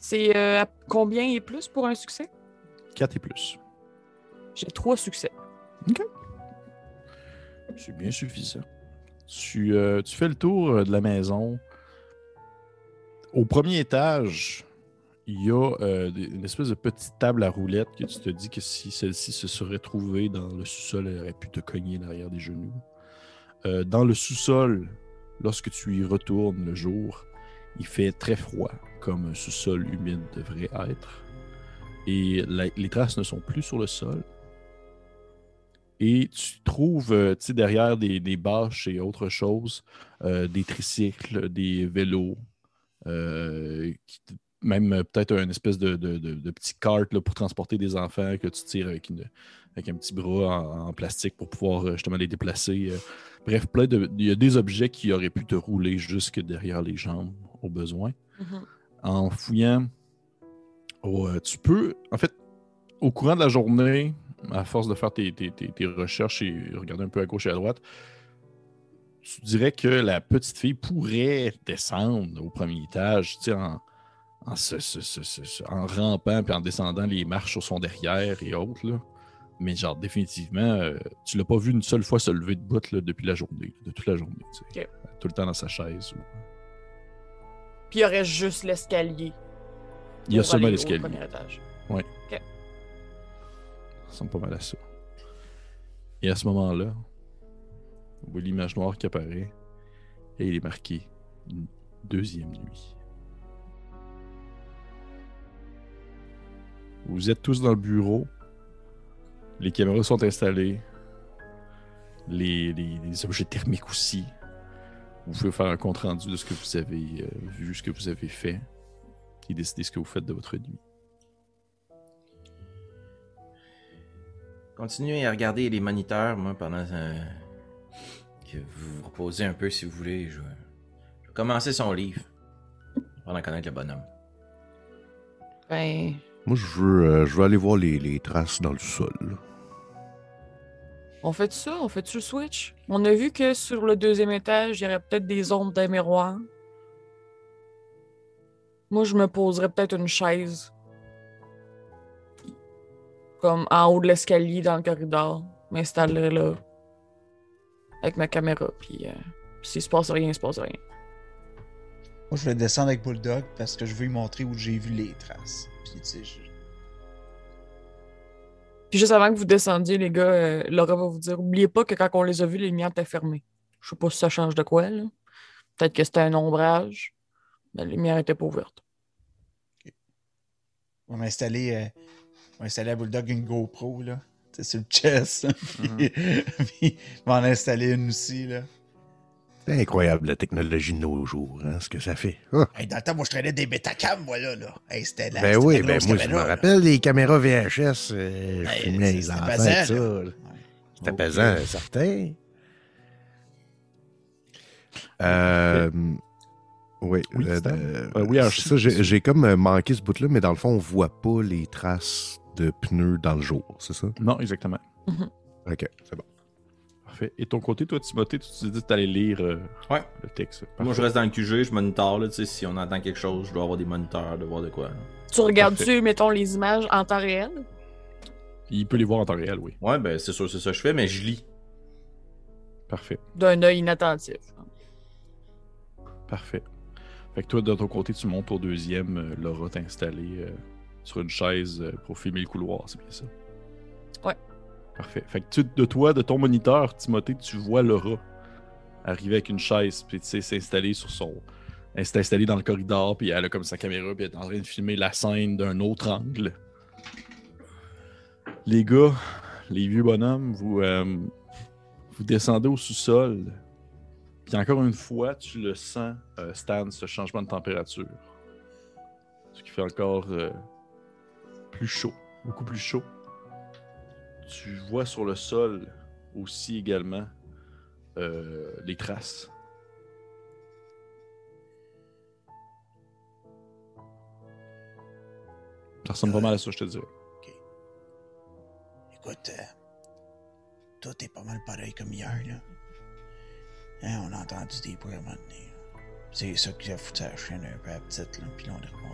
Speaker 4: C'est euh, combien et plus pour un succès?
Speaker 1: 4 et plus.
Speaker 4: J'ai trois succès.
Speaker 1: C'est bien suffisant. Tu, euh, tu fais le tour euh, de la maison. Au premier étage, il y a euh, une espèce de petite table à roulettes que tu te dis que si celle-ci se serait trouvée dans le sous-sol, elle aurait pu te cogner derrière des genoux. Euh, dans le sous-sol, lorsque tu y retournes le jour, il fait très froid, comme un sous-sol humide devrait être. Et les traces ne sont plus sur le sol. Et tu trouves, euh, tu sais, derrière des, bâches et autres choses, euh, des tricycles, des vélos, euh, même peut-être une espèce de, de, de- petit cart pour transporter des enfants que tu tires avec, un petit bras en, plastique pour pouvoir justement les déplacer. Bref, plein de, il y a des objets qui auraient pu te rouler jusque derrière les jambes au besoin en fouillant. oh, euh, tu peux, en fait, au courant de la journée, à force de faire tes, tes- tes- tes recherches et regarder un peu à gauche et à droite, tu dirais que la petite fille pourrait descendre au premier étage, tu sais, en, en, se- se- se- se- se- en rampant puis en descendant les marches sur son derrière et autres. Là. Mais genre, définitivement, euh, tu l'as pas vu une seule fois se lever de bout là, depuis la journée, de toute la journée. tu sais.
Speaker 4: Ok.
Speaker 1: Tout le temps dans sa chaise. ou-
Speaker 4: Puis il y aurait juste l'escalier.
Speaker 1: Il y a seulement l'escalier.
Speaker 4: premier étage.
Speaker 1: Ça pas mal à ça. Et à ce moment-là, on voit l'image noire qui apparaît et il est marqué une deuxième nuit. Vous êtes tous dans le bureau. Les caméras sont installées. Les, les- les objets thermiques aussi. Vous pouvez faire un compte rendu de ce que vous avez euh, vu, ce que vous avez fait, et décider ce que vous faites de votre nuit.
Speaker 3: Continuez à regarder les moniteurs, moi, pendant euh, que vous vous reposez un peu si vous voulez. Je vais, je vais commencer son livre. Pour en connaître le bonhomme.
Speaker 4: Ben,
Speaker 2: Moi, je veux, euh, je veux aller voir les, les traces dans le sol.
Speaker 4: On fait ça? On fait-tu le switch? On a vu que sur le deuxième étage, il y aurait peut-être des ombres d'un miroir. Moi, je me poserais peut-être une chaise. Comme en haut de l'escalier dans le corridor. M'installerais là. avec ma caméra. Puis euh, s'il se passe rien, il se passe rien.
Speaker 5: Moi, je vais descendre avec Bulldog parce que je veux lui montrer où j'ai vu les traces. Puis
Speaker 4: juste avant que vous descendiez, les gars, euh, Laura va vous dire Oubliez pas que quand on les a vus, les lumières étaient fermées. Je sais pas si ça change de quoi, là. Peut-être que c'était un ombrage. Mais les lumières étaient pas ouvertes.
Speaker 5: on va installer, euh, on va installer à Bulldog une GoPro, là. Sais, sur le chest.
Speaker 3: Mhm. <laughs>
Speaker 5: Puis, on va en installer une aussi, là.
Speaker 2: C'est incroyable la technologie de nos jours, hein, ce que ça fait. Ah.
Speaker 5: Hey, dans le temps, moi, je traînais des Betacam, moi, là. là. Hey, c'était la
Speaker 2: Ben oui, ben moi, je me rappelle des caméras VHS. Euh, je
Speaker 5: Hey,
Speaker 2: filmais les
Speaker 5: c'était
Speaker 2: enfants
Speaker 5: pesant,
Speaker 2: ça.
Speaker 5: là.
Speaker 2: C'était
Speaker 1: Ok.
Speaker 2: pesant, certain. Euh, oui,
Speaker 1: Oui,
Speaker 2: euh,
Speaker 1: oui, je-
Speaker 2: ça, j'ai j'ai comme euh, manqué ce bout-là, mais dans le fond, on voit pas les traces de pneus dans le jour, c'est ça?
Speaker 1: Non, exactement.
Speaker 2: Ok, c'est bon.
Speaker 1: Parfait. Et ton côté, toi, Timothée, tu te dis que tu allais lire euh,
Speaker 3: Ouais.
Speaker 1: le texte.
Speaker 3: Moi, je reste dans le QG, je monitore, là, tu sais, si on entend quelque chose, je dois avoir des moniteurs, de voir de quoi.
Speaker 4: Tu regardes-tu, mettons, les images en temps réel?
Speaker 1: Il peut les voir en temps réel, oui.
Speaker 3: Ouais, ben, c'est sûr, c'est ça que je fais, mais je lis.
Speaker 1: Parfait.
Speaker 4: d'un œil inattentif.
Speaker 1: Parfait. Fait que toi, de ton côté, tu montes au deuxième. euh, Laura t'a installé euh, sur une chaise euh, pour filmer le couloir, c'est bien ça? Parfait. Fait que de toi, de ton moniteur, Timothée, tu vois Laura arriver avec une chaise, puis tu sais, s'installer sur son. S'est installée dans le corridor, puis elle a comme sa caméra, puis elle est en train de filmer la scène d'un autre angle. Les gars, les vieux bonhommes, vous, euh, vous descendez au sous-sol. Puis encore une fois, tu le sens, euh, Stan, ce changement de température. Ce qui fait encore euh, plus chaud, beaucoup plus chaud. Tu vois sur le sol aussi également euh, les traces. Ça ressemble pas mal à ça, je te dirais.
Speaker 5: Écoute, euh, tout est pas mal pareil comme hier, là. Hein, on a entendu des bruits à un. C'est ça qui a foutu la chaîne un peu à petite, là, puis on est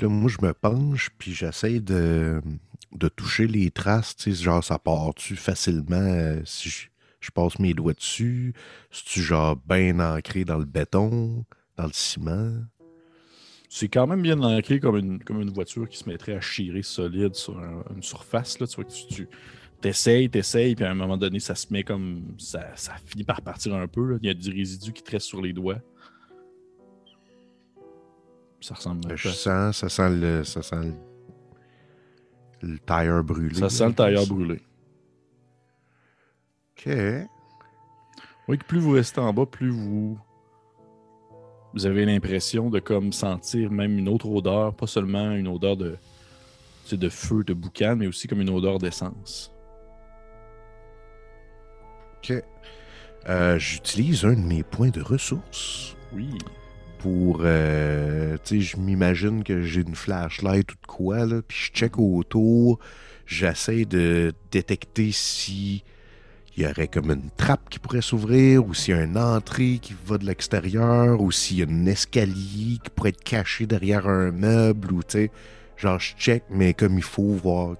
Speaker 5: là.
Speaker 2: Moi, je me penche, puis j'essaie de, de toucher les traces, genre, ça part-tu facilement euh, si je, passe mes doigts dessus? C'est-tu genre bien ancré dans le béton, dans le ciment?
Speaker 1: C'est quand même bien ancré comme une, comme une voiture qui se mettrait à chirer solide sur un- une surface. Là. Tu vois que tu, tu t'essayes, t'essayes, puis à un moment donné, ça se met comme. Ça, finit par partir un peu. Il y a du résidu qui te reste sur les doigts. Ça ressemble
Speaker 2: je
Speaker 1: ça.
Speaker 2: sens, ça sent le, ça sent le, le tire brûlé.
Speaker 1: Ça sent le tailleur brûlé.
Speaker 2: OK.
Speaker 1: Oui, que plus vous restez en bas, plus vous. Vous avez l'impression de comme sentir même une autre odeur, pas seulement une odeur de, de feu, de boucan, mais aussi comme une odeur d'essence.
Speaker 2: OK. Euh, J'utilise un de mes points de ressources
Speaker 1: Oui.
Speaker 2: Pour. euh, je m'imagine que j'ai une flashlight ou de quoi, là, puis je check autour. J'essaie de détecter si il y aurait comme une trappe qui pourrait s'ouvrir, ou s'il y a une entrée qui va de l'extérieur, ou s'il y a un escalier qui pourrait être caché derrière un meuble, ou tu sais, genre je check, mais comme il faut voir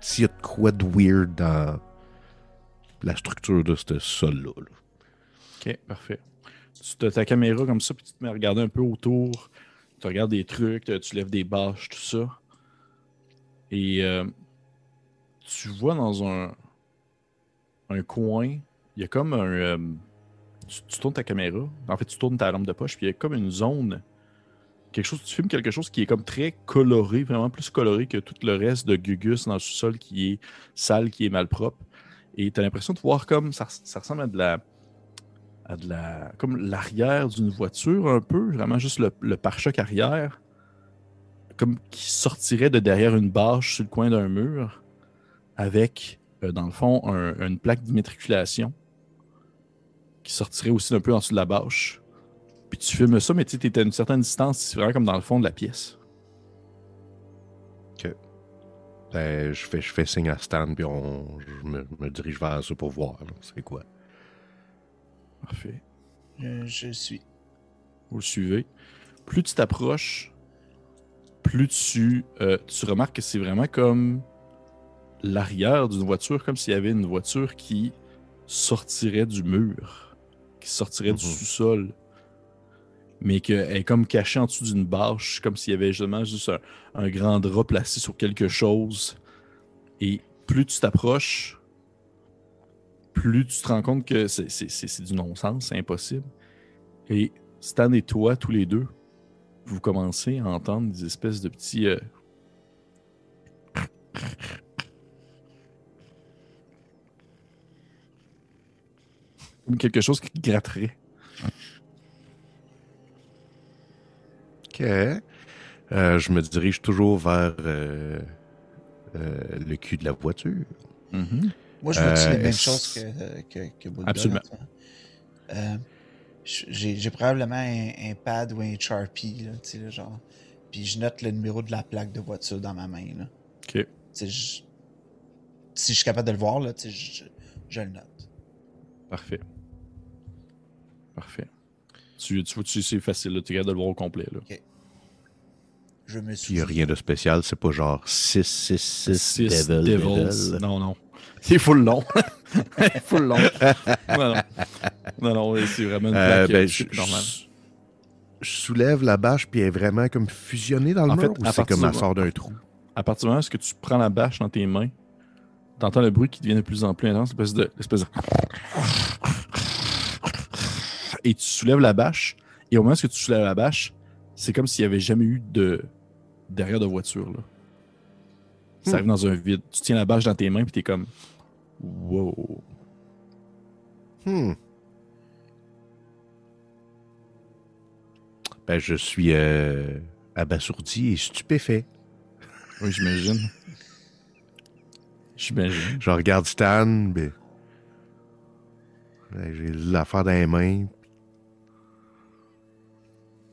Speaker 2: s'il y a de quoi de weird dans la structure de ce sol-là. là.
Speaker 1: Ok, parfait. Tu as ta caméra comme ça, puis tu te mets à regarder un peu autour. Tu regardes des trucs, tu lèves des bâches, tout ça. Et euh, tu vois dans un, un coin, il y a comme un. euh, tu, tu tournes ta caméra. En fait, tu tournes ta lampe de poche, puis il y a comme une zone. Quelque chose, tu filmes quelque chose qui est comme très coloré, vraiment plus coloré que tout le reste de Gugus dans le sous-sol qui est sale, qui est malpropre. Et tu as l'impression de voir comme ça, ça ressemble à de la comme l'arrière d'une voiture un peu, vraiment juste le, pare-choc arrière, comme qui sortirait de derrière une bâche sur le coin d'un mur, avec euh, dans le fond un- une plaque d'immatriculation qui sortirait aussi d'un peu en dessous de la bâche. Puis tu filmes ça, mais tu es à une certaine distance, c'est vraiment comme dans le fond de la pièce.
Speaker 2: Ben, je, fais, je fais signe à Stan, puis on, je me, me dirige vers ça pour voir. C'est quoi?
Speaker 1: Parfait.
Speaker 5: Je, je suis.
Speaker 1: Vous le suivez. Plus tu t'approches, plus tu, euh, tu remarques que c'est vraiment comme l'arrière d'une voiture comme s'il y avait une voiture qui sortirait du mur, qui sortirait du
Speaker 2: Mhm.
Speaker 1: sous-sol, mais qu'elle est comme cachée en dessous d'une bâche, comme s'il y avait justement juste un, un grand drap placé sur quelque chose. Et plus tu t'approches, plus tu te rends compte que c'est- c'est c'est- c'est du non-sens, c'est impossible. Et Stan et toi, tous les deux, vous commencez à entendre des espèces de petits. euh, Comme <laughs> quelque chose qui gratterait.
Speaker 2: OK. Euh, je me dirige toujours vers euh, euh, le cul de la voiture.
Speaker 5: Moi, je vois
Speaker 2: Euh,
Speaker 5: les mêmes choses que, que, que Bulldog,
Speaker 1: Absolument.
Speaker 5: Euh, j'ai probablement un, un pad ou un Sharpie, là, tu sais, là, genre. Puis je note le numéro de la plaque de voiture dans ma main, là.
Speaker 1: Ok.
Speaker 5: Tu sais, je- si je suis capable de le voir, là, tu sais, je, je le note.
Speaker 1: Parfait. Parfait. Tu, tu, tu c'est facile, là, tu es capable de le voir au complet. Là.
Speaker 5: Je me
Speaker 2: Il
Speaker 5: suis.
Speaker 2: n'y a rien de spécial. C'est pas genre 6, 6, 6,
Speaker 1: Six
Speaker 2: Devil,
Speaker 1: Devils.
Speaker 2: Devil.
Speaker 1: Non, non. C'est full long. <laughs> full long. Non, non. Non, non, c'est vraiment une
Speaker 2: Euh,
Speaker 1: plaque
Speaker 2: ben,
Speaker 1: euh,
Speaker 2: je,
Speaker 1: normale.
Speaker 2: je- soulève la bâche puis elle est vraiment comme fusionnée dans le
Speaker 1: En
Speaker 2: mur
Speaker 1: fait,
Speaker 2: ou c'est comme elle sort d'un trou?
Speaker 1: À partir du moment où tu prends la bâche dans tes mains, tu entends le bruit qui devient de plus en plus intense, l'espèce de, de... Et tu soulèves la bâche, et au moment où tu soulèves la bâche, c'est comme s'il n'y avait jamais eu de derrière de voiture. Là. Ça
Speaker 2: Hmm.
Speaker 1: arrive dans un vide. Tu tiens la bâche dans tes mains, puis t'es comme... Wow.
Speaker 2: Hmm. Ben, je suis euh, abasourdi et stupéfait.
Speaker 1: Oui, j'imagine. J'imagine.
Speaker 2: Je regarde Stan, ben, ben, j'ai l'affaire dans les mains.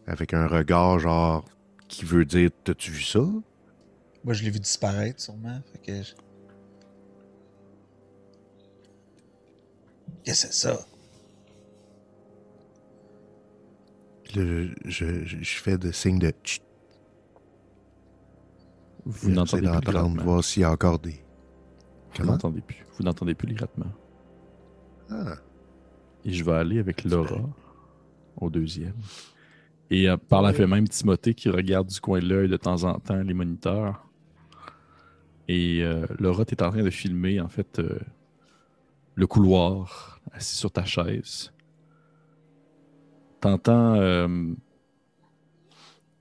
Speaker 2: Avec un regard genre qui veut dire T'as-tu vu ça?
Speaker 5: Moi, je l'ai vu disparaître, sûrement. Fait que. je- Qu'est-ce que c'est ça?
Speaker 2: Le- je, je, je fais de signes de.
Speaker 1: Vous n'entendez plus les
Speaker 2: d'entendre, voir s'il y a encore des.
Speaker 1: Vous n'entendez plus. Vous n'entendez plus les grattements.
Speaker 2: Ah.
Speaker 1: Et je vais aller avec Laura au deuxième. Et euh, par la fait même Timothée qui regarde du coin de l'œil de temps en temps les moniteurs. Et euh, Laura, tu es en train de filmer en fait euh, le couloir assis sur ta chaise. T'entends euh,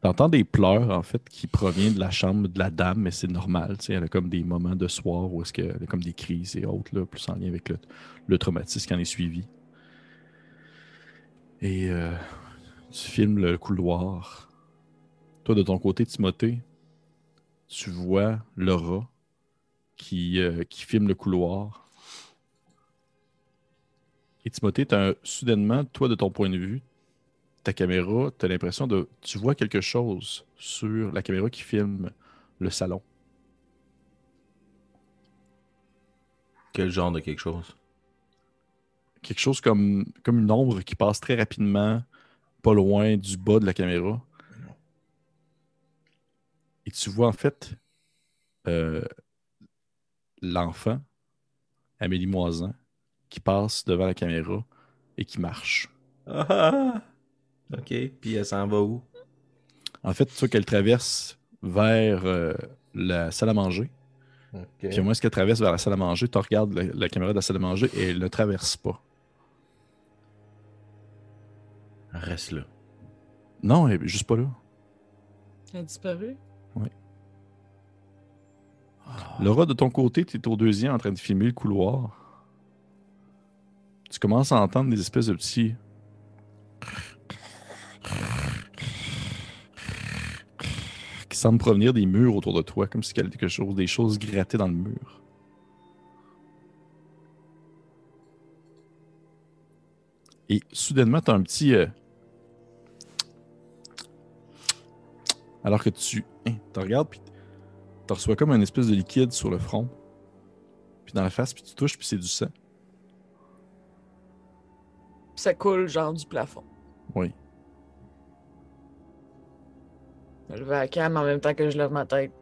Speaker 1: t'entends des pleurs en fait qui proviennent de la chambre de la dame, mais c'est normal. Elle a comme des moments de soir où est-ce qu'elle a comme des crises et autres, là, plus en lien avec le, le traumatisme qui en est suivi. Et tu filmes le couloir. Toi, de ton côté, Timothée, tu vois Laura qui, euh, qui filme le couloir. Et Timothée, t'as un- soudainement, toi, de ton point de vue, ta caméra, tu as l'impression de. Tu vois quelque chose sur la caméra qui filme le salon.
Speaker 3: Quel genre de quelque chose?
Speaker 1: quelque chose comme, comme une ombre qui passe très rapidement, pas loin du bas de la caméra. Et tu vois en fait euh, l'enfant, Amélie Moisan, qui passe devant la caméra et qui marche.
Speaker 3: Ah, ah! Ok, puis elle s'en va où?
Speaker 1: En fait, tu vois qu'elle traverse vers euh, la salle à manger. Puis au moins, ce qu'elle traverse vers la salle à manger, tu regardes la, la caméra de la salle à manger et elle ne traverse pas.
Speaker 3: Reste là.
Speaker 1: Non, elle est juste pas là.
Speaker 4: Elle a disparu?
Speaker 1: Laura, de ton côté, tu es au deuxième en train de filmer le couloir. Tu commences à entendre des espèces de petits. qui semblent provenir des murs autour de toi, comme si quelque chose, des choses grattées dans le mur. Et soudainement, tu as un petit. euh, Alors que tu hein, regardes, puis tu reçois comme une espèce de liquide sur le front, puis dans la face, puis tu touches, puis c'est du sang.
Speaker 4: Ça coule genre du plafond.
Speaker 1: Oui.
Speaker 4: Je lève la cam en même temps que je lève ma tête.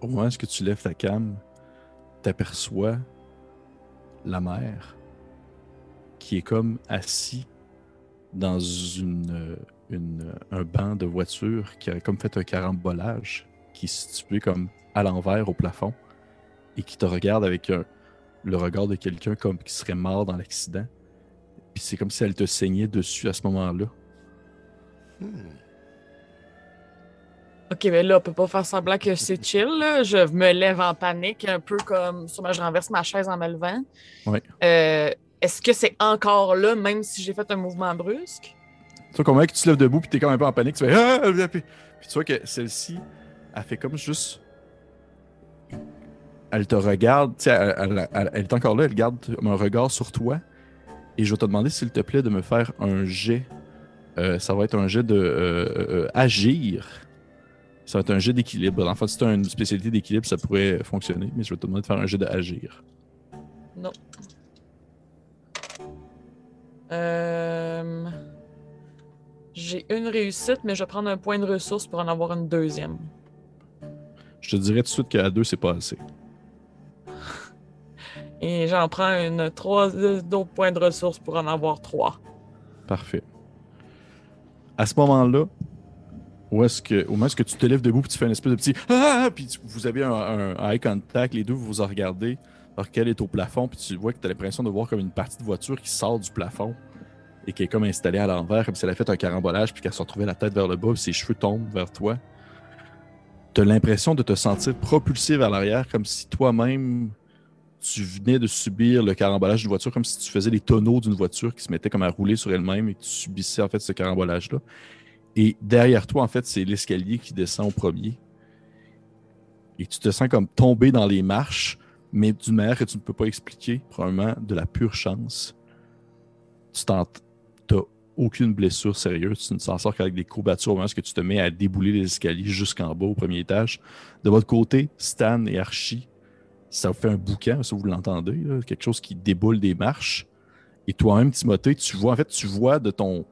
Speaker 1: Au moment où tu lèves ta cam, t'aperçois la mère qui est comme assis dans une, une- un banc de voiture qui a comme fait un carambolage, qui est situé comme à l'envers au plafond et qui te regarde avec un- le regard de quelqu'un comme qui serait mort dans l'accident. Puis c'est comme si elle te saignait dessus à ce moment-là.
Speaker 4: Ok, mais là, on peut pas faire semblant que c'est chill. Là. Je me lève en panique, un peu comme. Sûrement, je renverse ma chaise en me levant. Euh, Est-ce que c'est encore là, même si j'ai fait un mouvement brusque?
Speaker 1: Tu vois comment que tu te lèves debout puis t'es comme un peu en panique, tu fais ah, puis, puis tu vois que celle-ci, elle fait comme juste. Elle te regarde, elle, est encore là, elle garde un regard sur toi. Et je vais te demander, s'il te plaît, de me faire un jet. Euh, ça va être un jet de euh, euh, agir. Ça va être un jet d'équilibre. En fait, si tu as une spécialité d'équilibre, ça pourrait fonctionner, mais je vais te demander de faire un jet de agir.
Speaker 4: Non. J'ai une réussite, mais je vais prendre un point de ressource pour en avoir une deuxième.
Speaker 1: Je te dirais tout de suite qu'à deux, c'est pas assez.
Speaker 4: Et j'en prends une trois d'autres points de ressources pour en avoir trois.
Speaker 1: Parfait. À ce moment-là, où est-ce que, au où est-ce que tu te lèves debout puis tu fais un espèce de petit ah, puis tu- vous avez un, un eye contact, les deux vous vous regardez, alors qu'elle est au plafond, puis tu vois que tu as l'impression de voir comme une partie de voiture qui sort du plafond et qui est comme installée à l'envers, comme si elle a fait un carambolage puis qu'elle se retrouvait la tête vers le bas, puis ses cheveux tombent vers toi. Tu as l'impression de te sentir propulsé vers l'arrière, comme si toi-même tu venais de subir le carambolage d'une voiture, comme si tu faisais les tonneaux d'une voiture qui se mettait comme à rouler sur elle-même et tu subissais en fait ce carambolage-là. Et derrière toi, en fait, c'est l'escalier qui descend au premier. Et tu te sens comme tomber dans les marches, mais d'une manière que tu ne peux pas expliquer, probablement de la pure chance. Tu t'as aucune blessure sérieuse, tu ne t'en sors qu'avec des courbatures au moment où tu te mets à débouler les escaliers jusqu'en bas au premier étage. De votre côté, Stan et Archie, ça vous fait un boucan, ça vous l'entendez, quelque chose qui déboule des marches. Et toi-même, Timothée, tu vois, en fait, tu vois de ton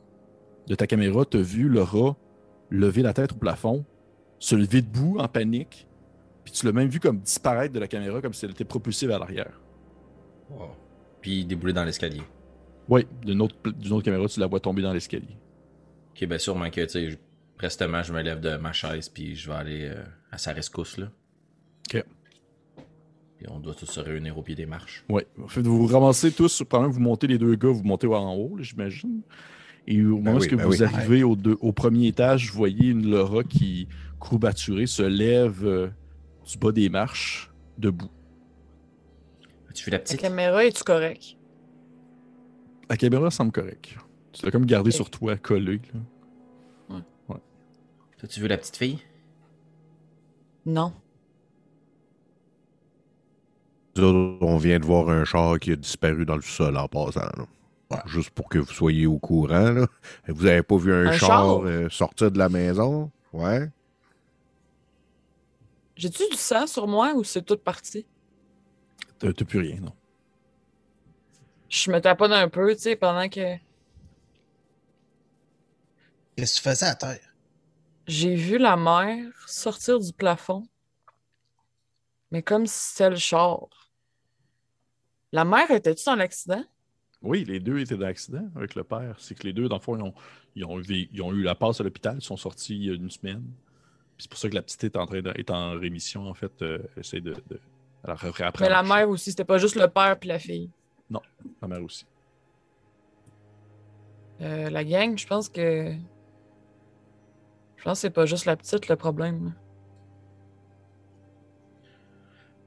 Speaker 1: de ta caméra, tu as vu le rat lever la tête au plafond, se lever debout en panique, puis tu l'as même vu comme disparaître de la caméra comme si elle était propulsée vers l'arrière.
Speaker 3: Wow. Puis débouler dans l'escalier.
Speaker 1: Oui, d'une autre, d'une autre caméra, tu la vois tomber dans l'escalier.
Speaker 3: Ok, ben sûrement que, tu sais, je- prestement, je me lève de ma chaise, puis je vais aller euh, à sa rescousse, là.
Speaker 1: Ok.
Speaker 3: Puis on doit tous se réunir au pied des marches.
Speaker 1: Oui. En fait, vous vous ramassez tous, pendant que vous montez les deux gars, vous montez en haut, là, j'imagine. Et au moment où
Speaker 2: oui,
Speaker 1: que
Speaker 2: ben
Speaker 1: vous
Speaker 2: oui.
Speaker 1: arrivez au, deux- au premier étage, vous voyez une Laura qui, courbaturée, se lève euh, du bas des marches, debout.
Speaker 3: As-tu vu la
Speaker 4: La
Speaker 3: petite?
Speaker 4: caméra, est-tu correct?
Speaker 1: La caméra semble correcte. Tu l'as comme gardé sur toi, collé. là.
Speaker 3: As-tu vu la petite fille?
Speaker 4: Non.
Speaker 2: On vient de voir un char qui a disparu dans le sol en passant. là.
Speaker 5: Ouais.
Speaker 2: Juste pour que vous soyez au courant. Là. Vous avez pas vu un,
Speaker 4: Un
Speaker 2: char,
Speaker 4: char?
Speaker 2: euh, sortir de la maison? Ouais.
Speaker 4: J'ai-tu du sang sur moi ou c'est tout parti?
Speaker 1: T'as plus rien, non.
Speaker 4: Je me taponne un peu, tu sais, pendant que
Speaker 5: Qu'est-ce que tu faisais à terre?
Speaker 4: j'ai vu la mère sortir du plafond. Mais comme si c'était le char. La mère était-tu dans l'accident?
Speaker 1: Oui, les deux étaient dans l'accident avec le père. C'est que les deux, dans le fond, ils ont, ils ont, eu, ils ont eu la passe à l'hôpital. Ils sont sortis il y a une semaine. C'est pour ça que la petite est en, train de- est en rémission, en fait. euh, elle essaie de. de elle a réappris à
Speaker 4: Mais la mère aussi, c'était pas juste le père puis la fille.
Speaker 1: La mère aussi.
Speaker 4: Euh, la gang, je pense que. Je pense que c'est pas juste la petite le problème.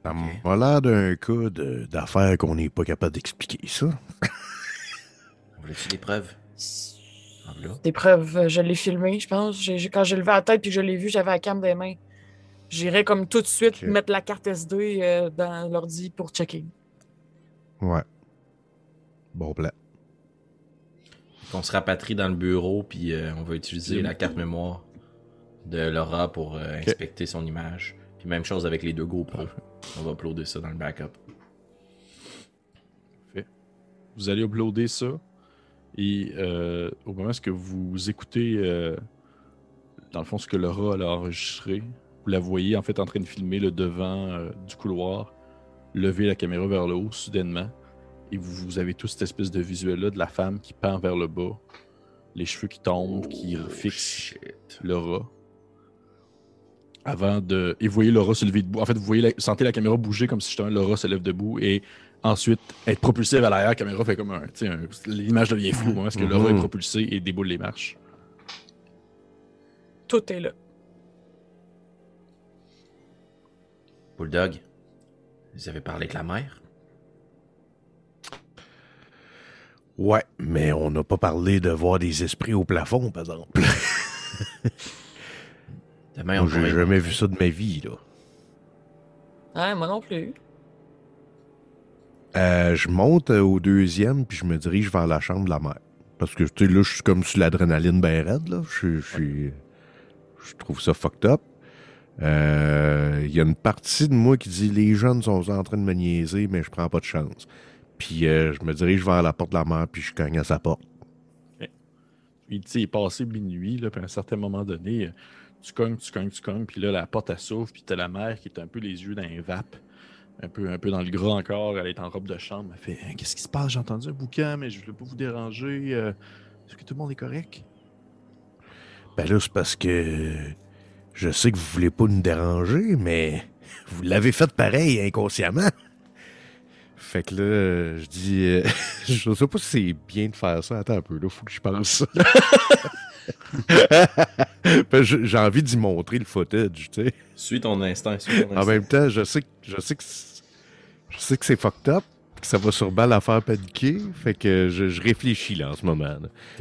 Speaker 2: Ça m'a l'air d'un cas de- d'affaires qu'on n'est pas capable d'expliquer, ça.
Speaker 3: Voulais-tu des preuves?
Speaker 4: Des preuves, euh, je l'ai filmé, je pense. J'ai- j'ai- quand j'ai levé la tête puis que je l'ai vu, j'avais la cam des mains. J'irais comme tout de suite
Speaker 2: Ok.
Speaker 4: mettre la carte SD euh, dans l'ordi pour checker.
Speaker 2: Ouais. Bon plan.
Speaker 3: On se rapatrie dans le bureau, puis euh, on va utiliser la carte mémoire de Laura pour euh, inspecter son image. Puis même chose avec les deux GoPro. On va uploader ça dans le backup.
Speaker 1: Vous allez uploader ça. Et euh, au moment où vous écoutez, dans le fond, ce que Laura a enregistré, vous la voyez en fait en train de filmer le devant du couloir. levez la caméra vers le haut soudainement et vous, vous avez tout cette espèce de visuel-là de la femme qui pend vers le bas, les cheveux qui tombent, qui fixent
Speaker 3: Shit.
Speaker 1: le rat. Avant de. Et vous voyez le rat se lever debout. En fait, vous voyez la- sentez la caméra bouger comme si justement le rat se lève debout et ensuite être propulsé vers l'arrière. La caméra fait comme un. un- L'image devient floue hein, parce que le rat est
Speaker 2: Mhm.
Speaker 1: propulsé et déboule les marches.
Speaker 4: Tout est là.
Speaker 3: Bulldog, vous avez parlé avec la mère?
Speaker 2: Ouais, mais on n'a pas parlé de voir des esprits au plafond, par exemple. <laughs>
Speaker 3: Demain, on
Speaker 2: J'ai jamais vu ça de ma vie, là.
Speaker 4: Ouais, moi non plus.
Speaker 2: Euh, je monte euh, au deuxième, puis je me dirige vers la chambre de la mère. Parce que, tu sais, là, je suis comme sur l'adrénaline bien raide, là. Je je suis... Je trouve ça fucked up. Euh, Il y a une partie de moi qui dit les jeunes sont en train de me niaiser, mais je prends pas de chance. Puis euh, je me dirige vers la porte de la mère, puis je cogne à sa porte.
Speaker 1: Puis, tu sais, il est passé minuit, là, puis à un certain moment donné, euh, tu cognes, tu cognes, tu cognes, puis là, la porte, elle s'ouvre, puis t'as la mère qui est un peu les yeux dans les vapes, un peu, un peu dans le gras encore, elle est en robe de chambre, elle fait Qu'est-ce qui se passe? J'ai entendu un boucan, mais je voulais pas vous déranger. euh, Est-ce que tout le monde est correct
Speaker 2: Ben là, c'est parce que je sais que vous voulez pas nous déranger, mais <laughs> vous l'avez fait pareil inconsciemment. Fait que là, euh, je dis, euh, <laughs> je sais pas si c'est bien de faire ça. Attends un peu, là, faut que je pense. <laughs> J'ai envie d'y montrer le footage, tu sais.
Speaker 3: Suis ton instinct, suis ton
Speaker 2: En
Speaker 3: instinct.
Speaker 2: même temps, je sais que je sais que c'est- je sais que c'est fucked up, que ça va sûrement la faire paniquer. Fait que je, je réfléchis là en ce moment.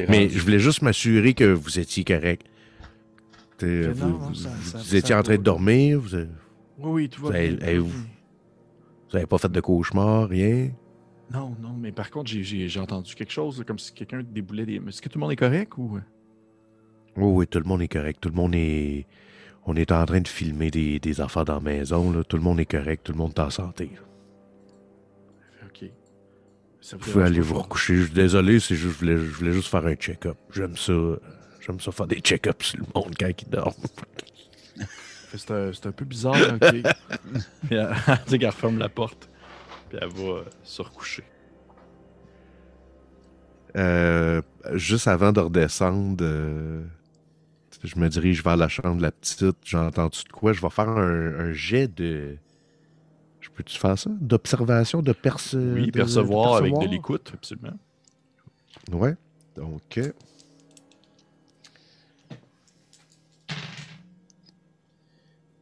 Speaker 2: Mais je voulais juste m'assurer que vous étiez correct. Vous,
Speaker 1: non,
Speaker 2: vous-
Speaker 1: ça-
Speaker 2: vous-
Speaker 1: ça-
Speaker 2: vous
Speaker 1: ça
Speaker 2: étiez en train de dormir, vous
Speaker 1: Oui, oui, tout va bien,
Speaker 2: avez pas fait de cauchemar, rien?
Speaker 1: Non, non, mais par contre, j'ai- entendu quelque chose, comme si quelqu'un déboulait des. Est-ce que tout le monde est correct ou.
Speaker 2: Oui, oui, tout le monde est correct. Tout le monde est. On est en train de filmer des, des affaires dans la maison. Là. Tout le monde est correct. Tout le monde est en santé. là.
Speaker 1: Ok. Ça
Speaker 2: Vous pouvez aller vous recoucher. Je suis désolé, c'est juste, je voulais, je voulais juste faire un check-up. J'aime ça. euh, J'aime ça faire des check-ups sur le monde quand ils dorment. <laughs>
Speaker 1: Fait, C'est un, c'est un peu bizarre, ok. <laughs> puis elle, tu sais qu'elle referme la porte. Puis elle va euh, se recoucher.
Speaker 2: Euh, juste avant de redescendre, euh, je me dirige vers la chambre de la petite. J'ai entendu de quoi? Je vais faire un, un jet de. Je peux-tu faire ça? D'observation, de, perce...
Speaker 1: Oui,
Speaker 2: de-
Speaker 1: percevoir,
Speaker 2: de
Speaker 1: avec de l'écoute, absolument.
Speaker 2: Ouais. Donc. euh,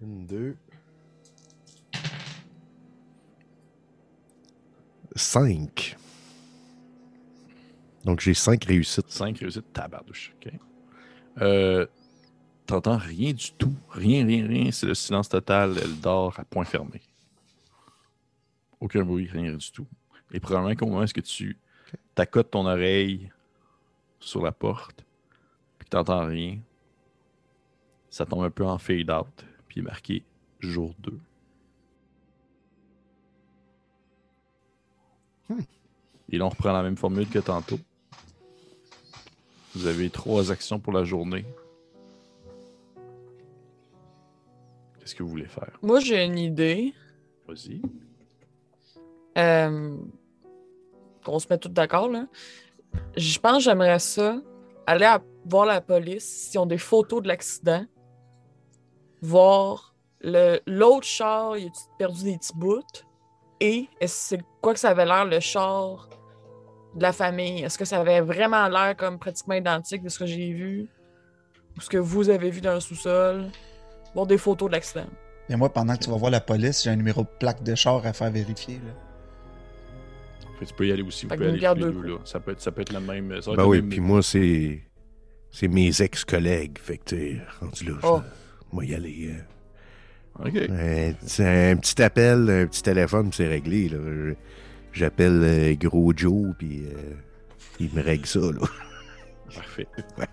Speaker 2: Deux. Cinq. Donc j'ai cinq réussites.
Speaker 1: 5 réussites, tabardouche. OK. Euh, T'entends rien du tout. Rien, rien, rien. C'est le silence total. Elle dort à point fermé. Aucun bruit, rien du tout. Et probablement qu'au moment où tu t'accotes ton oreille sur la porte, puis que t'entends rien, ça tombe un peu en fade out, puis il est marqué jour 2.
Speaker 2: Hmm.
Speaker 1: Et là, on reprend la même formule que tantôt. Vous avez trois actions pour la journée. Qu'est-ce que vous voulez faire?
Speaker 4: Moi, j'ai une idée.
Speaker 1: Vas-y.
Speaker 4: Euh, qu'on se met tous d'accord, là. Je pense que j'aimerais ça, aller à- voir la police s'ils ont des photos de l'accident, voir le- l'autre char, il a perdu des petits bouts, et est-ce que c'est quoi que ça avait l'air le char de la famille? Est-ce que ça avait vraiment l'air comme pratiquement identique de ce que j'ai vu? Ou ce que vous avez vu dans le sous-sol? Voir des photos de l'accident.
Speaker 5: Et moi, pendant que tu vas voir la police, j'ai un numéro de plaque de char à faire vérifier. Là.
Speaker 1: Fait que tu peux y aller aussi. Vous
Speaker 4: Fait
Speaker 1: pouvez aller
Speaker 4: garde
Speaker 1: tous les
Speaker 4: deux
Speaker 1: deux, là. Ça peut, être, ça peut être la même. être
Speaker 2: Ben oui, puis moi, c'est. C'est mes ex-collègues. Fait que t'es rendu là.
Speaker 4: Oh.
Speaker 2: Je vais y aller. euh,
Speaker 1: OK.
Speaker 2: un, petit- un petit appel, un petit téléphone, puis c'est réglé. là. J'appelle euh, Gros Joe, puis euh, il me règle ça. Là.
Speaker 1: Parfait. <laughs>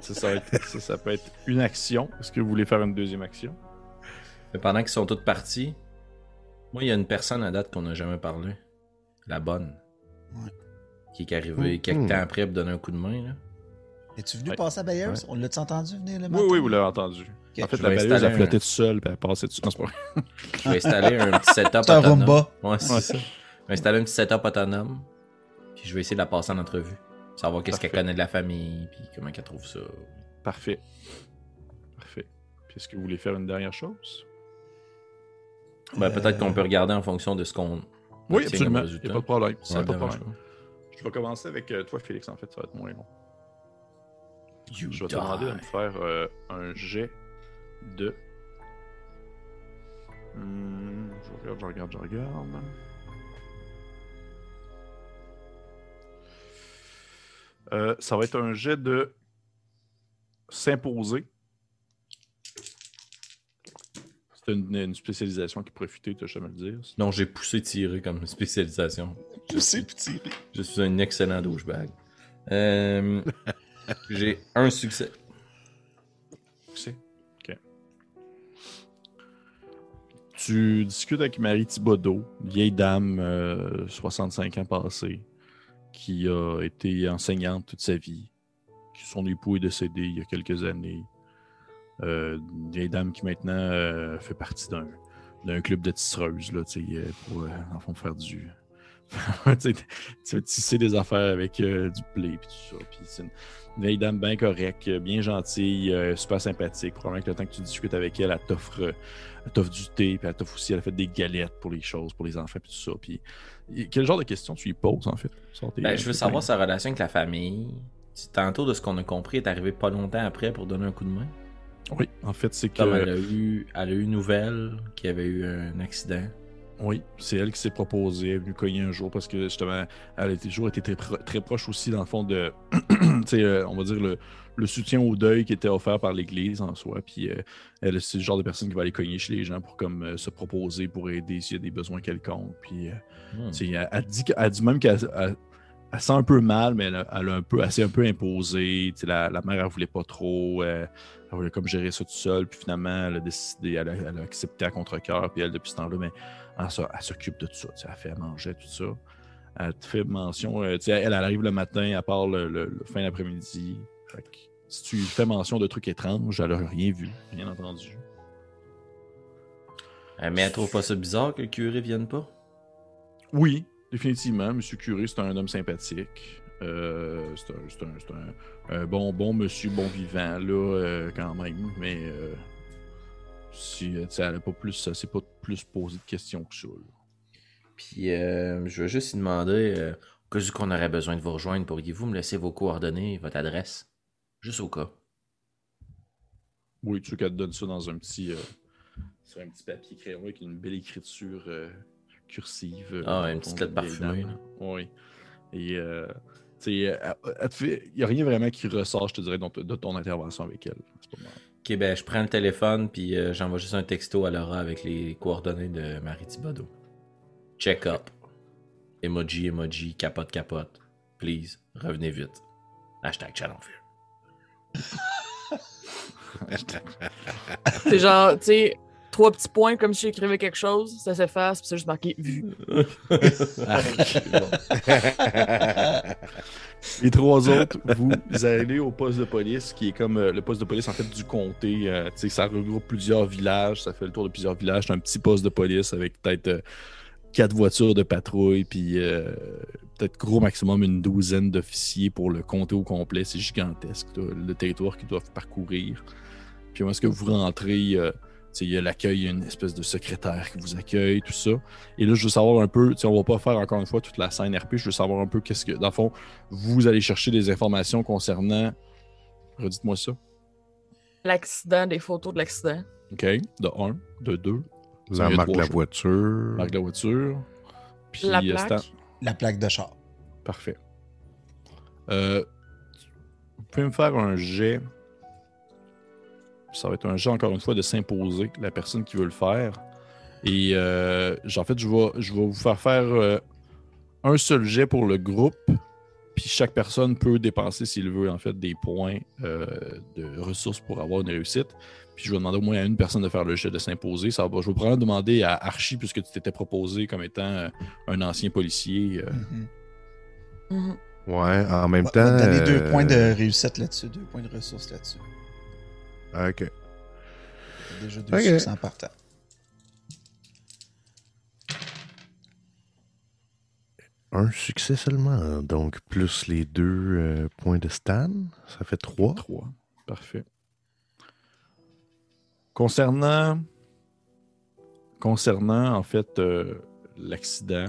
Speaker 1: ça, ça, va être- ça, ça peut être une action. Est-ce que vous voulez faire une deuxième action?
Speaker 3: Mais pendant qu'ils sont tous partis, moi, il y a une personne à date qu'on n'a jamais parlé. La bonne.
Speaker 5: Ouais.
Speaker 3: Qui est arrivée
Speaker 2: Mhm.
Speaker 3: quelques temps après pour donner un coup de main. Là.
Speaker 5: Es-tu venu
Speaker 1: Ouais.
Speaker 5: passer à Bayers?
Speaker 1: Ouais.
Speaker 5: On l'a-tu entendu venir le
Speaker 1: Oui,
Speaker 5: matin?
Speaker 1: oui, vous l'avez entendu. En fait,
Speaker 3: Je
Speaker 1: la
Speaker 3: vais
Speaker 1: balayeuse, flottait
Speaker 3: un-
Speaker 1: toute seule, puis elle passait dessus. Non, c'est pas vrai.
Speaker 3: Je vais installer un petit setup <laughs>
Speaker 5: C'est un
Speaker 3: autonome. Ouais, c'est ça. Je vais installer un petit setup autonome. Puis je vais essayer de la passer en entrevue. Savoir qu'est-ce qu'elle connaît de la famille, puis comment qu'elle trouve ça.
Speaker 1: Parfait. Parfait. Puis est-ce que vous voulez faire une dernière chose?
Speaker 3: Ben, peut-être
Speaker 5: Euh,
Speaker 3: qu'on peut regarder en fonction de ce qu'on.
Speaker 1: Oui, absolument. Il n'y a pas de problème. Ouais, pas de
Speaker 3: dérange
Speaker 1: problème. Je vais commencer avec euh, toi, Félix, en fait, ça va être moins long.
Speaker 3: You
Speaker 1: Je vais te demander de me faire euh, un jet de. Hmm, je regarde, je regarde, je regarde. Euh, ça va être un jet de s'imposer. C'est une, une spécialisation qui profitait, tu jamais le dire.
Speaker 3: Non, j'ai poussé tirer comme spécialisation.
Speaker 5: Poussé tiré.
Speaker 3: Je suis un excellent douchebag. Euh, <laughs> j'ai un succès.
Speaker 1: C'est. Tu discutes avec Marie Thibodeau, vieille dame, euh, 65 ans passée, qui a été enseignante toute sa vie, son époux est décédé il y a quelques années. Euh, une vieille dame qui maintenant euh, fait partie d'un, club de tisseuses, là, euh, pour, euh, en fond, faire du. <laughs> tu sais, tisser des affaires avec euh, du blé et tout ça. Puis c'est une, une vieille dame bien correcte, euh, bien gentille, euh, super sympathique. Probablement que le temps que tu discutes avec elle, elle t'offre, euh, du thé, puis elle t'offre aussi, elle a fait des galettes pour les choses, pour les enfants, puis tout ça. Puis quel genre de questions tu lui poses, en fait? Tes-
Speaker 3: Ben, je veux savoir sa relation avec la famille. Tantôt, de ce qu'on a compris, est arrivé pas longtemps après pour donner un coup de main.
Speaker 1: Oui, en fait, c'est que...
Speaker 3: Comme elle a eu, elle a eu nouvelle qu'il y avait eu un accident.
Speaker 1: Oui, c'est elle qui s'est proposée, elle est venue cogner un jour parce que justement, elle a toujours été très, pro- très proche aussi, dans le fond, de, <clears throat> euh, on va dire, le, le soutien au deuil qui était offert par l'Église en soi. Puis euh, elle, c'est le genre de personne qui va aller cogner chez les gens pour comme euh, se proposer, pour aider s'il y a des besoins quelconques. Puis, euh,
Speaker 3: Hmm.
Speaker 1: elle, elle dit, elle dit même qu'elle elle- elle sent un peu mal, mais elle, a- elle a un peu, elle s'est un peu imposée. La, la mère, elle voulait pas trop. elle voulait comme gérer ça tout seul. Puis finalement, elle a décidé, elle a, elle a accepté à contre-cœur. Puis elle, depuis ce temps-là, mais elle, s'occupe de tout ça. Elle fait à manger, tout ça. Elle te fait mention. euh, elle, elle arrive le matin, elle part le, le- le fin d'après-midi. Si tu fais mention de trucs étranges, elle a rien vu, rien entendu.
Speaker 3: Euh, mais elle trouve pas ça bizarre que le curé vienne pas?
Speaker 1: Oui, définitivement. Monsieur Curé, c'est un homme sympathique. Euh, c'est un, un- c'est un- un bon, bon monsieur, bon vivant, là, quand même. Mais si, euh, elle n'a pas plus, elle s'est pas plus posé de questions que ça.
Speaker 3: Puis euh, je veux juste lui demander, euh, au cas où qu'on aurait besoin de vous rejoindre, pourriez-vous me laisser vos coordonnées, votre adresse? Juste au cas.
Speaker 1: Oui, tu veux qu'elle te donne ça dans un petit, euh, sur un petit papier crayon avec une belle écriture euh, cursive. euh,
Speaker 3: Ah, une petite lettre parfumée.
Speaker 1: Oui. Et, euh, il n'y a rien vraiment qui ressort, je te dirais, de ton intervention avec elle. C'est pas mal.
Speaker 3: Ok, ben je prends le téléphone, puis euh, j'envoie juste un texto à Laura avec les coordonnées de Marie Thibodeau. Check up. Emoji, emoji, capote, capote. Please, revenez vite. Hashtag Channel Fear. <laughs>
Speaker 4: C'est genre, tu sais, trois petits points comme si j'écrivais quelque chose, ça s'efface, puis c'est juste marqué vu. <laughs>
Speaker 1: Les trois autres, vous allez au poste de police, qui est comme euh, le poste de police en fait du comté. euh, ça regroupe plusieurs villages, ça fait le tour de plusieurs villages. C'est un petit poste de police avec peut-être euh, quatre voitures de patrouille, puis peut-être gros maximum une douzaine d'officiers pour le comté au complet. C'est gigantesque, le territoire qu'ils doivent parcourir. Puis est-ce que vous rentrez, il y a l'accueil, il y a une espèce de secrétaire qui vous accueille, tout ça. Et là, je veux savoir un peu, tu sais, on va pas faire encore une fois toute la scène RP, je veux savoir un peu qu'est-ce que, dans le fond, vous allez chercher des informations concernant. Redites-moi ça.
Speaker 4: L'accident, des photos de l'accident.
Speaker 1: OK. De 1, de 2,
Speaker 2: La
Speaker 1: Il y a
Speaker 2: marque la
Speaker 1: choses.
Speaker 2: voiture.
Speaker 1: marque la voiture. Puis,
Speaker 4: La
Speaker 1: euh,
Speaker 4: plaque.
Speaker 5: La plaque de char.
Speaker 1: Parfait. Euh, vous pouvez me faire un jet. Ça va être un jet, encore une fois, de s'imposer, la personne qui veut le faire. Et euh, en fait, je vais, je vais vous faire faire euh, un seul jet pour le groupe. Puis chaque personne peut dépenser, s'il veut, en fait, des points euh, de ressources pour avoir une réussite. Puis je vais demander au moins à une personne de faire le jet de s'imposer. Ça va, je vais probablement demander à Archie, puisque tu t'étais proposé comme étant un ancien policier. euh,
Speaker 5: Mhm.
Speaker 4: Mhm.
Speaker 2: Ouais, en même temps.
Speaker 5: donner deux points de réussite là-dessus, deux points de ressources là-dessus.
Speaker 2: Ok.
Speaker 5: Déjà deux
Speaker 2: Ok.
Speaker 5: succès en partant.
Speaker 2: Un succès seulement, donc plus les deux euh, points de Stan, ça fait trois.
Speaker 1: 3. Parfait. Concernant, concernant en fait, euh, l'accident,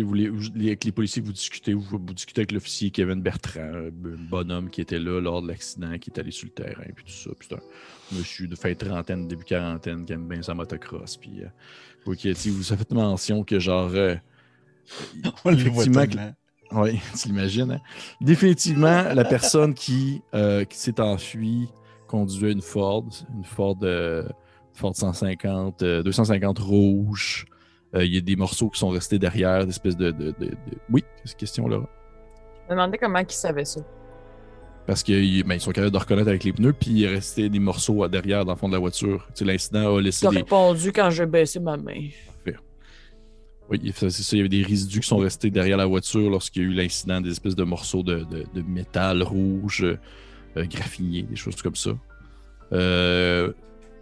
Speaker 1: vous, les, vous- les- avec les policiers, vous discutez, vous, vous discutez avec l'officier Kevin Bertrand, un bonhomme qui était là lors de l'accident, qui est allé sur le terrain, puis tout ça. Puis c'est un monsieur de fin trentaine, début quarantaine, qui aime bien sa motocross. Puis, euh, vous avez fait mention que genre. euh, <laughs>
Speaker 5: On
Speaker 1: effectivement, oui, <laughs> tu l'imagines. hein? Définitivement, la personne qui, euh, qui s'est enfuie conduisait une Ford, une Ford, euh, Ford 150, euh, 250 rouge. Euh, Il y a des morceaux qui sont restés derrière, d'espèces de, de, de- de- Oui, cette question-là.
Speaker 4: Je me demandais comment ils savaient ça.
Speaker 1: Parce qu'ils ben, sont capables de reconnaître avec les pneus, puis il est resté des morceaux derrière dans le fond de la voiture. Tu sais, L'incident a laissé
Speaker 4: Tu as
Speaker 1: des.
Speaker 4: répondu quand j'ai baissé ma main.
Speaker 1: Oui, c'est ça, il y avait des résidus qui sont restés derrière la voiture lorsqu'il y a eu l'incident, des espèces de morceaux de, de- de métal rouge, euh, graffiné, des choses comme ça. Euh,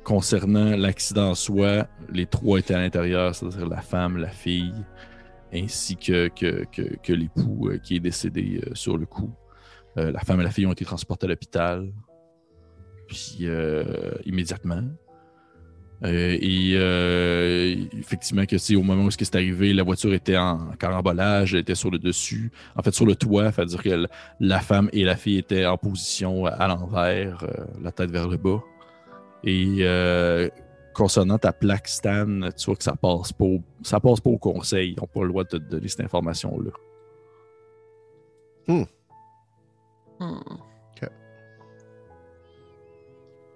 Speaker 1: concernant l'accident en soi, les trois étaient à l'intérieur, c'est-à-dire la femme, la fille, ainsi que, l'époux euh, qui est décédé euh, sur le coup. Euh, la femme et la fille ont été transportées à l'hôpital, puis immédiatement. Et effectivement, que au moment où c'est arrivé, la voiture était en carambolage, elle était sur le dessus, en fait sur le toit, c'est-à-dire que la- femme et la fille étaient en position à l'envers, la tête vers le bas. Et euh, concernant ta plaque Stan, tu vois que ça passe pas au, ça passe pas au conseil. Ils n'ont pas le droit de te donner cette information-là.
Speaker 4: Hmm.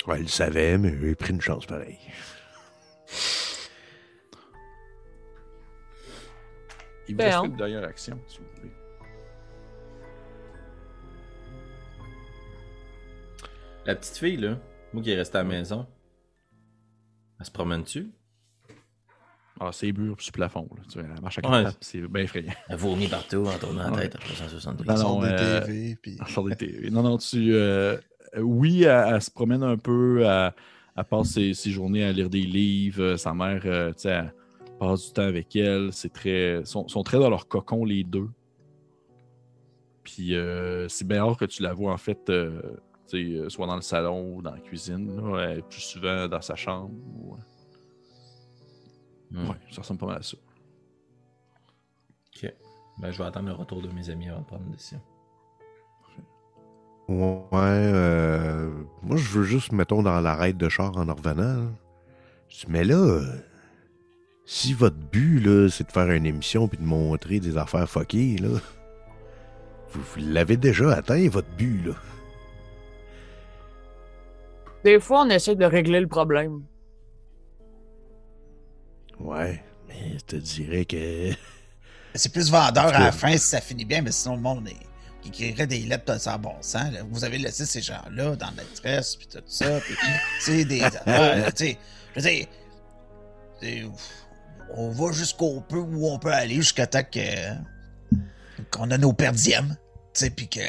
Speaker 2: Ouais, il le savait, mais il a pris une chance pareille. <laughs>
Speaker 1: Il vous
Speaker 4: Ben,
Speaker 1: reste
Speaker 4: hein.
Speaker 1: une dernière action, si vous voulez.
Speaker 3: La petite fille, là, moi qui est restée à la maison, elle se promène-tu?
Speaker 1: Ah, c'est murs sur le plafond. Là. Tu vois, elle marche à
Speaker 3: Ouais.
Speaker 1: quatre pattes, c'est bien effrayant.
Speaker 3: Elle vomit partout en tournant la
Speaker 1: Ouais.
Speaker 3: tête à 360
Speaker 1: Non,
Speaker 5: Ils
Speaker 1: non,
Speaker 5: sont des
Speaker 1: euh,
Speaker 5: TV, puis...
Speaker 1: Elle <laughs> sort des TV. Non, non, tu. euh, oui, elle, elle se promène un peu, elle, elle passe ses, ses journées à lire des livres. euh, Sa mère, euh, tu sais, elle passe du temps avec elle. C'est très. Ils sont, sont très dans leur cocon, les deux. Puis euh, c'est bien rare que tu la vois, en fait, euh, tu sais, euh, soit dans le salon ou dans la cuisine. là, est plus souvent dans sa chambre. ou-
Speaker 3: Hmm.
Speaker 1: Ouais, ça ressemble pas mal à ça.
Speaker 3: Ok. Ben, je vais attendre le retour de mes amis avant de prendre une décision.
Speaker 2: Ouais, euh, moi je veux juste, mettons, dans l'arrêt de char en en revenant. là. Je dis, mais là, euh, si votre but, là, c'est de faire une émission puis de montrer des affaires fuckées, là, vous, vous l'avez déjà atteint, votre but, là.
Speaker 4: Des fois, on essaie de régler le problème.
Speaker 2: Ouais, mais je te dirais que.
Speaker 5: C'est plus vendeur à la fin si ça finit bien, mais sinon le monde est... qui écrirait des lettres sans bon sens. là. Vous avez laissé ces gens-là dans la tresse, puis tout ça, puis c'est des <laughs> affaires, tu sais. Je veux dire, c'est- on va jusqu'au peu où on peut aller jusqu'à temps que qu'on a nos perdièmes, sais, puis que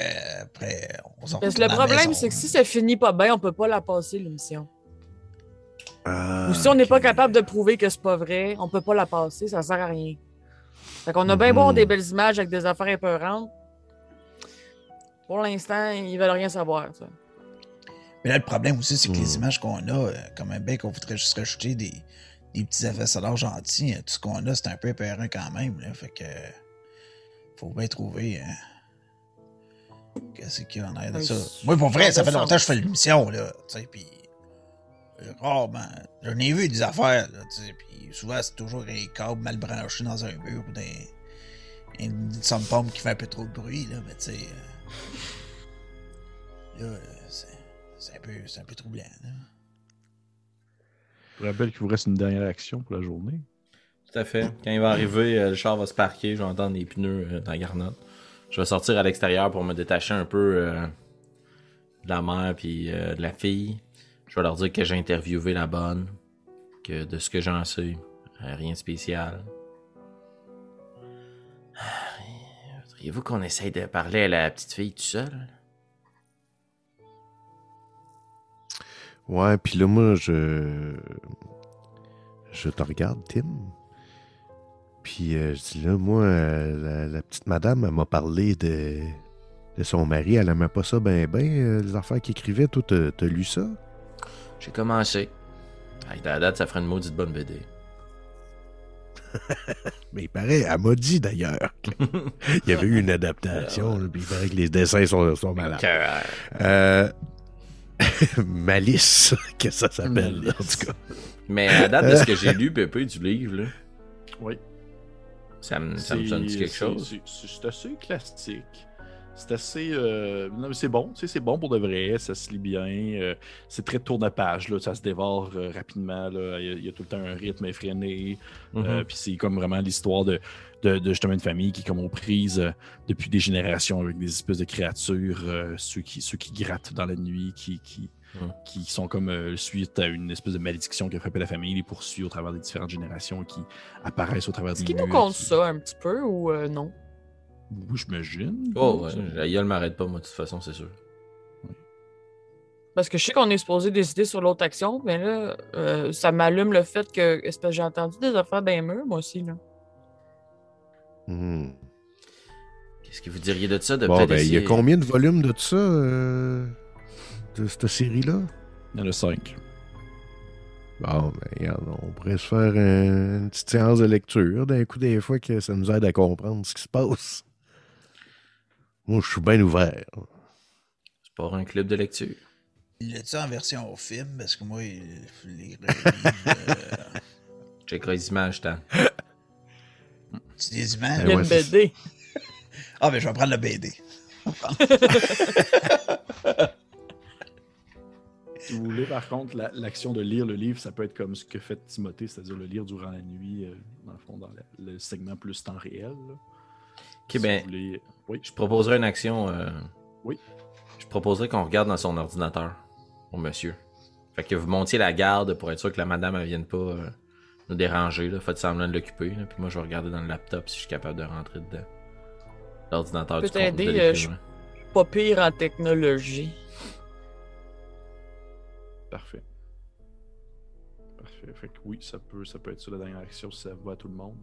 Speaker 5: après on s'en
Speaker 4: Parce que le problème, c'est que si ça finit pas bien, on peut pas la passer, l'émission.
Speaker 2: Ah,
Speaker 4: Ou si on n'est pas capable de prouver que c'est pas vrai, on peut pas la passer, ça sert à rien. Fait qu'on a bien beau avoir
Speaker 2: Mhm.
Speaker 4: des belles images avec des affaires épeurantes. Pour l'instant, ils veulent rien savoir. ça.
Speaker 5: Mais là, le problème aussi, c'est que les
Speaker 2: Hmm.
Speaker 5: images qu'on a, euh, comme un bec, on voudrait juste rajouter des, des petits effets sonores gentils. euh, Tout ce qu'on a, c'est un peu épeurant quand même. Là, fait que. Faut bien trouver. euh, Qu'est-ce qu'il y a en arrière de ça? Moi, pour vrai, ça fait longtemps que je fais l'émission, là. Tu sais, puis. Rarement. J'en ai vu des affaires, là. Tu sais, puis souvent, c'est toujours un câble mal branché dans un mur ou des. Une somme qui fait un peu trop de bruit, là. Mais tu sais. euh, Là, c'est. Un, peu, c'est un peu troublant. Là.
Speaker 1: Je vous rappelle qu'il vous reste une dernière action pour la journée.
Speaker 3: Tout à fait. Quand il va arriver, euh, le char va se parquer, je vais entendre les pneus euh, dans la garnotte. Je vais sortir à l'extérieur pour me détacher un peu euh, de la mère puis euh, de la fille. Je vais leur dire que j'ai interviewé la bonne, que de ce que j'en sais, euh, rien de spécial. Voudriez-vous qu'on essaye de parler à la petite fille tout seul?
Speaker 2: Ouais, puis là, moi, je. Je te regarde, Tim. Puis euh, je dis là, moi, euh, la, la petite madame, elle m'a parlé de, de son mari. Elle aimait pas ça ben ben, euh, les affaires qu'il écrivait. Toi, t'as t'as lu ça?
Speaker 3: J'ai commencé. Avec la date, ça ferait une maudite bonne BD. <laughs>
Speaker 2: Mais il paraît, elle m'a dit d'ailleurs. il y avait eu une adaptation, <laughs> là, puis il paraît que les dessins sont, sont malades. Euh, <laughs> Malice, que ça s'appelle, en tout cas.
Speaker 3: Mais à date de ce que j'ai lu, Pépé, du livre, là,
Speaker 1: Oui.
Speaker 3: Ça me, ça me sonne quelque chose?
Speaker 1: c'est- assez classique. C'est assez. euh, non, mais c'est bon, c'est bon pour de vrai, ça se lit bien. euh, c'est très tourne-page, là, ça se dévore euh, rapidement. là, Il y, a, il y a tout le temps un rythme effréné.
Speaker 3: Mhm.
Speaker 1: euh, Puis c'est comme vraiment l'histoire de, de, de justement une famille qui est comme aux prises depuis des générations avec des espèces de créatures, ceux, qui, ceux qui grattent dans la nuit, qui, qui, Qui sont comme euh, suite à une espèce de malédiction qui a frappé la famille, les poursuit au travers des différentes générations qui apparaissent au travers
Speaker 4: Est-ce
Speaker 1: des
Speaker 4: qu'il nous compte
Speaker 1: qui-
Speaker 4: ça un petit peu ou euh, non?
Speaker 1: Oui, j'imagine.
Speaker 3: Oh, ouais, la gueule m'arrête pas, moi, de toute façon, c'est sûr.
Speaker 4: Parce que je sais qu'on est supposé décider sur l'autre action, mais là, euh, ça m'allume le fait que. Est-ce que j'ai entendu des affaires d'un mur, moi aussi, là?
Speaker 2: Hmm.
Speaker 3: Qu'est-ce que vous diriez de ça? De
Speaker 2: Bon, ben, il y a combien de volumes de ça, euh, de cette série-là?
Speaker 1: Il y en a cinq.
Speaker 2: Bon, ben, regarde, on pourrait se faire un- une petite séance de lecture d'un coup des fois que ça nous aide à comprendre ce qui se passe. Moi, je suis bien ouvert.
Speaker 3: C'est pas un club de lecture.
Speaker 5: Il l'a-tu en version film? Parce que moi, il- les livres, euh,
Speaker 3: les images, tant.
Speaker 5: tu des
Speaker 4: Il
Speaker 5: images?
Speaker 4: y a
Speaker 2: ouais,
Speaker 4: une
Speaker 2: c'est-
Speaker 4: BD.
Speaker 5: Ah, ben je vais prendre le BD. <laughs>
Speaker 1: Si vous voulez, par contre, la- l'action de lire le livre, ça peut être comme ce que fait Timothée, c'est-à-dire le lire durant la nuit, euh, dans le fond, dans la- le segment plus temps réel. là.
Speaker 3: Ok,
Speaker 1: Si
Speaker 3: ben,
Speaker 1: vous voulez- Oui.
Speaker 3: je proposerais une action. euh,
Speaker 1: Oui.
Speaker 3: Je proposerais qu'on regarde dans son ordinateur, au monsieur. Fait que vous montiez la garde pour être sûr que la madame, elle vienne pas euh, nous déranger. Là. Faites semblant de l'occuper. Puis moi, je vais regarder dans le laptop si je suis capable de rentrer dedans. L'ordinateur du compte
Speaker 4: t'aider,
Speaker 3: de
Speaker 4: euh,
Speaker 3: l'écrivain.
Speaker 4: Pas pire en technologie.
Speaker 1: Parfait. Parfait. Fait que oui, ça peut, ça peut être ça la dernière action si ça va à tout le monde.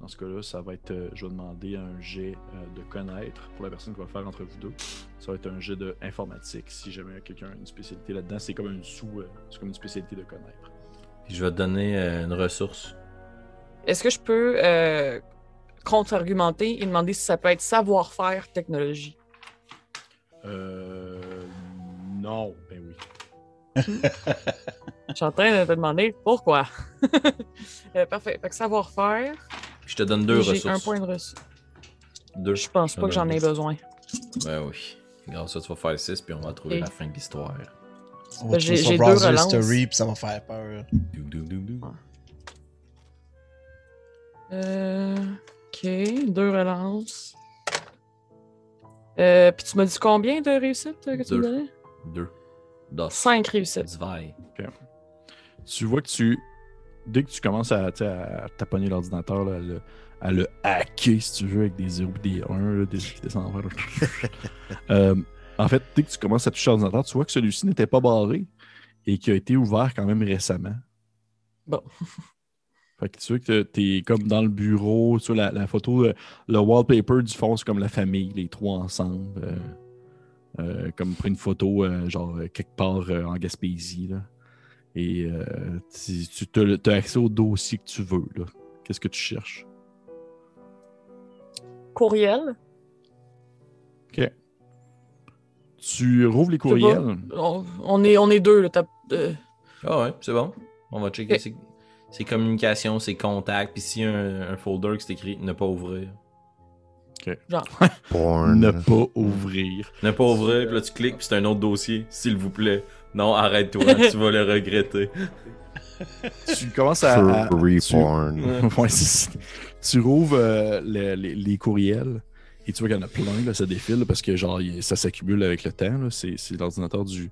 Speaker 1: Dans ce cas-là, ça va être. euh, je vais demander un jet euh, de connaître pour la personne qui va le faire entre vous deux. Ça va être un jet de informatique. Si jamais quelqu'un a une spécialité là-dedans, c'est comme une sous. euh, c'est comme une spécialité de connaître.
Speaker 3: Puis je vais te donner euh, une ressource.
Speaker 4: Est-ce que je peux euh, contre-argumenter et demander si ça peut être savoir-faire technologie?
Speaker 1: Euh. Non, ben oui.
Speaker 4: Je suis en train de te demander pourquoi. <laughs> Euh, parfait. Fait que savoir-faire,
Speaker 3: Puis je te donne deux
Speaker 4: j'ai
Speaker 3: ressources.
Speaker 4: un point de ressource.
Speaker 3: Deux.
Speaker 4: Je pense pas que j'en ai besoin.
Speaker 3: Ben oui. Grâce à ça, tu vas faire 6 puis on va trouver
Speaker 4: Et-
Speaker 3: la fin de l'histoire.
Speaker 5: On va
Speaker 4: J'ai- j'ai deux
Speaker 5: browser
Speaker 4: relances.
Speaker 5: history, puis ça va faire peur.
Speaker 3: Dou, dou, dou.
Speaker 4: Euh, ok, deux relances. Euh, Puis tu m'as dit combien de réussites que tu me donnais?
Speaker 3: Deux. Das.
Speaker 4: Cinq réussites.
Speaker 1: Tu vois que tu. Dès que tu commences à, à taponner l'ordinateur, à, le, à le hacker, si tu veux, avec des 0 et des 1, là, des qui descendent. <laughs> Euh, en fait, dès que tu commences à toucher l'ordinateur, tu vois que celui-ci n'était pas barré et qui a été ouvert quand même récemment.
Speaker 4: Bon. <laughs>
Speaker 1: Fait que tu vois que t'es comme dans le bureau, tu vois la, la photo, euh, le wallpaper du fond, c'est comme la famille, les trois ensemble. euh, euh, comme pris une photo, euh, genre euh, quelque part euh, en Gaspésie. Là. Et euh, tu, tu as accès au dossier que tu veux. là. Qu'est-ce que tu cherches?
Speaker 4: Courriel.
Speaker 1: OK. Tu rouvres les courriels?
Speaker 4: On, on est, on est deux, là.
Speaker 3: Ah ouais, c'est bon. On va checker
Speaker 4: Ok.
Speaker 3: ses, ses communications, ses contacts, puis s'il y a un, un folder qui c'est écrit ne pas ouvrir. <laughs>
Speaker 2: Porn.
Speaker 1: Ne pas ouvrir.
Speaker 3: Ne pas ouvrir, puis là tu cliques, puis c'est un autre dossier, s'il vous plaît. Non, arrête-toi, <laughs> tu vas le regretter. <laughs>
Speaker 1: Tu commences à. à- tu-. Ouais, tu rouvres euh, le- les, les courriels et tu vois qu'il y en a plein, là, ça défile parce que genre ça s'accumule avec le temps. C'est, l'ordinateur du,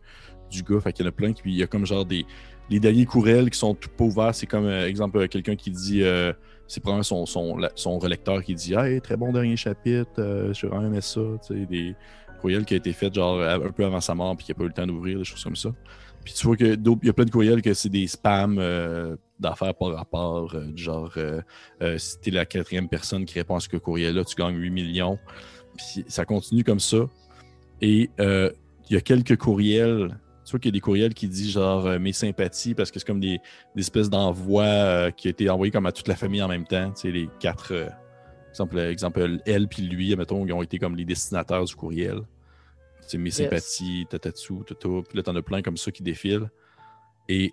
Speaker 1: du gars. Fait qu'il y en a plein qui. Il y a comme genre des. Les derniers courriels qui sont tout pas ouverts, c'est comme, euh, exemple, euh, quelqu'un qui dit. euh, c'est probablement son, son, son relecteur qui dit Hey, très bon dernier chapitre, euh, j'ai vraiment aimé ça. Tu sais, des courriels qui ont été faits genre un peu avant sa mort puis qui n'a pas eu le temps d'ouvrir, des choses comme ça. Puis tu vois que d'autres- il y a plein de courriels que c'est des spams euh, d'affaires par rapport, euh, genre euh, euh, si t'es la quatrième personne qui répond à ce courriel-là, tu gagnes 8 millions. Puis ça continue comme ça. Et il y a quelques courriels. Tu vois qu'il y a des courriels qui disent genre euh, mes sympathies parce que c'est comme des, des espèces d'envois euh, qui ont été envoyés comme à toute la famille en même temps. Tu sais, les quatre. euh, exemple, exemple, elle puis lui, mettons, ils ont été comme les destinataires du courriel. Tu sais, mes sympathies, tatatsu, toto. Puis là, t'en as plein comme ça qui défilent. Et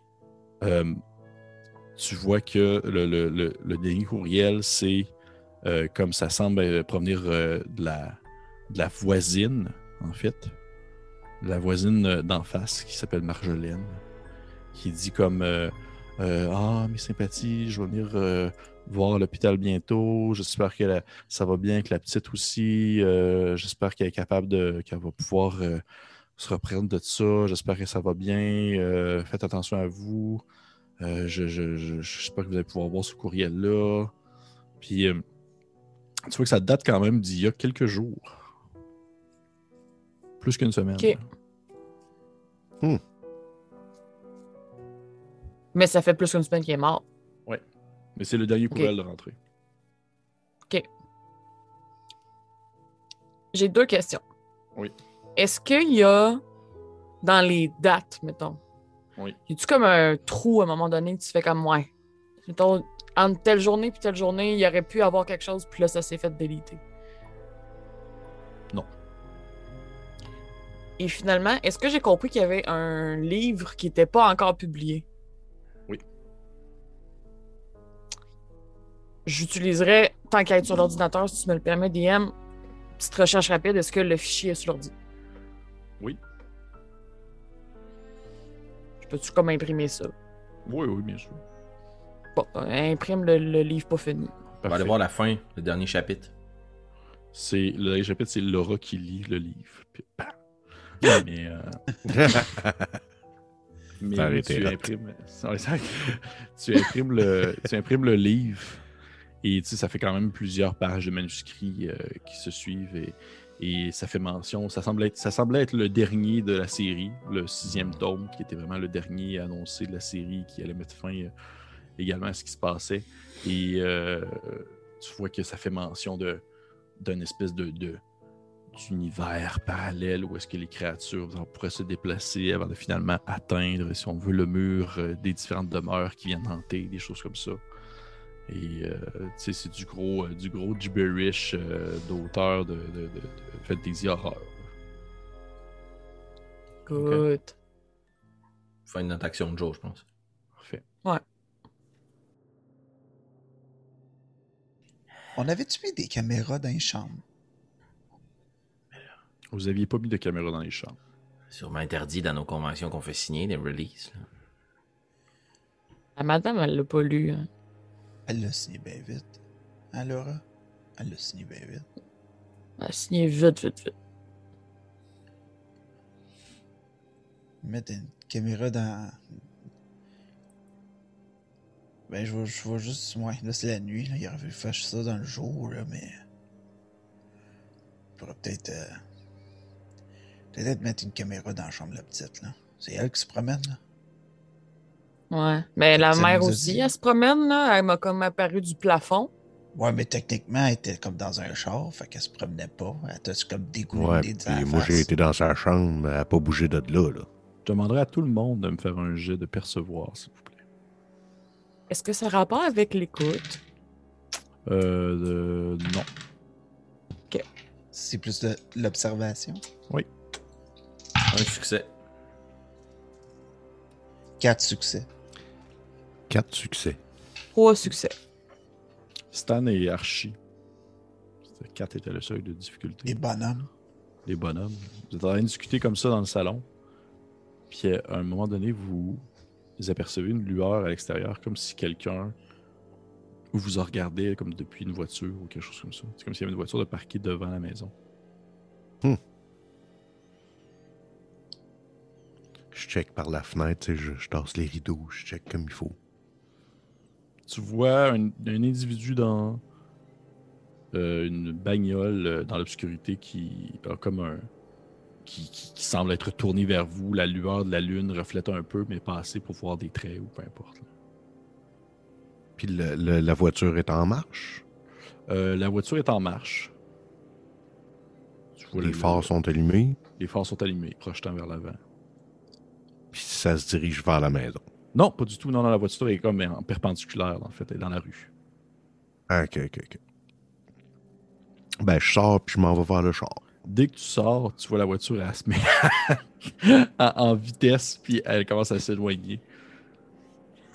Speaker 1: tu vois que le, le- le- le dernier courriel, c'est comme ça semble provenir de, la, de la voisine, en fait. La voisine euh, d'en face qui s'appelle Marjolaine. Qui dit comme euh, euh, Ah, mes sympathies, je vais venir voir l'hôpital bientôt. J'espère que ça va bien avec la petite aussi. J'espère qu'elle est capable de. qu'elle va pouvoir se reprendre de ça. J'espère que ça va bien. Faites attention à vous. Je, je- je- j'espère que vous allez pouvoir voir ce courriel-là. Puis, tu vois que ça date quand même d'il y a quelques jours. Plus qu'une semaine.
Speaker 4: Ok. Mais ça fait plus qu'une semaine qu'il est mort.
Speaker 1: Mais c'est le dernier courriel de rentrée.
Speaker 4: J'ai deux questions.
Speaker 1: Oui.
Speaker 4: Est-ce qu'il y a, dans les dates, mettons,
Speaker 1: Oui.
Speaker 4: y a-tu comme un trou à un moment donné que tu fais comme, ouais, mettons, entre telle journée puis telle journée, il y aurait pu avoir quelque chose, puis là, ça s'est fait déliter? Et finalement, est-ce que j'ai compris qu'il y avait un livre qui n'était pas encore publié?
Speaker 1: Oui.
Speaker 4: J'utiliserais, tant qu'à être sur l'ordinateur, si tu me le permets, DM, petite recherche rapide, est-ce que le fichier est sur l'ordi?
Speaker 1: Oui.
Speaker 4: Je peux-tu comme imprimer ça?
Speaker 1: Oui, oui, bien sûr.
Speaker 4: Bon, euh, imprime le, le livre pas fini.
Speaker 3: On va aller voir la fin, le dernier chapitre.
Speaker 1: C'est, le dernier chapitre, c'est Laura qui lit le livre. Puis, bam! Mais, euh, <laughs> mais
Speaker 2: Ça
Speaker 1: tu imprimes, ça- tu, imprimes le, tu imprimes le livre et tu sais, ça fait quand même plusieurs pages de manuscrits euh, qui se suivent et, et ça fait mention. Ça semble, être, ça semblait être le dernier de la série, le sixième tome, qui était vraiment le dernier annoncé de la série qui allait mettre fin euh, également à ce qui se passait. Et euh, tu vois que ça fait mention de d'une espèce de, de- d'univers parallèle où est-ce que les créatures pourraient se déplacer avant de finalement atteindre, si on veut, le mur euh, des différentes demeures qui viennent hanter, des choses comme ça. Et euh, tu sais, c'est du gros, euh, du gros gibberish euh, d'auteur de, de, de- de fantasy horreur.
Speaker 4: Good.
Speaker 3: Faire une note action de Joe, je pense.
Speaker 1: Parfait.
Speaker 5: On avait-tu mis des caméras dans les chambres?
Speaker 1: Vous aviez pas mis de caméra dans les chambres.
Speaker 3: Sûrement interdit dans nos conventions qu'on fait signer, des releases. là.
Speaker 4: La madame, elle l'a pas lu. hein.
Speaker 5: Elle l'a signé bien vite. Hein, Laura? Elle l'a signé bien vite.
Speaker 4: Elle a signé vite, vite, vite.
Speaker 5: Mettre une caméra dans. Ben, je vais, je vais juste. Ouais, là, c'est la nuit. Là. Il aurait fallu faire ça dans le jour, là, mais. Je pourrais peut-être. euh, Peut-être mettre une caméra dans la chambre de la petite, là. C'est elle qui se promène, là.
Speaker 4: Ouais. Mais la mère aussi,
Speaker 5: dit.
Speaker 4: elle se promène, là. Elle m'a comme apparu du plafond.
Speaker 5: Ouais, mais techniquement, elle était comme dans un char, fait qu'elle se promenait pas. Elle était comme dégoûtée
Speaker 2: Ouais, moi j'ai été dans sa chambre, elle a pas bougé de là, là.
Speaker 1: Je demanderai à tout le monde de me faire un jet de percevoir, s'il vous plaît.
Speaker 4: Est-ce que ça a rapport avec l'écoute?
Speaker 1: Euh, de- non.
Speaker 5: C'est plus de l'observation?
Speaker 3: Un succès.
Speaker 5: Quatre succès.
Speaker 2: Quatre succès.
Speaker 4: Trois succès.
Speaker 1: Stan et Archie. 4 était le seuil de difficulté.
Speaker 5: Les bonhommes.
Speaker 1: les bonhommes. Vous êtes en train de discuter comme ça dans le salon. Puis à un moment donné, vous, vous apercevez une lueur à l'extérieur, comme si quelqu'un vous a regardé comme depuis une voiture ou quelque chose comme ça. C'est comme s'il y avait une voiture de parquée devant la maison.
Speaker 2: Je je check par la fenêtre, je, je tasse les rideaux, je check comme il faut.
Speaker 1: Tu vois un, un individu dans euh, une bagnole euh, dans l'obscurité qui a comme un. Qui, qui- qui semble être tourné vers vous. La lueur de la lune reflète un peu, mais pas assez pour voir des traits ou peu importe. là.
Speaker 2: Puis le- le- la voiture est en marche?
Speaker 1: Euh, la voiture est en marche. Tu vois
Speaker 2: les
Speaker 1: le-
Speaker 2: phares sont allumés?
Speaker 1: les phares sont allumés, projetant vers l'avant.
Speaker 2: Puis ça se dirige vers la maison.
Speaker 1: Non, pas du tout. Non, non, la voiture est comme en perpendiculaire, en fait, elle est dans la rue.
Speaker 2: Ah, Ok, ok, ok. Ben, je sors puis je m'en vais vers le char.
Speaker 1: Dès que tu sors, tu vois la voiture, elle se met <laughs> en, en vitesse, puis elle commence à s'éloigner.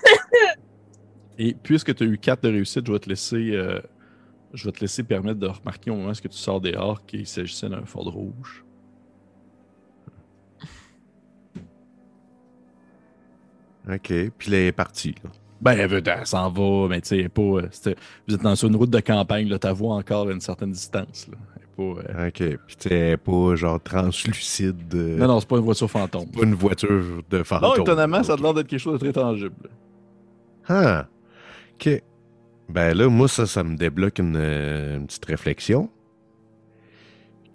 Speaker 1: <laughs> Et puisque tu as eu 4 de réussite, je vais te laisser, euh, je vais te laisser permettre de remarquer au moment où tu sors dehors qu'il s'agissait d'un Ford rouge.
Speaker 2: Ok, puis là, elle est partie. là.
Speaker 1: Ben, elle, veut- elle s'en va, mais tu sais, pas. euh, vous êtes dans sur une route de campagne, là, ta voix encore à une certaine distance. Là. Pas, euh,
Speaker 2: Ok, puis tu sais, elle est pas genre translucide. euh,
Speaker 1: Non, non, c'est pas une voiture fantôme.
Speaker 2: Pas une voiture de fantôme.
Speaker 1: Non, étonnamment, ça a l'air d'être quelque chose de très tangible.
Speaker 2: Ah, ok. Ben là, moi, ça, ça me débloque une, euh, une petite réflexion.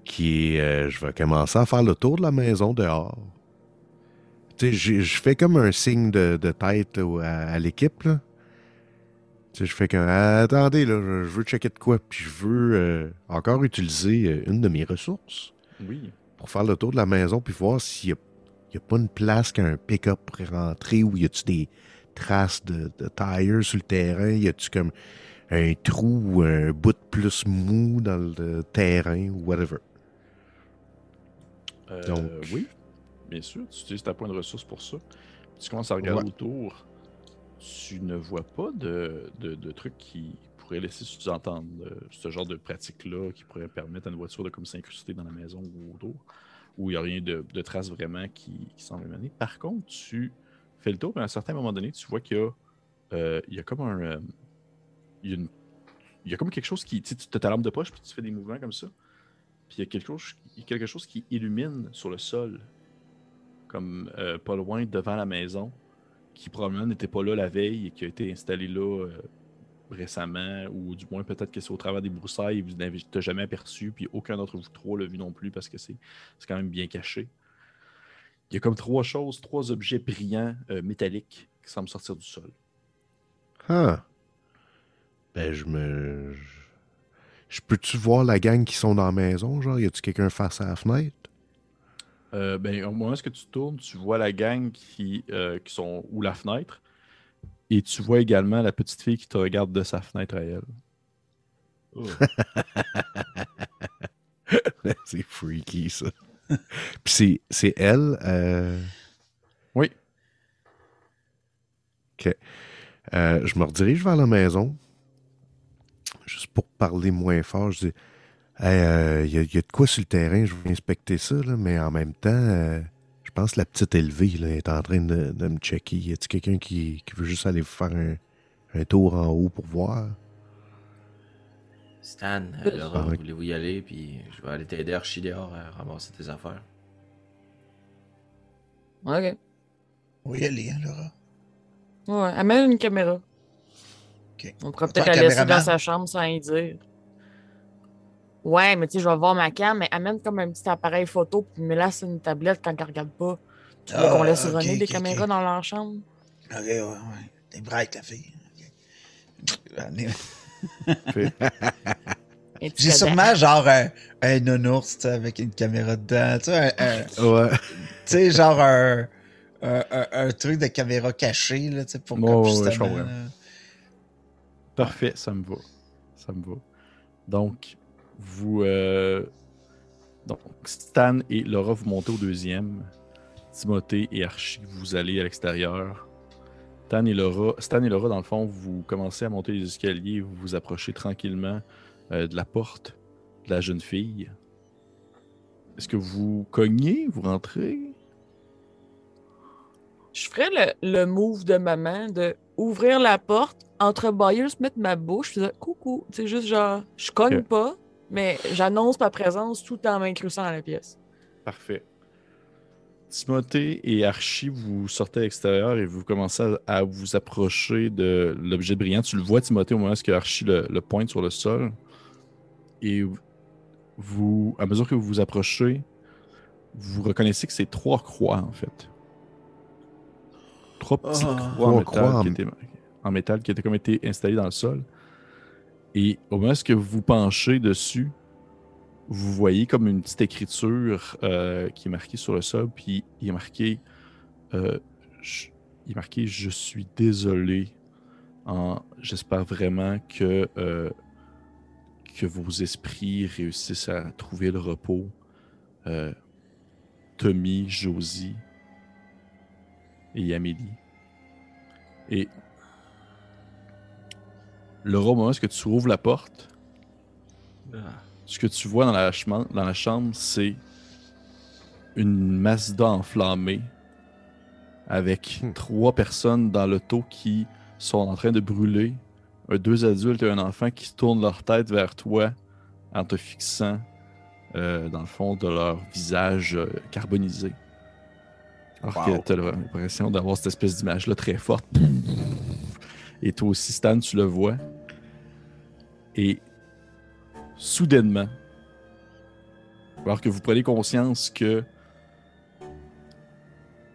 Speaker 2: Qui est, euh, je vais commencer à faire le tour de la maison dehors. Je fais comme un signe de, de tête à, à l'équipe, je fais comme, attendez, là, je, veux checker de quoi, puis je veux euh, encore utiliser euh, une de mes ressources
Speaker 1: Oui.
Speaker 2: pour faire le tour de la maison puis voir s'il n'y a, y a pas une place qu'un pick-up pourrait rentrer ou y a-tu des traces de, de tires sur le terrain, y a-tu comme un trou ou un bout de plus mou dans le terrain ou whatever.
Speaker 1: Euh,
Speaker 2: Donc-
Speaker 1: Oui, bien sûr. Tu utilises ta point de ressource pour ça. Tu commences à regarder
Speaker 2: Ouais.
Speaker 1: autour. Tu ne vois pas de, de, de trucs qui pourraient laisser sous-entendre euh, ce genre de pratique-là qui pourrait permettre à une voiture de comme s'incruster dans la maison ou autour, où il n'y a rien de, de traces vraiment qui, qui semble émaner. Par contre, tu fais le tour, mais à un certain moment donné, tu vois qu'il y a, euh, il y a comme un. euh, il, y a une- il y a comme quelque chose qui. Tu sais, tu as ta lampe de poche, puis tu fais des mouvements comme ça. Puis il y a quelque chose, il y a quelque chose qui illumine sur le sol, comme euh, pas loin devant la maison, qui probablement n'était pas là la veille et qui a été installé là euh, récemment, ou du moins peut-être que c'est au travers des broussailles vous n'avez jamais aperçu, puis aucun d'entre vous trois l'a vu non plus parce que c'est quand même bien caché. Il y a comme trois choses, trois objets brillants euh, métalliques qui semblent sortir du sol.
Speaker 2: Ah. Ben, je me. Je peux-tu voir la gang qui sont dans la maison? Genre, y a-tu quelqu'un face à la fenêtre?
Speaker 1: Euh, ben, au moment où tu tournes, tu vois la gang qui, euh, qui sont ou la fenêtre, et tu vois également la petite fille qui te regarde de sa fenêtre à elle. <laughs>
Speaker 2: c'est freaky, ça. <laughs> Puis c'est, c'est elle. euh,
Speaker 1: Oui.
Speaker 2: OK. Je me redirige vers la maison. Juste pour parler moins fort, je dis Il y, a, y a de quoi sur le terrain, je vais inspecter ça, là, mais en même temps, euh, je pense que la petite élevée là, est en train de, de me checker. Y a-t-il quelqu'un qui, qui veut juste aller faire un, un tour en haut pour voir?
Speaker 3: Stan, euh, Laura,
Speaker 2: Ah, oui.
Speaker 3: voulez-vous y aller? Puis je vais aller t'aider Archie dehors à ramasser tes affaires.
Speaker 4: Ok.
Speaker 5: Oui, elle est, hein, Laura.
Speaker 4: Ouais, amène une caméra.
Speaker 5: Ok.
Speaker 4: On pourrait
Speaker 5: Toi,
Speaker 4: peut-être la laisser dans sa chambre sans y dire. Ouais, mais tu sais, je vais voir ma cam, mais amène comme un petit appareil photo, puis mets-la sur une tablette quand elle regarde pas. Tu veux
Speaker 5: Ah,
Speaker 4: qu'on laisse
Speaker 5: ok,
Speaker 4: runner des caméras dans leur chambre?
Speaker 5: Ok, ouais, ouais. T'es bright, la fille. J'ai sûrement genre un, un nounours tu sais, avec une caméra dedans. Tu sais, un- un-
Speaker 2: Ouais.
Speaker 5: sais, genre un, un, un- un truc de caméra cachée, là, tu sais, pour
Speaker 1: Ouais,
Speaker 5: comme
Speaker 1: ouais, ouais,
Speaker 5: justement.
Speaker 1: Parfait, ça me va. Ça me va. Donc, vous. euh, Donc, Stan et Laura, vous montez au deuxième. Timothée et Archie, vous allez à l'extérieur. Stan et, Laura, Stan et Laura, dans le fond, vous commencez à monter les escaliers, vous vous approchez tranquillement euh, de la porte de la jeune fille. Est-ce que vous cognez, vous rentrez?
Speaker 4: Je ferais le, le move de maman de ouvrir la porte, se mettre ma bouche, dire coucou. C'est juste genre, je cogne pas, mais j'annonce ma présence tout en m'incrustant dans la pièce.
Speaker 1: Parfait. Timothée et Archie, vous sortez à l'extérieur et vous commencez à, à vous approcher de l'objet brillant. Tu le vois, Timothée, au moment où Archie le, le pointe sur le sol. Et vous, à mesure que vous vous approchez, vous reconnaissez que c'est trois croix, en fait. Trois petites
Speaker 3: Ah.
Speaker 1: croix, en, métal
Speaker 2: croix en-
Speaker 1: qui étaient, en métal qui étaient comme été installées dans le sol. Et au moment où vous penchez dessus, vous voyez comme une petite écriture euh, qui est marquée sur le sol, puis il est marqué, euh, je, il est marqué Je suis désolé. J'espère vraiment que, euh, que vos esprits réussissent à trouver le repos. Tommy, Josie et Amélie. Et Laura, au moment où tu ouvres la porte,
Speaker 3: Ah.
Speaker 1: ce que tu vois dans la, chema- dans la chambre, c'est une Mazda enflammée avec
Speaker 2: Hmm.
Speaker 1: trois personnes dans l'auto qui sont en train de brûler. Deux adultes et un enfant qui tournent leur tête vers toi en te fixant euh, dans le fond de leur visage euh, carbonisé. Alors
Speaker 2: Wow.
Speaker 1: que tu as l'impression d'avoir cette espèce d'image-là très forte. Et toi aussi, Stan, tu le vois. Et soudainement, alors que vous prenez conscience que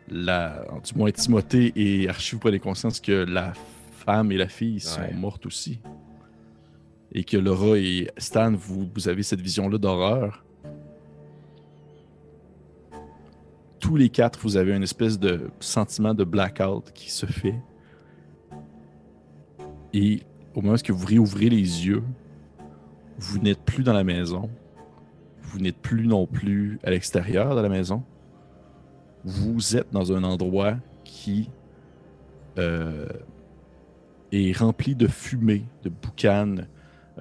Speaker 1: la, du moins Timothée et Archie, vous prenez conscience que la femme et la fille sont
Speaker 3: Ouais.
Speaker 1: mortes aussi. Et que Laura et Stan, vous, vous avez cette vision-là d'horreur. Tous les quatre, vous avez une espèce de sentiment de blackout qui se fait. Et au moment où vous réouvrez les yeux, vous n'êtes plus dans la maison. Vous n'êtes plus non plus à l'extérieur de la maison. Vous êtes dans un endroit qui euh, est rempli de fumée, de boucan,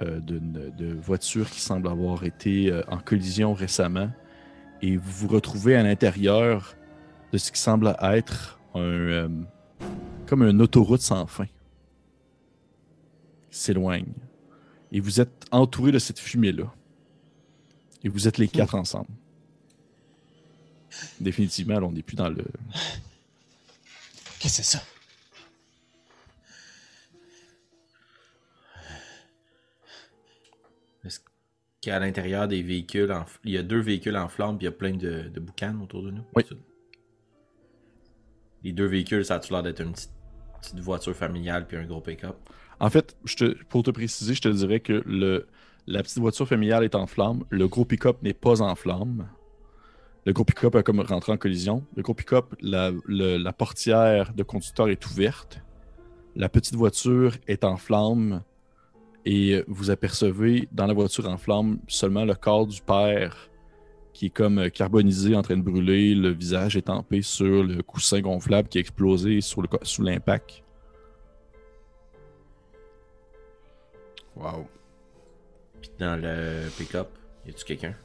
Speaker 1: euh, de, voitures qui semblent avoir été euh, en collision récemment. Et vous vous retrouvez à l'intérieur de ce qui semble être un, comme une autoroute sans fin s'éloigne. Et vous êtes entouré de cette fumée-là. Et vous êtes les quatre ensemble. Définitivement, là, on n'est plus dans le.
Speaker 5: Qu'est-ce que c'est ça?
Speaker 3: Est-ce qu'à l'intérieur des véhicules, en... il y a deux véhicules en flammes, puis il y a plein de, de boucanes autour de nous?
Speaker 1: Oui.
Speaker 3: Les deux véhicules, ça a-tu l'air d'être une petite, petite voiture familiale puis un gros pick-up?
Speaker 1: En fait, pour te préciser, je te dirais que la petite voiture familiale est en flamme. Le gros pick-up n'est pas en flamme. Le gros pick-up a comme rentré en collision. Le gros pick-up, la, portière de conducteur est ouverte. La petite voiture est en flamme. Et vous apercevez dans la voiture en flamme seulement le corps du père qui est comme carbonisé, en train de brûler, le visage étampé sur le coussin gonflable qui a explosé sous l'impact.
Speaker 2: Wow.
Speaker 3: Puis dans le pick-up, y a-tu quelqu'un?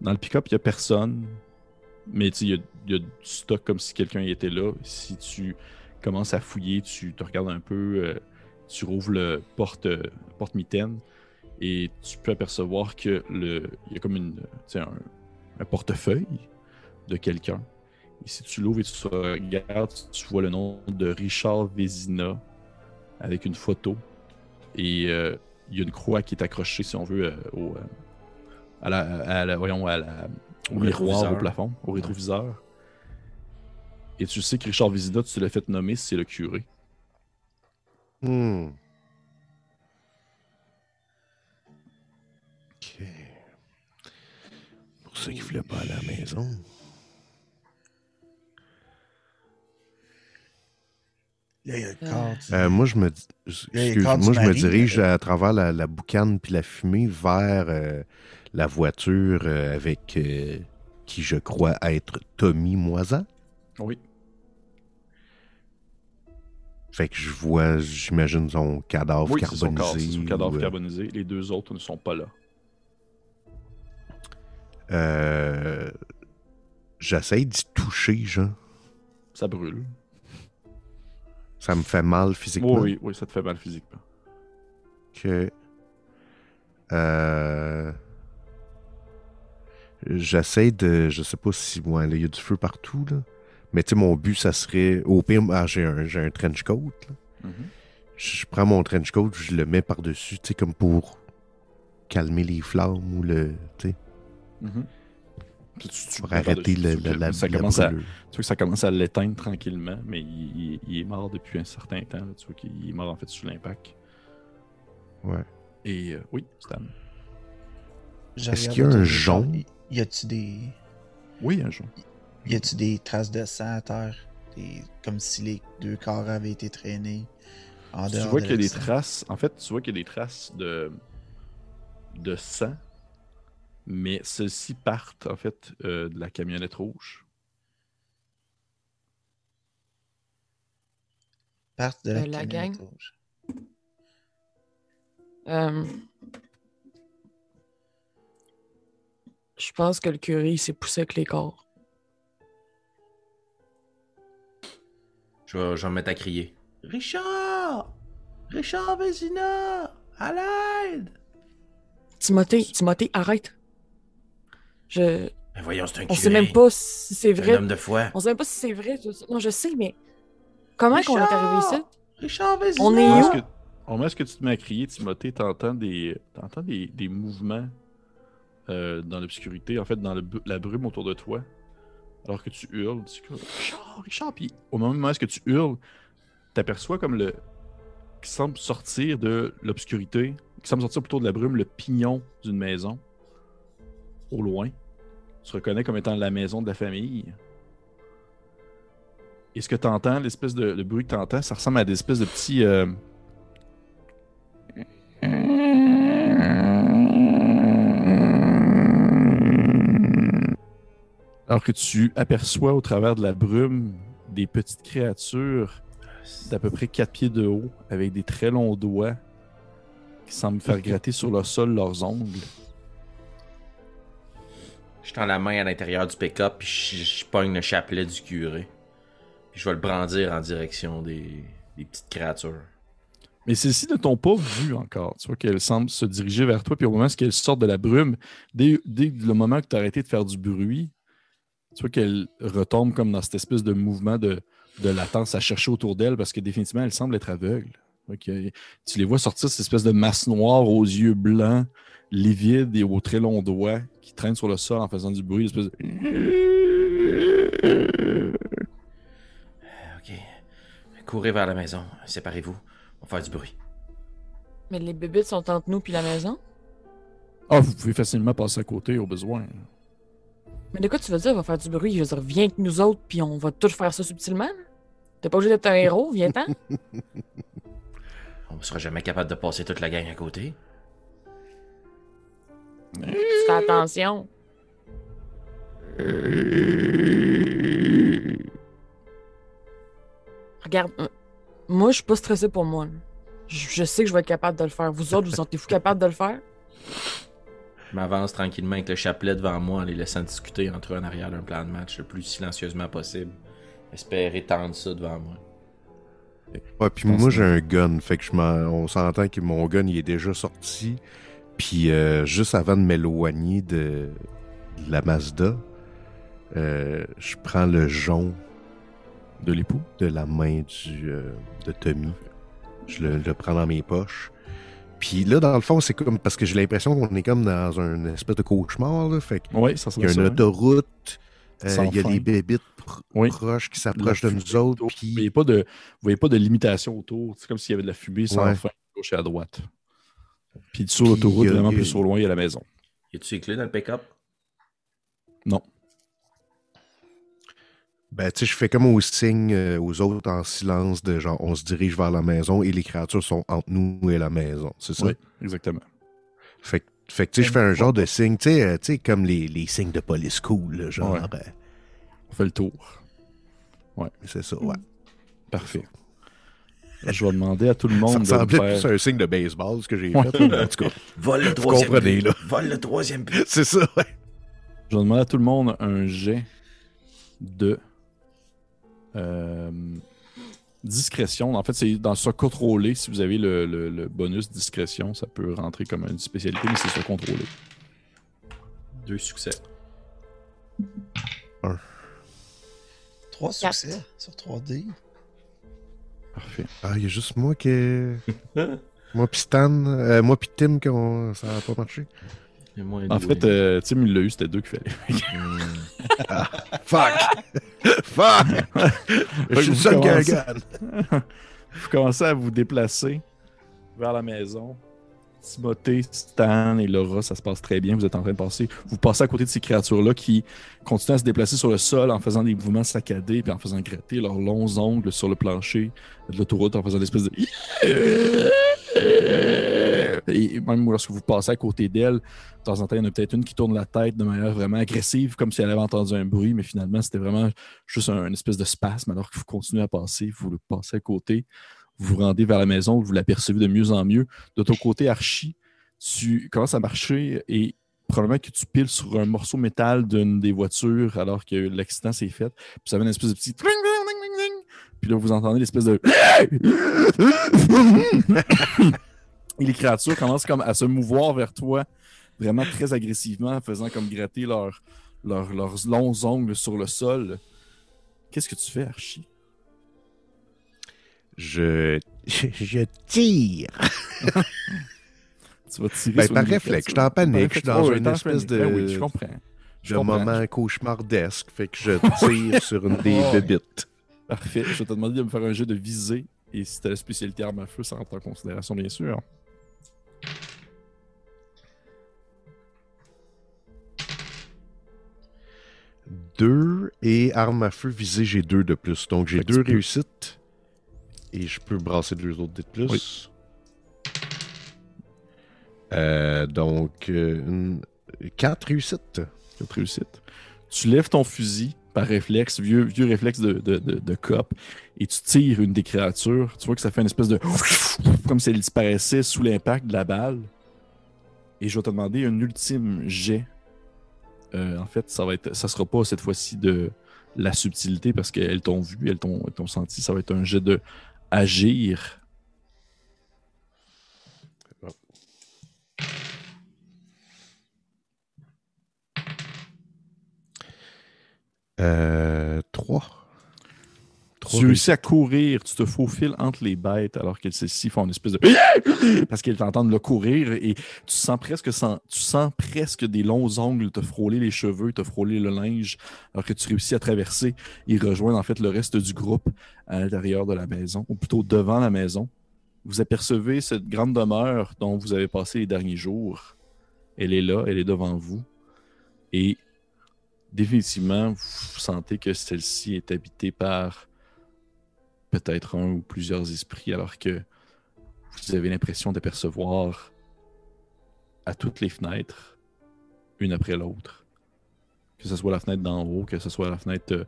Speaker 1: Dans le pick-up, il n'y a personne. Mais tu sais, y a, y du stock comme si quelqu'un y était là. Si tu commences à fouiller, tu te regardes un peu, euh, tu rouvres le porte, euh, porte-mitaine et tu peux apercevoir que le, y a comme une, un, un portefeuille de quelqu'un. Et si tu l'ouvres et tu regardes, tu vois le nom de Richard Vézina avec une photo. Et euh, il y a une croix qui est accrochée, si on veut, euh, au, euh, à la, à la- voyons, à la- au, miroir, au plafond, au rétroviseur. Et tu sais que Richard Vézina, tu l'as fait nommer, c'est le curé.
Speaker 2: Hmm. Ok. Pour ceux qui ne voulaient pas aller à la maison.
Speaker 5: Là, il y a le corps. du-
Speaker 2: Euh, moi, je me, excuse,
Speaker 5: corps du
Speaker 2: moi, je me
Speaker 5: mari,
Speaker 2: dirige
Speaker 5: euh,
Speaker 2: à travers la, la boucane puis la fumée vers euh, la voiture euh, avec euh, qui je crois être Tommy Moisan.
Speaker 1: Oui.
Speaker 2: Fait que je vois, j'imagine, son cadavre
Speaker 1: Oui, c'est son corps,
Speaker 2: carbonisé.
Speaker 1: c'est son cadavre
Speaker 2: ou, euh,
Speaker 1: carbonisé. Les deux autres ne sont pas là.
Speaker 2: euh, J'essaie d'y toucher, genre.
Speaker 1: Ça brûle.
Speaker 2: Ça me fait mal physiquement?
Speaker 1: Oui, oui, oui, ça te fait mal physiquement.
Speaker 2: que euh, J'essaie de. Je sais pas si. Ouais, il y a du feu partout, là. Mais tu sais, mon but, ça serait. Au pire, ah, j'ai un, un trench coat, là.
Speaker 1: Mhm.
Speaker 2: Je prends mon trench coat, je le mets par-dessus, tu sais, comme pour calmer les flammes ou le. Tu sais,
Speaker 1: Mhm. Puis tu-
Speaker 2: pour arrêter le, la,
Speaker 1: ça
Speaker 2: la
Speaker 1: commence à, tu vois que ça commence à l'éteindre tranquillement, mais il, il- il est mort depuis un certain temps. là. Tu vois qu'il est mort en fait sous l'impact.
Speaker 2: Ouais.
Speaker 1: Et euh, oui, Stan.
Speaker 2: Est-ce qu'il y a un jaune?
Speaker 5: Y a-tu des.
Speaker 1: Oui, un jour.
Speaker 5: Y a-tu des traces de sang à terre? Des- Comme si les deux corps avaient été traînés. En
Speaker 1: Tu vois
Speaker 5: de
Speaker 1: qu'il y a des traces. En fait, tu vois qu'il y a des traces de, de sang, mais celles-ci partent en fait euh, de la camionnette rouge.
Speaker 5: Partent de la,
Speaker 4: Euh, la
Speaker 5: camionnette
Speaker 4: gang.
Speaker 5: rouge.
Speaker 4: Euh, Je pense que le curé s'est poussé avec les corps.
Speaker 3: Je vais, je vais me mettre à crier.
Speaker 5: Richard! Richard Vézina! À l'aide!
Speaker 4: Timothée, Timothée, arrête. Je...
Speaker 3: Mais voyons, c'est un
Speaker 4: On sait même pas si c'est
Speaker 3: C'est un
Speaker 4: vrai.
Speaker 3: homme de foi.
Speaker 4: On sait même pas si c'est vrai. tout ça. Non, je sais, mais comment qu'on est arrivé ici?
Speaker 5: Richard Vézina!
Speaker 4: On est
Speaker 1: Au moment
Speaker 4: où?
Speaker 1: où est-ce que- au moment où est-ce que tu te mets à crier, Timothée, t'entends des, t'entends des, des mouvements euh, dans l'obscurité, en fait, dans le la brume autour de toi. Alors que tu hurles, tu Richard, Richard, puis au moment où est-ce que tu hurles, t'aperçois comme le. qui semble sortir de l'obscurité, qui semble sortir plutôt de la brume, le pignon d'une maison. Au loin. Tu reconnais comme étant la maison de la famille. Et ce que tu entends, l'espèce de, de bruit que tu entends, ça ressemble à des espèces de petits. euh, Alors que tu aperçois au travers de la brume des petites créatures d'à peu près 4 pieds de haut, avec des très longs doigts qui semblent faire <laughs> gratter sur le sol leurs ongles.
Speaker 3: Je tends la main à l'intérieur du pick-up, puis je, le chapelet du curé. Puis je vais le brandir en direction des, petites créatures.
Speaker 1: Mais celles-ci ne t'ont pas vu encore. Tu vois qu'elles semblent se diriger vers toi, puis au moment où elles sortent de la brume, dès, le moment que tu as arrêté de faire du bruit, tu vois qu'elles retombent comme dans cette espèce de mouvement de, latence à chercher autour d'elles parce que définitivement, elles semblent être aveugles. Tu les vois sortir cette espèce de masse noire aux yeux blancs, livides et aux très longs doigts qui traînent sur le sol en faisant du bruit. une espèce de...
Speaker 3: Ok. Courez vers la maison. Séparez-vous. On va faire du bruit.
Speaker 4: Mais les bébites sont entre nous puis la maison?
Speaker 1: Ah, vous pouvez facilement passer à côté au besoin.
Speaker 4: Mais de quoi tu veux dire, on va faire du bruit? Je veux dire, viens avec nous autres puis on va tous faire ça subtilement. T'es pas obligé d'être un héros, viens-t'en. <laughs>
Speaker 3: On sera jamais capable de passer toute la gang à côté.
Speaker 4: Tu fais attention. Regarde, euh, moi je suis pas stressé pour moi. Je, je sais que je vais être capable de le faire. Vous autres, vous sentez-vous <laughs> capable de le faire?
Speaker 3: Je m'avance tranquillement avec le chapelet devant moi en les laissant discuter entre eux en arrière d'un plan de match le plus silencieusement possible. Espérer tendre ça devant moi.
Speaker 2: Ouais, puis
Speaker 1: Je pense
Speaker 2: moi j'ai un gun, fait que je m'en- on s'entend que mon gun il est déjà sorti. Puis euh, juste avant de m'éloigner de, de la Mazda, euh, je prends le jonc
Speaker 1: De l'époux?
Speaker 2: de la main du, euh, de Tommy. Je le, le prends dans mes poches. Puis là, dans le fond, c'est comme parce que j'ai l'impression qu'on est comme dans un espèce de cauchemar. Là, fait
Speaker 1: Oui, ça
Speaker 2: il y a une
Speaker 1: hein.
Speaker 2: autoroute, il y a des bébites pr-
Speaker 1: Oui.
Speaker 2: proches qui s'approchent de nous autres.
Speaker 1: autour. Vous
Speaker 2: Puis
Speaker 1: voyez pas de, vous voyez pas de limitation autour. C'est comme s'il y avait de la fumée sans
Speaker 2: Ouais.
Speaker 1: fin, à gauche et à droite. Puis sur
Speaker 2: Puis,
Speaker 1: l'autoroute, vraiment plus au loin, il y a la maison.
Speaker 3: Y a-tu les clés dans le pick-up?
Speaker 1: Non.
Speaker 2: Ben, tu sais, je fais comme au signe euh, aux autres en silence de genre, on se dirige vers la maison et les créatures sont entre nous et la maison. C'est ça?
Speaker 1: Oui, exactement.
Speaker 2: Fait, que- fait que, tu sais, je fais un genre de signe, tu sais, euh, tu sais, comme les, les signes de police cool, là, genre,
Speaker 1: Ouais.
Speaker 2: euh,
Speaker 1: On fait le tour.
Speaker 2: c'est ça, ouais.
Speaker 1: Parfait. <laughs> Je vais demander à tout le
Speaker 2: Ça
Speaker 1: monde de me
Speaker 2: ressemblait
Speaker 1: faire...
Speaker 2: plus à un signe de baseball, ce que j'ai
Speaker 1: Ouais.
Speaker 2: fait. là, en tout cas, <laughs>
Speaker 3: Vole le
Speaker 2: Vous
Speaker 3: troisième
Speaker 2: comprenez, là.
Speaker 3: Vole le troisième but. <laughs>
Speaker 2: c'est ça, ouais.
Speaker 1: Je vais demander à tout le monde un jet de euh, discrétion. En fait, c'est dans ce contrôlé. Si vous avez le, le- le bonus discrétion, ça peut rentrer comme une spécialité, mais c'est sur contrôlé.
Speaker 3: Deux succès.
Speaker 5: Trois
Speaker 4: Quatre.
Speaker 5: succès sur 3D.
Speaker 1: Parfait.
Speaker 2: Ah, il y a juste moi qui. <laughs> moi pis Stan, euh, moi pis Tim, qu'on... ça n'a pas marché.
Speaker 3: Et moi,
Speaker 1: En fait, euh, Tim, il l'a eu, c'était deux qu'il fallait. <laughs>
Speaker 3: Hmm.
Speaker 2: Fuck! <laughs> Fuck! Je suis le seul qui.
Speaker 1: Vous commencez à vous déplacer vers la maison. Timothée, Stan et Laura, ça se passe très bien. Vous êtes en train de passer. Vous passez à côté de ces créatures-là qui continuent à se déplacer sur le sol en faisant des mouvements saccadés puis en faisant gratter leurs longs ongles sur le plancher de l'autoroute en faisant des espèces de. <laughs> Et même lorsque vous passez à côté d'elle, de temps en temps, il y en a peut-être une qui tourne la tête de manière vraiment agressive, comme si elle avait entendu un bruit, mais finalement, c'était vraiment juste un, une espèce de spasme alors que vous continuez à passer, vous le passez à côté, vous vous rendez vers la maison, vous l'apercevez de mieux en mieux. De ton côté, Archie, tu commences à marcher et probablement que tu piles sur un morceau métal d'une des voitures alors que l'accident s'est fait. Puis ça fait une espèce de petit... Puis là, vous entendez l'espèce de... Et <coughs> les créatures commencent comme à se mouvoir vers toi vraiment très agressivement, faisant comme gratter leurs longs ongles sur le sol. Qu'est-ce que tu fais, Archie?
Speaker 2: Je. <laughs> Je tire. <laughs>
Speaker 1: Tu vas tirer
Speaker 2: Ben,
Speaker 1: sur
Speaker 2: par réflexe, je suis en panique, je suis dans
Speaker 1: réflexe.
Speaker 2: une espèce
Speaker 1: panique. Ben
Speaker 2: de-
Speaker 1: oui, je comprends. Je
Speaker 2: de
Speaker 1: comprends.
Speaker 2: moment cauchemardesque, fait que je tire sur une des
Speaker 5: Oh,
Speaker 2: bébites.
Speaker 1: Parfait. Je vais te demander de me faire un jeu de visée. Et si t'as la spécialité arme à feu, ça rentre en considération, bien sûr.
Speaker 2: Deux et arme à feu visée, j'ai deux de plus. Donc j'ai deux réussites. Et je peux brasser deux autres dés de plus.
Speaker 1: Oui.
Speaker 2: Euh, donc, euh, une- quatre réussites.
Speaker 1: Cette réussite. Tu lèves ton fusil par réflexe, vieux, vieux réflexe de, de, de, de cop, et tu tires une des créatures. Tu vois que ça fait une espèce de. <laughs> comme si elle disparaissait sous l'impact de la balle. Et je vais te demander un ultime jet. Euh, en fait, ça va être, ça sera pas cette fois-ci de la subtilité parce qu'elles t'ont vu, elles t'ont senti. Ça va être un jet de agir.
Speaker 2: Euh,
Speaker 1: tu réussis à courir, tu te faufiles entre les bêtes alors que celles-ci font une espèce de. <laughs> Parce qu'elles t'entendent le courir et tu sens presque sans- tu sens presque des longs ongles te frôler les cheveux, te frôler le linge, alors que tu réussis à traverser et rejoindre en fait le reste du groupe à l'intérieur de la maison, ou plutôt devant la maison. Vous apercevez cette grande demeure dont vous avez passé les derniers jours. Elle est là, elle est devant vous. Et définitivement, vous sentez que celle-ci est habitée par peut-être un ou plusieurs esprits, alors que vous avez l'impression d'apercevoir à toutes les fenêtres, une après l'autre. Que ce soit la fenêtre d'en haut, que ce soit la fenêtre euh,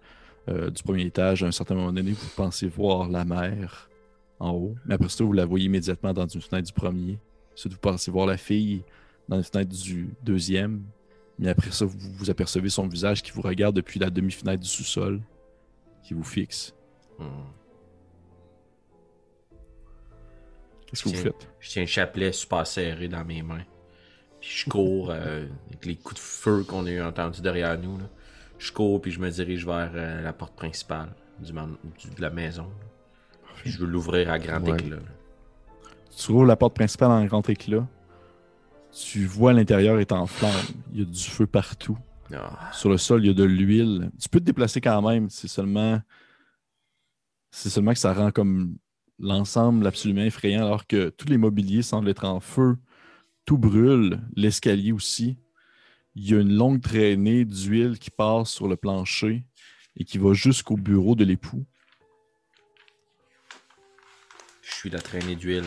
Speaker 1: euh, du premier étage, à un certain moment donné, vous pensez voir la mer en haut, mais après ça, vous la voyez immédiatement dans une fenêtre du premier. Ensuite, vous pensez voir la fille dans une fenêtre du deuxième, mais après ça, vous, vous apercevez son visage qui vous regarde depuis la demi-fenêtre du sous-sol, qui vous fixe.
Speaker 3: Hmm.
Speaker 1: Qu'est-ce que vous faites?
Speaker 3: Je tiens le chapelet super serré dans mes mains. Puis je cours euh, avec les coups de feu qu'on a eu entendus derrière nous. là. Je cours puis je me dirige vers euh, la porte principale du de la maison. je veux l'ouvrir à grand
Speaker 2: Ouais.
Speaker 3: éclat.
Speaker 1: Tu ouvres la porte principale en grand éclat. Tu vois l'intérieur est en flammes. Il y a du feu partout.
Speaker 3: Ah,
Speaker 1: Sur le sol, il y a de l'huile. Tu peux te déplacer quand même. C'est seulement. C'est seulement que ça rend comme l'ensemble absolument effrayant, alors que tous les mobiliers semblent être en feu. Tout brûle. L'escalier aussi. Il y a une longue traînée d'huile qui passe sur le plancher et qui va jusqu'au bureau de l'époux.
Speaker 3: je suis la traînée d'huile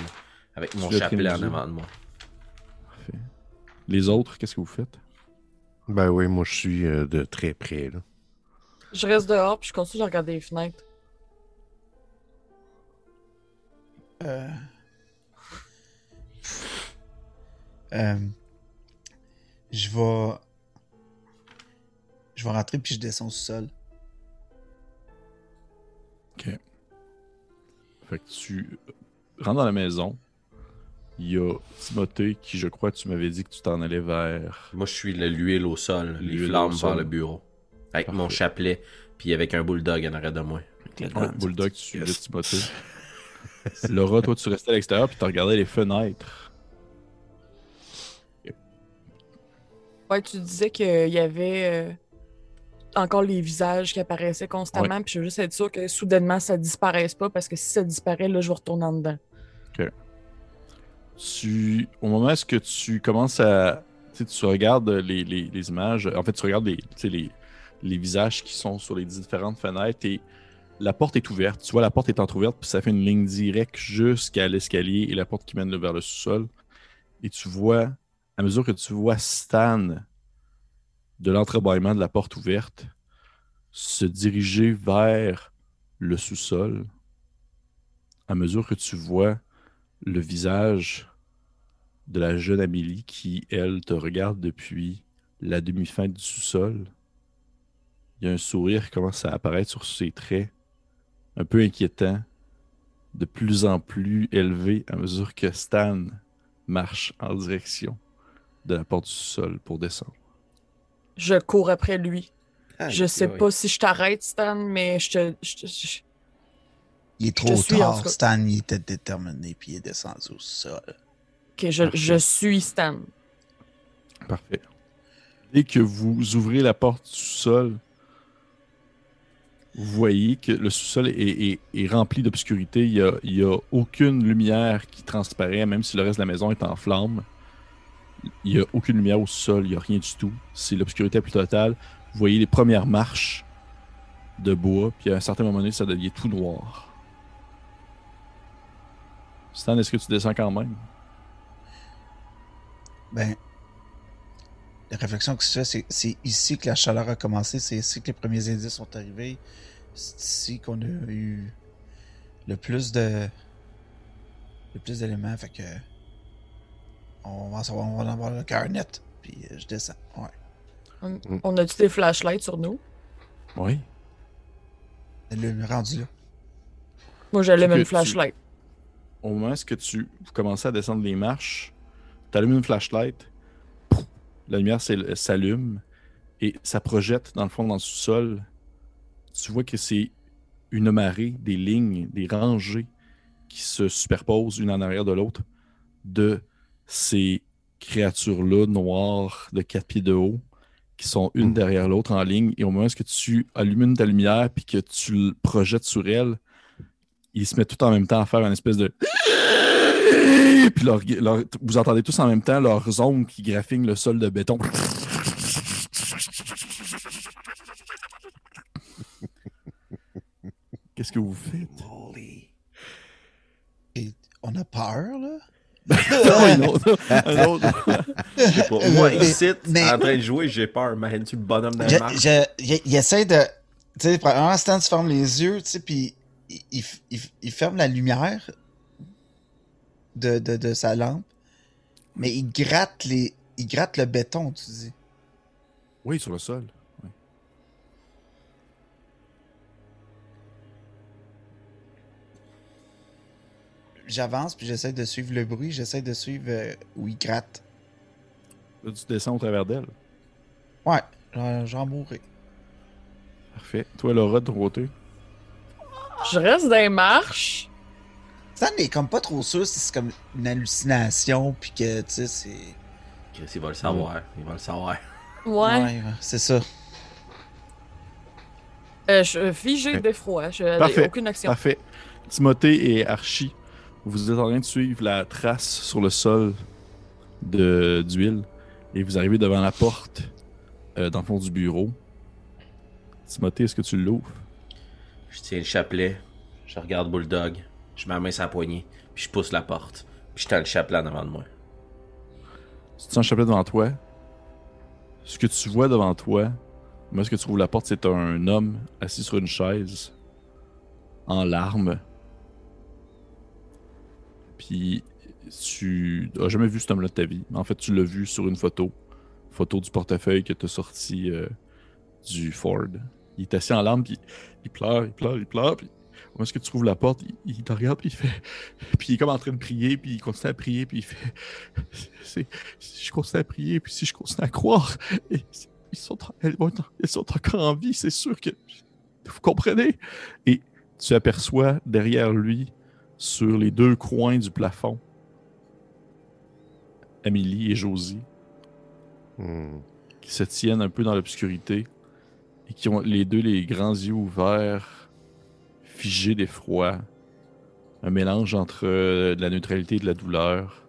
Speaker 3: avec mon chapelet en avant de moi.
Speaker 1: Parfait. Les autres, qu'est-ce que vous faites?
Speaker 2: Ben oui, moi je suis euh, de très près. Là.
Speaker 4: Je reste dehors, puis je continue de regarder les fenêtres.
Speaker 5: Euh... Euh, Je vais. Je vais rentrer puis je descends au sol.
Speaker 1: OK. Fait que tu rentres dans la maison. Il y a Timothée qui, je crois, tu m'avais dit que tu t'en allais vers.
Speaker 3: Moi, je suis le- l'huile au sol, les
Speaker 1: L'huile
Speaker 3: flammes vers le bureau. Avec mon chapelet, puis avec un bulldog en arrière de moi. Gun.
Speaker 1: Bulldog, tu suivais Timothée. <laughs> Laura, toi, tu restais à l'extérieur puis tu regardais les fenêtres.
Speaker 4: Ouais, tu disais qu'il y avait euh, encore les visages qui apparaissaient constamment, puis je veux juste être sûr que soudainement ça disparaisse pas, parce que si ça disparaît, là, je vais retourner en dedans.
Speaker 1: Tu, au moment où que tu commences à. Tu tu regardes les, les- les images, en fait, tu regardes les, les, les visages qui sont sur les différentes fenêtres et la porte est ouverte. Tu vois, la porte est entrouverte, puis ça fait une ligne directe jusqu'à l'escalier et la porte qui mène vers le sous-sol. Et tu vois, à mesure que tu vois Stan de l'entrebâillement de la porte ouverte se diriger vers le sous-sol, à mesure que tu vois le visage de la jeune Amélie qui, elle, te regarde depuis la demi-fin du sous-sol. Il y a un sourire qui commence à apparaître sur ses traits, un peu inquiétant, de plus en plus élevé à mesure que Stan marche en direction de la porte du sous-sol pour descendre.
Speaker 4: Je cours après lui.
Speaker 3: Aïe,
Speaker 4: je sais
Speaker 3: aïe.
Speaker 4: pas si je t'arrête, Stan, mais je te. je te- je-
Speaker 5: Il est trop
Speaker 4: suis,
Speaker 5: tard. Stan, il était déterminé, puis il est descendu au sol.
Speaker 4: Ok, je, je suis Stan.
Speaker 1: Parfait. Dès que vous ouvrez la porte du sous-sol, vous voyez que le sous-sol est, rempli d'obscurité. Il n'y a, aucune lumière qui transparaît, même si le reste de la maison est en flammes. Il n'y a aucune lumière au sol, il n'y a rien du tout. C'est l'obscurité plus totale. Vous voyez les premières marches de bois, puis à un certain moment donné, ça devient tout noir. Stan, est-ce que tu descends quand même?
Speaker 5: Ben, la réflexion que je fais, c'est c'est ici que la chaleur a commencé, c'est ici que les premiers indices sont arrivés. C'est ici qu'on a eu le plus de. le plus d'éléments, fait que. On va, en savoir, on va en avoir le cœur net, puis je descends. Ouais.
Speaker 4: On, on a-tu des flashlights sur nous?
Speaker 1: Oui.
Speaker 5: Le rendu là.
Speaker 4: Moi, j'allume une
Speaker 1: tu-
Speaker 4: flashlight.
Speaker 1: au moment où tu vous commencez à descendre les marches, tu allumes une flashlight, la lumière s'allume et ça projette dans le fond dans le sous-sol. Tu vois que c'est une marée, des lignes, des rangées qui se superposent une en arrière de l'autre de ces créatures-là noires de 4 pieds de haut qui sont une
Speaker 2: Mm.
Speaker 1: derrière l'autre en ligne. Et au moment où tu allumes ta lumière puis que tu le projettes sur elle, ils se mettent tout en même temps à faire une espèce de. Puis leur- leur- vous entendez tous en même temps leurs ongles qui graffinent le sol de béton. Qu'est-ce que vous faites?
Speaker 5: Holy. Et on a peur, là?
Speaker 1: un autre, un autre.
Speaker 3: Je sais pas. Moi,
Speaker 5: Mais-
Speaker 3: ici,
Speaker 5: mais-
Speaker 3: en train de jouer, j'ai peur. Imagine-tu le bonhomme dans
Speaker 5: Je- je- il, essaie de. Tu sais, premièrement, Stan se ferme les yeux, tu sais, puis il, il, il- il ferme la lumière de, de, de sa lampe, mais il gratte les. Il gratte le béton, tu dis.
Speaker 1: Oui, sur le sol.
Speaker 5: J'avance, puis j'essaie de suivre le bruit, j'essaie de suivre euh, où il gratte.
Speaker 1: Là, tu descends au travers d'elle.
Speaker 5: Ouais, j'en- j'en mourrai.
Speaker 1: Parfait. Toi, Laura, de ton côté?
Speaker 4: Je reste dans les marches.
Speaker 5: Stan est comme pas trop sûr si c'est comme une hallucination, puis que, tu sais, c'est.
Speaker 3: Chris, il va le savoir. Il va le savoir.
Speaker 4: Ouais.
Speaker 5: ouais c'est ça.
Speaker 4: Euh, je figé d'effroi. Je
Speaker 1: Parfait.
Speaker 4: aucune action.
Speaker 1: Parfait. Timothée et Archie, vous êtes en train de suivre la trace sur le sol de- d'huile et vous arrivez devant la porte euh, dans le fond du bureau. Timothée, est-ce que tu l'ouvres?
Speaker 3: Je tiens le chapelet. Je regarde Bulldog. Je mets la main sur la poignée. Puis je pousse la porte. Puis je tends le chapelet en avant de moi.
Speaker 1: Tu tiens un chapelet devant toi. Ce que tu vois devant toi, moi, ce que tu trouves la porte, c'est un homme assis sur une chaise, en larmes. Puis tu as jamais vu cet homme-là de ta vie. En fait, tu l'as vu sur une photo. Photo du portefeuille que tu as sorti euh, du Ford. Il est assis en larmes, puis il pleure, il pleure, il pleure. Puis où est-ce que tu trouves la porte? Il, il te regarde, puis il fait. <laughs> Puis il est comme en train de prier, puis il continue à prier, puis il fait. <laughs> C'est, si je continue à prier, puis si je continue à croire, et ils sont, elles ils sont encore en vie, c'est sûr que. Vous comprenez? Et tu aperçois derrière lui, sur les deux coins du plafond, Amélie et Josie,
Speaker 2: Hmm.
Speaker 1: qui se tiennent un peu dans l'obscurité et qui ont les deux les grands yeux ouverts, figés d'effroi. Un mélange entre euh, de la neutralité et de la douleur.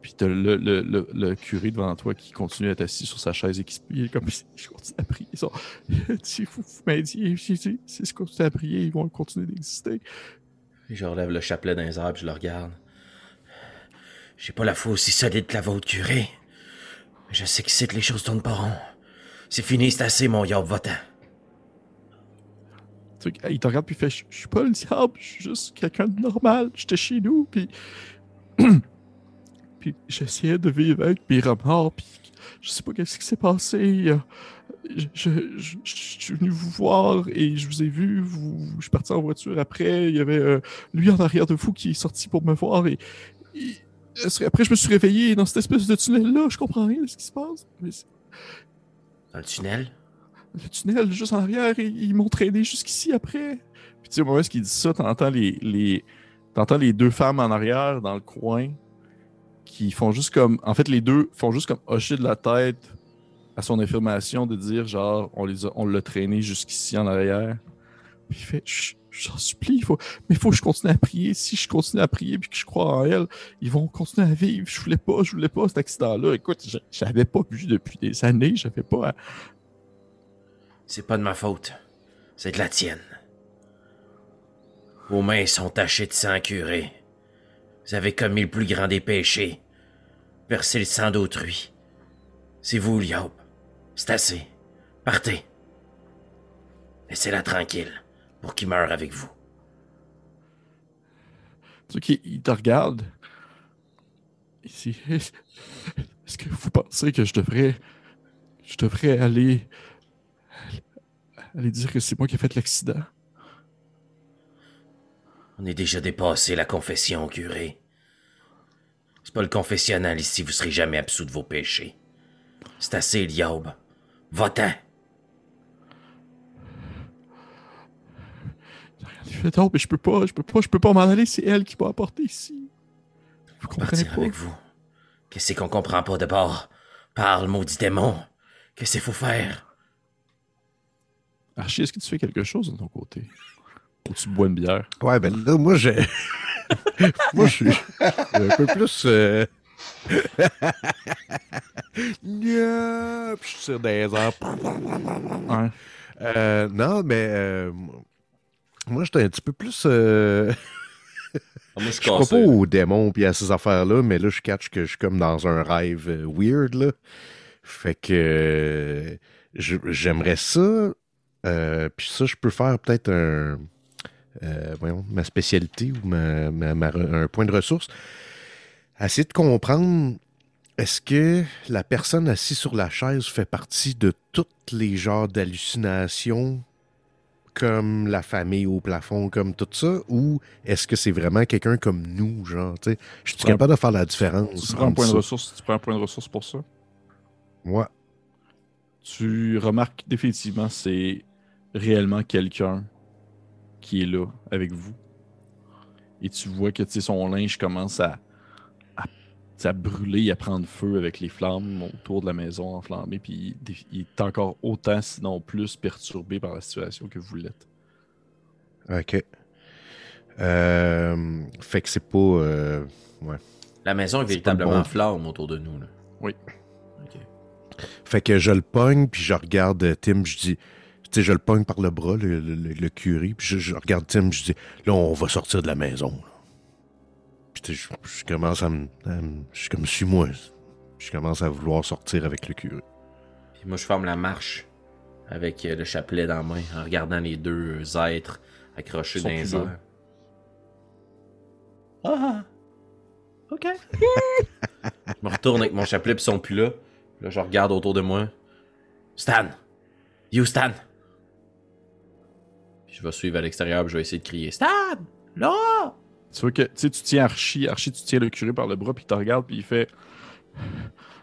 Speaker 1: Puis t'as le, curé devant toi qui continue à être assis sur sa chaise et qui se plie comme je continue à prier. Sont, si vous, m'aidiez, si je continue à prier, ils vont continuer d'exister.
Speaker 3: Je relève le chapelet airs, puis je le regarde. J'ai pas la foi aussi solide que la vôtre, curé. Je sais que c'est que les choses tournent pas rond. C'est fini, c'est assez, mon yob, va-t'en.
Speaker 1: Il te regarde puis il fait Je suis pas le diable, je suis juste quelqu'un de normal. J'étais chez nous, puis. <clears throat> puis j'essayais de vivre avec mes remords, puis je sais pas qu'est-ce qui s'est passé. Je, suis venu vous voir et je vous ai vu. Je suis parti en voiture après. Il y avait euh, lui en arrière de vous qui est sorti pour me voir et. après, je me suis réveillé dans cette espèce de tunnel-là. Je comprends rien de ce qui se passe. Mais
Speaker 3: Dans le tunnel?
Speaker 1: Le tunnel juste en arrière ils m'ont traîné jusqu'ici après. Puis tu sais, au moment où il dit ça, t'entends les, les, t'entends les deux femmes en arrière dans le coin qui font juste comme. En fait, les deux font juste comme hocher de la tête à son affirmation de dire genre, on les l'a traîné jusqu'ici en arrière. Puis il fait, j'en supplie, faut, mais il faut que je continue à prier. Si je continue à prier puis que je crois en elle, ils vont continuer à vivre. Je voulais pas, je voulais pas cet accident-là. Écoute, j'avais pas vu depuis des années, j'avais pas. à-
Speaker 3: C'est pas de ma faute. C'est de la tienne. Vos mains sont tachées de sang, curé. Vous avez commis le plus grand des péchés. Versé le sang d'autrui. C'est vous, Liob. C'est assez. Partez. Laissez-la tranquille pour qu'il meure avec vous.
Speaker 1: Tu sais il te regarde. Ici. <laughs> Est-ce que vous pensez que je devrais. Je devrais aller. Aller dire que c'est moi qui ai fait l'accident?
Speaker 3: On est déjà dépassé la confession, curé. C'est pas le confessionnal ici, vous serez jamais absous de vos péchés. C'est assez, Liob. Va-t'en.
Speaker 1: Il fait mais je peux pas, je peux pas, je peux pas m'en aller, c'est elle qui m'a apporté ici. Vous comprenez pas?
Speaker 3: avec vous. Qu'est-ce qu'on comprend pas de bord? Parle, maudit démon. Qu'est-ce qu'il faut faire?
Speaker 1: Archie, est-ce que tu fais quelque chose de ton côté? Ou tu bois une bière?
Speaker 2: Ouais, ben là, moi, j'ai. <laughs> moi, je suis un peu plus. Euh... Nya, puis je tire des airs.
Speaker 1: Ouais.
Speaker 2: Euh, non, mais. euh, moi, j'étais un petit peu plus. euh,
Speaker 3: je
Speaker 2: crois pas aux démons puis à ces affaires-là, mais là, je catch que je suis comme dans un rêve euh, weird, là. Fait que euh, j'aimerais ça. Euh, puis ça, je peux faire peut-être un. euh, voyons, ma spécialité ou ma, ma- ma re- un point de ressource. Essayer de comprendre est-ce que la personne assise sur la chaise fait partie de tous les genres d'hallucinations comme la famille au plafond, comme tout ça, ou est-ce que c'est vraiment quelqu'un comme nous, genre, tu sais? Je suis capable de faire la différence.
Speaker 1: Tu prends un point de
Speaker 2: ça?
Speaker 1: ressource, tu prends un point de ressource pour ça?
Speaker 2: Ouais.
Speaker 1: tu remarques définitivement c'est réellement quelqu'un qui est là avec vous. Et tu vois que tu sais, son linge commence à, à, brûler, à prendre feu avec les flammes autour de la maison enflammée. Puis il, il est encore autant, sinon plus, perturbé par la situation que vous l'êtes.
Speaker 2: OK. Euh, fait que c'est pas. euh,
Speaker 3: La maison est véritablement
Speaker 2: bon.
Speaker 3: en flamme autour de nous. Là.
Speaker 1: Oui.
Speaker 2: Fait que je le pogne, puis je regarde Tim, je dis. Tu sais, je le pogne par le bras, le, le, curé, puis je, je regarde Tim, je dis. Là, on va sortir de la maison. Puis tu sais, je, je commence à me. Je suis comme, suis-moi. Je commence à vouloir sortir avec le curé.
Speaker 3: Puis moi, je forme la marche avec euh, le chapelet dans la main en regardant les deux êtres accrochés dans les
Speaker 1: plus là.
Speaker 3: airs. Ah! Ok. <laughs> je me retourne avec mon chapelet, puis ils sont plus là. Là, je regarde autour de moi. Stan! You, Stan! Vais suivre à l'extérieur, je vais essayer de crier Stan! Là!
Speaker 1: Tu vois que tu sais, tu tiens Archie, Archie, tu tiens le curé par le bras, puis il te regarde, puis il fait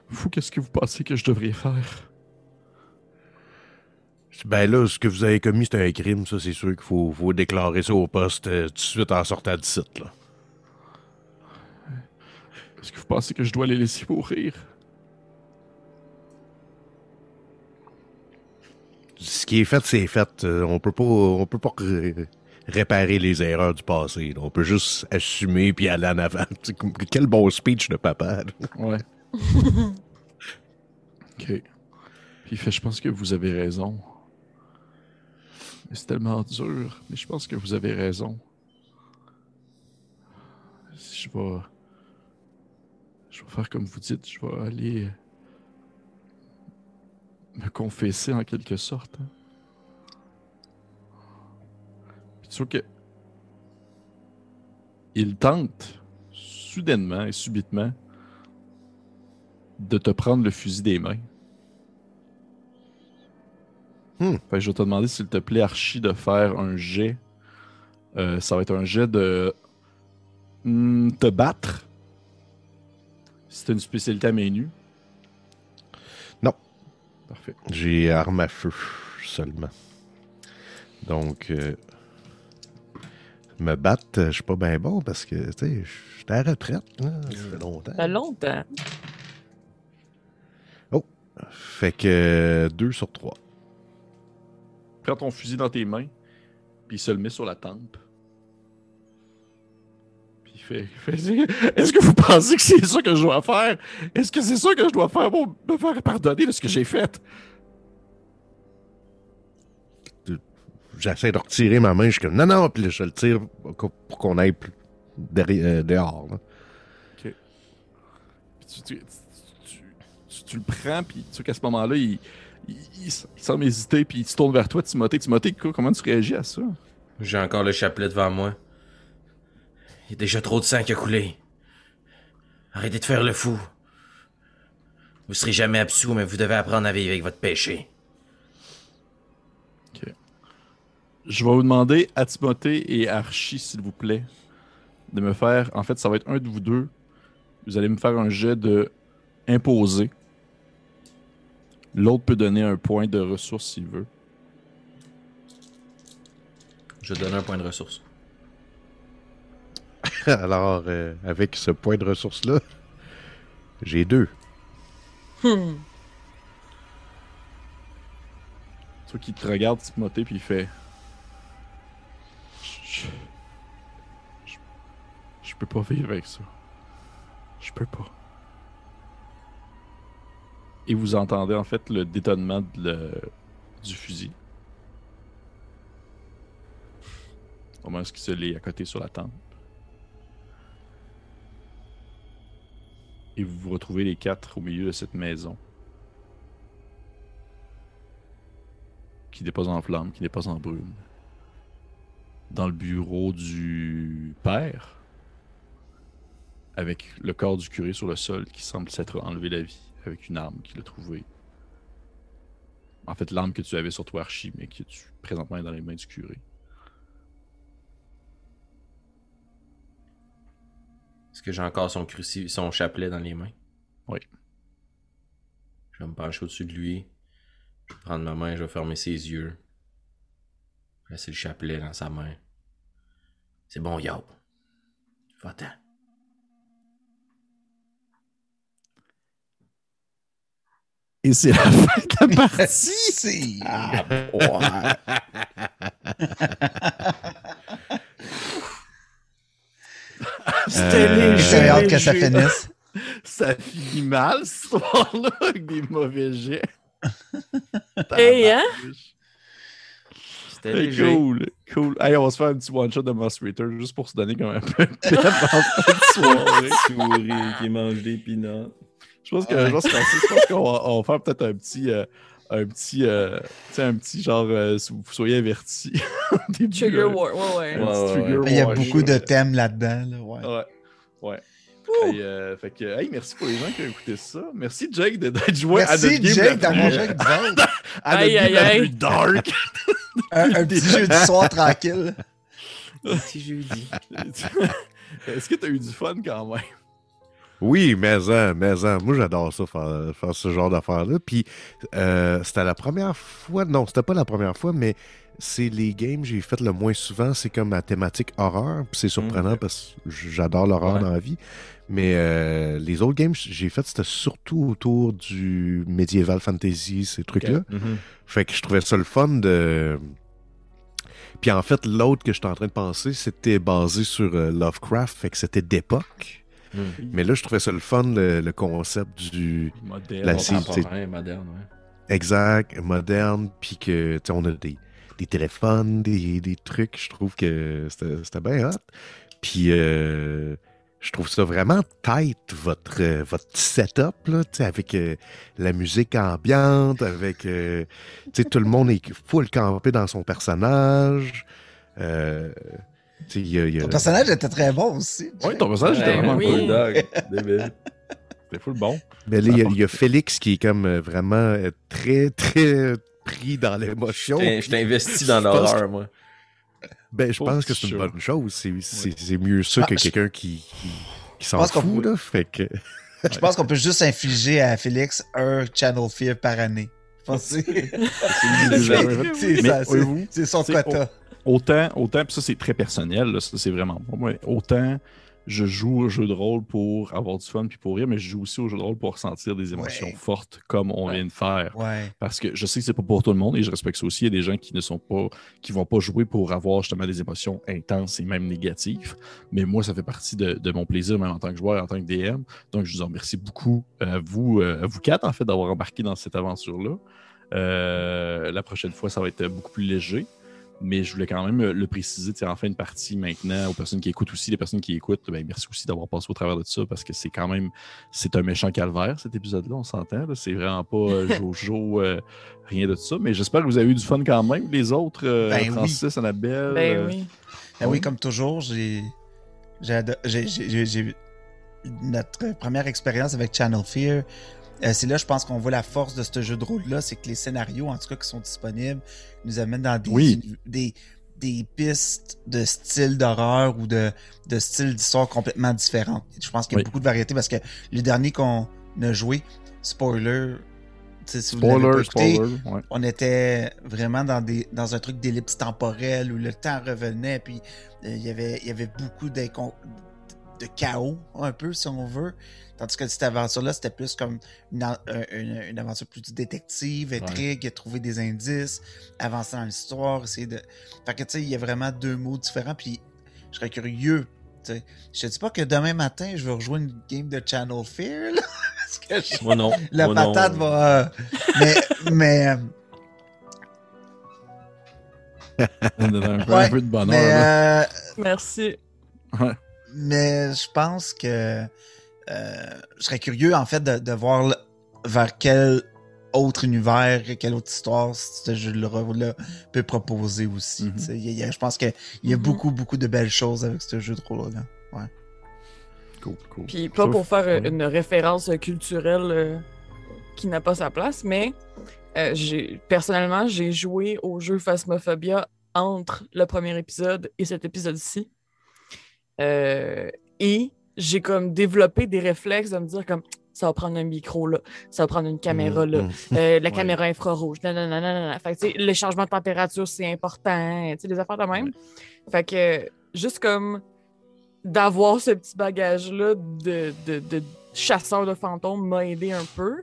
Speaker 1: Vous, qu'est-ce que vous pensez que je devrais faire?
Speaker 2: Ben là, ce que vous avez commis, c'est un crime, ça, c'est sûr qu'il faut, faut déclarer ça au poste euh, tout de suite en sortant du site, là.
Speaker 1: Est-ce que vous pensez que je dois les laisser mourir?
Speaker 2: Ce qui est fait, c'est fait. Euh, on peut pas, on peut pas ré- réparer les erreurs du passé. là. On peut juste assumer puis aller en avant. <laughs> Quel bon speech de papa. là.
Speaker 1: Ouais. <laughs> ok. Puis fait, je pense que vous avez raison. C'est tellement dur, mais je pense que vous avez raison. Si je vais. Je vais faire comme vous dites, je vais aller. Me confesser en quelque sorte. hein. Puis tu vois que. Il tente, soudainement et subitement, de te prendre le fusil des mains.
Speaker 2: Hmm.
Speaker 1: Fait que je vais te demander, s'il te plaît, Archie, de faire un jet. Euh, ça va être un jet de. Hmm, te battre. C'est une spécialité à main nue. Parfait.
Speaker 2: J'ai arme à feu seulement. Donc, euh, me battre, je suis pas bien bon parce que, tu sais, je suis à la retraite. là. Ça fait longtemps.
Speaker 4: Ça fait longtemps.
Speaker 2: Fait que 2 sur 3.
Speaker 1: Prends ton fusil dans tes mains, puis il se le met sur la tempe. Fait, <laughs> fait, Est-ce que vous pensez que c'est ça que je dois faire? Est-ce que c'est ça que je dois faire pour me faire pardonner de ce que j'ai fait?
Speaker 2: J'essaie de retirer ma main, je suis comme non, non, puis là, je le tire pour qu'on aille plus derrière- euh, dehors. là.
Speaker 1: Puis tu, tu- tu- tu- tu le prends, puis tu sais qu'à ce moment-là, il, il, il s- il semble hésiter, puis il se tourne vers toi, Timothée. Timothée, quoi, comment tu réagis à ça?
Speaker 3: J'ai encore le chapelet devant moi. Il y a déjà trop de sang qui a coulé. Arrêtez de faire le fou. Vous serez jamais absous, mais vous devez apprendre à vivre avec votre péché.
Speaker 1: Je vais vous demander à Timothée et à Archie, s'il vous plaît, de me faire. En fait, ça va être un de vous deux. Vous allez me faire un jet de imposer. L'autre peut donner un point de ressource s'il veut.
Speaker 3: Je donne un point de ressource. <laughs>
Speaker 2: Alors, euh, avec ce point de ressource-là, j'ai deux.
Speaker 4: Hmm.
Speaker 1: Toi qui te regarde, Timothée, puis il fait. Je, je, je peux pas vivre avec ça. Je peux pas. Et vous entendez en fait le détonnement de le- du fusil. Au moment où il se l'est à côté sur la tente? Et vous vous retrouvez les quatre au milieu de cette maison. qui n'est pas en flamme, qui n'est pas en brume. Dans le bureau du père, avec le corps du curé sur le sol qui semble s'être enlevé la vie avec une arme qu'il a trouvée. En fait, l'arme que tu avais sur toi, Archie, mais qui tu présentement dans les mains du curé.
Speaker 3: Est-ce que j'ai encore son crucifix, son chapelet dans les mains?
Speaker 1: Oui.
Speaker 3: Je vais me pencher au-dessus de lui. Je vais prendre ma main, je vais fermer ses yeux. Laisser le chapelet dans sa main. C'est bon, yo. Va-t'en.
Speaker 1: Et c'est la fin de la partie! <laughs>
Speaker 3: Ah, <laughs> <laughs> ouais.
Speaker 2: Euh,
Speaker 5: hâte que ça finisse. <laughs>
Speaker 1: Ça finit mal, cette histoire-là, <laughs> avec des mauvais jets.
Speaker 4: Hey, hein?
Speaker 3: C'était léger.
Speaker 1: cool, cool. Hey, on va se faire un petit one-shot de Moss Ritter juste pour se donner comme un peu de pep en fin de soirée.
Speaker 3: Souris qui mange des peanuts.
Speaker 1: Je pense que je pense que- je pense qu'on va, on va faire peut-être un petit euh, un petit euh, tu sais, un petit genre euh, si vous soyez avertis. <laughs> début,
Speaker 4: Trigger
Speaker 1: euh,
Speaker 4: war, ouais, ouais.
Speaker 1: un
Speaker 3: Ouais, ouais.
Speaker 5: Il y a beaucoup de thèmes là-dedans. Là, ouais.
Speaker 1: Ouais. Ouais. Hey, euh, fait que, hey, merci pour les gens qui ont écouté ça. Merci Jake de- d'être joué à notre
Speaker 5: Merci
Speaker 1: game
Speaker 5: Jake d'avoir joué avec <laughs>
Speaker 1: à notre
Speaker 4: Aïe,
Speaker 1: game
Speaker 4: aïe,
Speaker 1: la
Speaker 4: aïe.
Speaker 1: plus dark. <laughs>
Speaker 5: Un, un petit jeu du soir tranquille.
Speaker 3: Petit jeudi.
Speaker 1: Est-ce que t'as eu du fun quand même?
Speaker 2: Oui, mais en, mais en. Moi, j'adore ça, faire, faire ce genre d'affaires-là. Puis, euh, c'était la première fois. Non, c'était pas la première fois, mais c'est les games que j'ai fait le moins souvent. C'est comme ma thématique horreur. Puis c'est surprenant
Speaker 3: Mm.
Speaker 2: parce que j'adore l'horreur
Speaker 3: Ouais.
Speaker 2: dans la vie. Mais euh, les autres games que j'ai fait, c'était surtout autour du médiéval fantasy, ces trucs-là.
Speaker 3: Mhm.
Speaker 2: Fait que je trouvais ça le fun de. Puis en fait, l'autre que j'étais en train de penser, c'était basé sur euh, Lovecraft, fait que c'était d'époque.
Speaker 3: Mhm.
Speaker 2: Mais là, je trouvais ça le fun, le, le concept du
Speaker 1: Modèle.
Speaker 2: La-
Speaker 3: moderne, ouais.
Speaker 2: exact, moderne, puis que, tu sais, on a des, des téléphones, des, des trucs. Je trouve que c'était c'était bien hot. Puis euh, je trouve ça vraiment tight, votre, euh, votre setup, là, tu sais, avec euh, la musique ambiante, avec, euh, tu sais, tout le monde est full campé dans son personnage. Euh, y a- il y a-
Speaker 5: Ton personnage était très bon aussi.
Speaker 1: Oui, ton personnage était vraiment
Speaker 4: oui.
Speaker 1: cool.
Speaker 3: Débile.
Speaker 1: C'était full bon.
Speaker 2: Mais là, il y a- il y, a Félix qui est comme euh, vraiment euh, très, très pris dans l'émotion.
Speaker 3: J'étais investi dans
Speaker 2: Je
Speaker 3: l'horreur, moi.
Speaker 2: Ben, je pense que c'est une bonne chose. C'est mieux ça
Speaker 5: Ah,
Speaker 2: que
Speaker 5: je-
Speaker 2: quelqu'un qui, qui, qui s'en fout,
Speaker 5: peut-
Speaker 2: là. Fait que... <laughs>
Speaker 5: Je pense qu'on peut juste infliger à Félix un Channel Fear par année. Je pense que c'est- son quota.
Speaker 1: Autant, autant, puis ça c'est très personnel, là, ça c'est vraiment pour moi. Autant je joue au jeu de rôle pour avoir du fun puis pour rire, mais je joue aussi au jeu de rôle pour ressentir des émotions
Speaker 5: Ouais.
Speaker 1: fortes comme on
Speaker 3: Ouais.
Speaker 1: vient de faire.
Speaker 5: Ouais.
Speaker 1: Parce que je sais que c'est pas pour tout le monde et je respecte ça aussi. Il y a des gens qui ne sont pas, qui vont pas jouer pour avoir justement des émotions intenses et même négatives. Mais moi, ça fait partie de, de mon plaisir, même en tant que joueur, et en tant que DM. Donc, je vous en remercie beaucoup à vous, euh, à vous quatre, en fait, d'avoir embarqué dans cette aventure-là. Euh, la prochaine fois, ça va être beaucoup plus léger. Mais je voulais quand même le préciser en fin de partie maintenant aux personnes qui écoutent aussi, les personnes qui écoutent, ben, merci aussi d'avoir passé au travers de ça parce que c'est quand même c'est un méchant calvaire cet épisode-là, on s'entend. là. C'est vraiment pas euh, <laughs> Jojo, euh, rien de ça. Mais j'espère que vous avez eu du fun quand même. Les autres, euh,
Speaker 5: Ben oui.
Speaker 1: Francis, Annabelle.
Speaker 4: Ben
Speaker 1: euh,
Speaker 4: oui.
Speaker 5: Ben oui,
Speaker 1: Oui.
Speaker 5: comme toujours, j'ai. J'ai ado- j'ai- j'ai- j'ai- j'ai- Notre première expérience avec Channel Fear, euh, c'est là, je pense qu'on voit la force de ce jeu de rôle-là, c'est que les scénarios, en tout cas, qui sont disponibles, nous amènent dans des,
Speaker 1: Oui.
Speaker 5: des, des pistes de style d'horreur ou de, de style d'histoire complètement différentes. Je pense qu'il y a
Speaker 1: Oui.
Speaker 5: beaucoup de variété parce que le dernier qu'on a joué, spoiler, si vous pas
Speaker 1: Spoiler,
Speaker 5: écouté,
Speaker 1: spoiler. ouais.
Speaker 5: on était vraiment dans, des, dans un truc d'ellipse temporelle où le temps revenait, puis euh, il y avait il y avait beaucoup de chaos, un peu, si on veut. Tandis que cette aventure-là, c'était plus comme une, une- une aventure plus détective, intrigue, trouver des indices, avancer dans l'histoire, essayer de. Fait que, tu sais, il y a vraiment deux mots différents, puis je serais curieux. tu sais. Je te dis pas que demain matin, je vais rejoindre une game de Channel Fear, là, <laughs> parce que je-
Speaker 3: Moi non.
Speaker 5: la
Speaker 3: Moi, non.
Speaker 5: patate va. euh, mais. mais euh,
Speaker 1: On a un, peu-
Speaker 5: Ouais,
Speaker 1: un peu de bonheur.
Speaker 5: Mais, euh,
Speaker 4: Merci.
Speaker 1: Ouais.
Speaker 5: mais je pense que euh, je serais curieux, en fait, de, de voir le- vers quel autre univers, quelle autre histoire ce jeu-là peut proposer aussi.
Speaker 1: Mhm.
Speaker 5: y a- il y a- je pense qu'il y a
Speaker 4: Mhm.
Speaker 5: beaucoup, beaucoup de belles choses avec ce jeu de rôle-là.
Speaker 1: Cool, cool.
Speaker 4: Puis pas
Speaker 1: Sauf-
Speaker 4: pour faire euh,
Speaker 1: ouais.
Speaker 4: une référence euh, culturelle euh, qui n'a pas sa place, mais euh, j'ai personnellement, j'ai joué au jeu Phasmophobia entre le premier épisode et cet épisode-ci. Euh, et j'ai comme développé des réflexes de me dire comme ça va prendre un micro là, ça va prendre une caméra là,
Speaker 2: Mm, mm.
Speaker 4: euh, la <laughs>
Speaker 1: Ouais.
Speaker 4: caméra infrarouge, non, non, non, non, non. Fait que, le changement de température, c'est important, tu sais, des affaires de même. Fait que, juste comme d'avoir ce petit bagage-là de, de, de chasseur de fantômes m'a aidé un peu.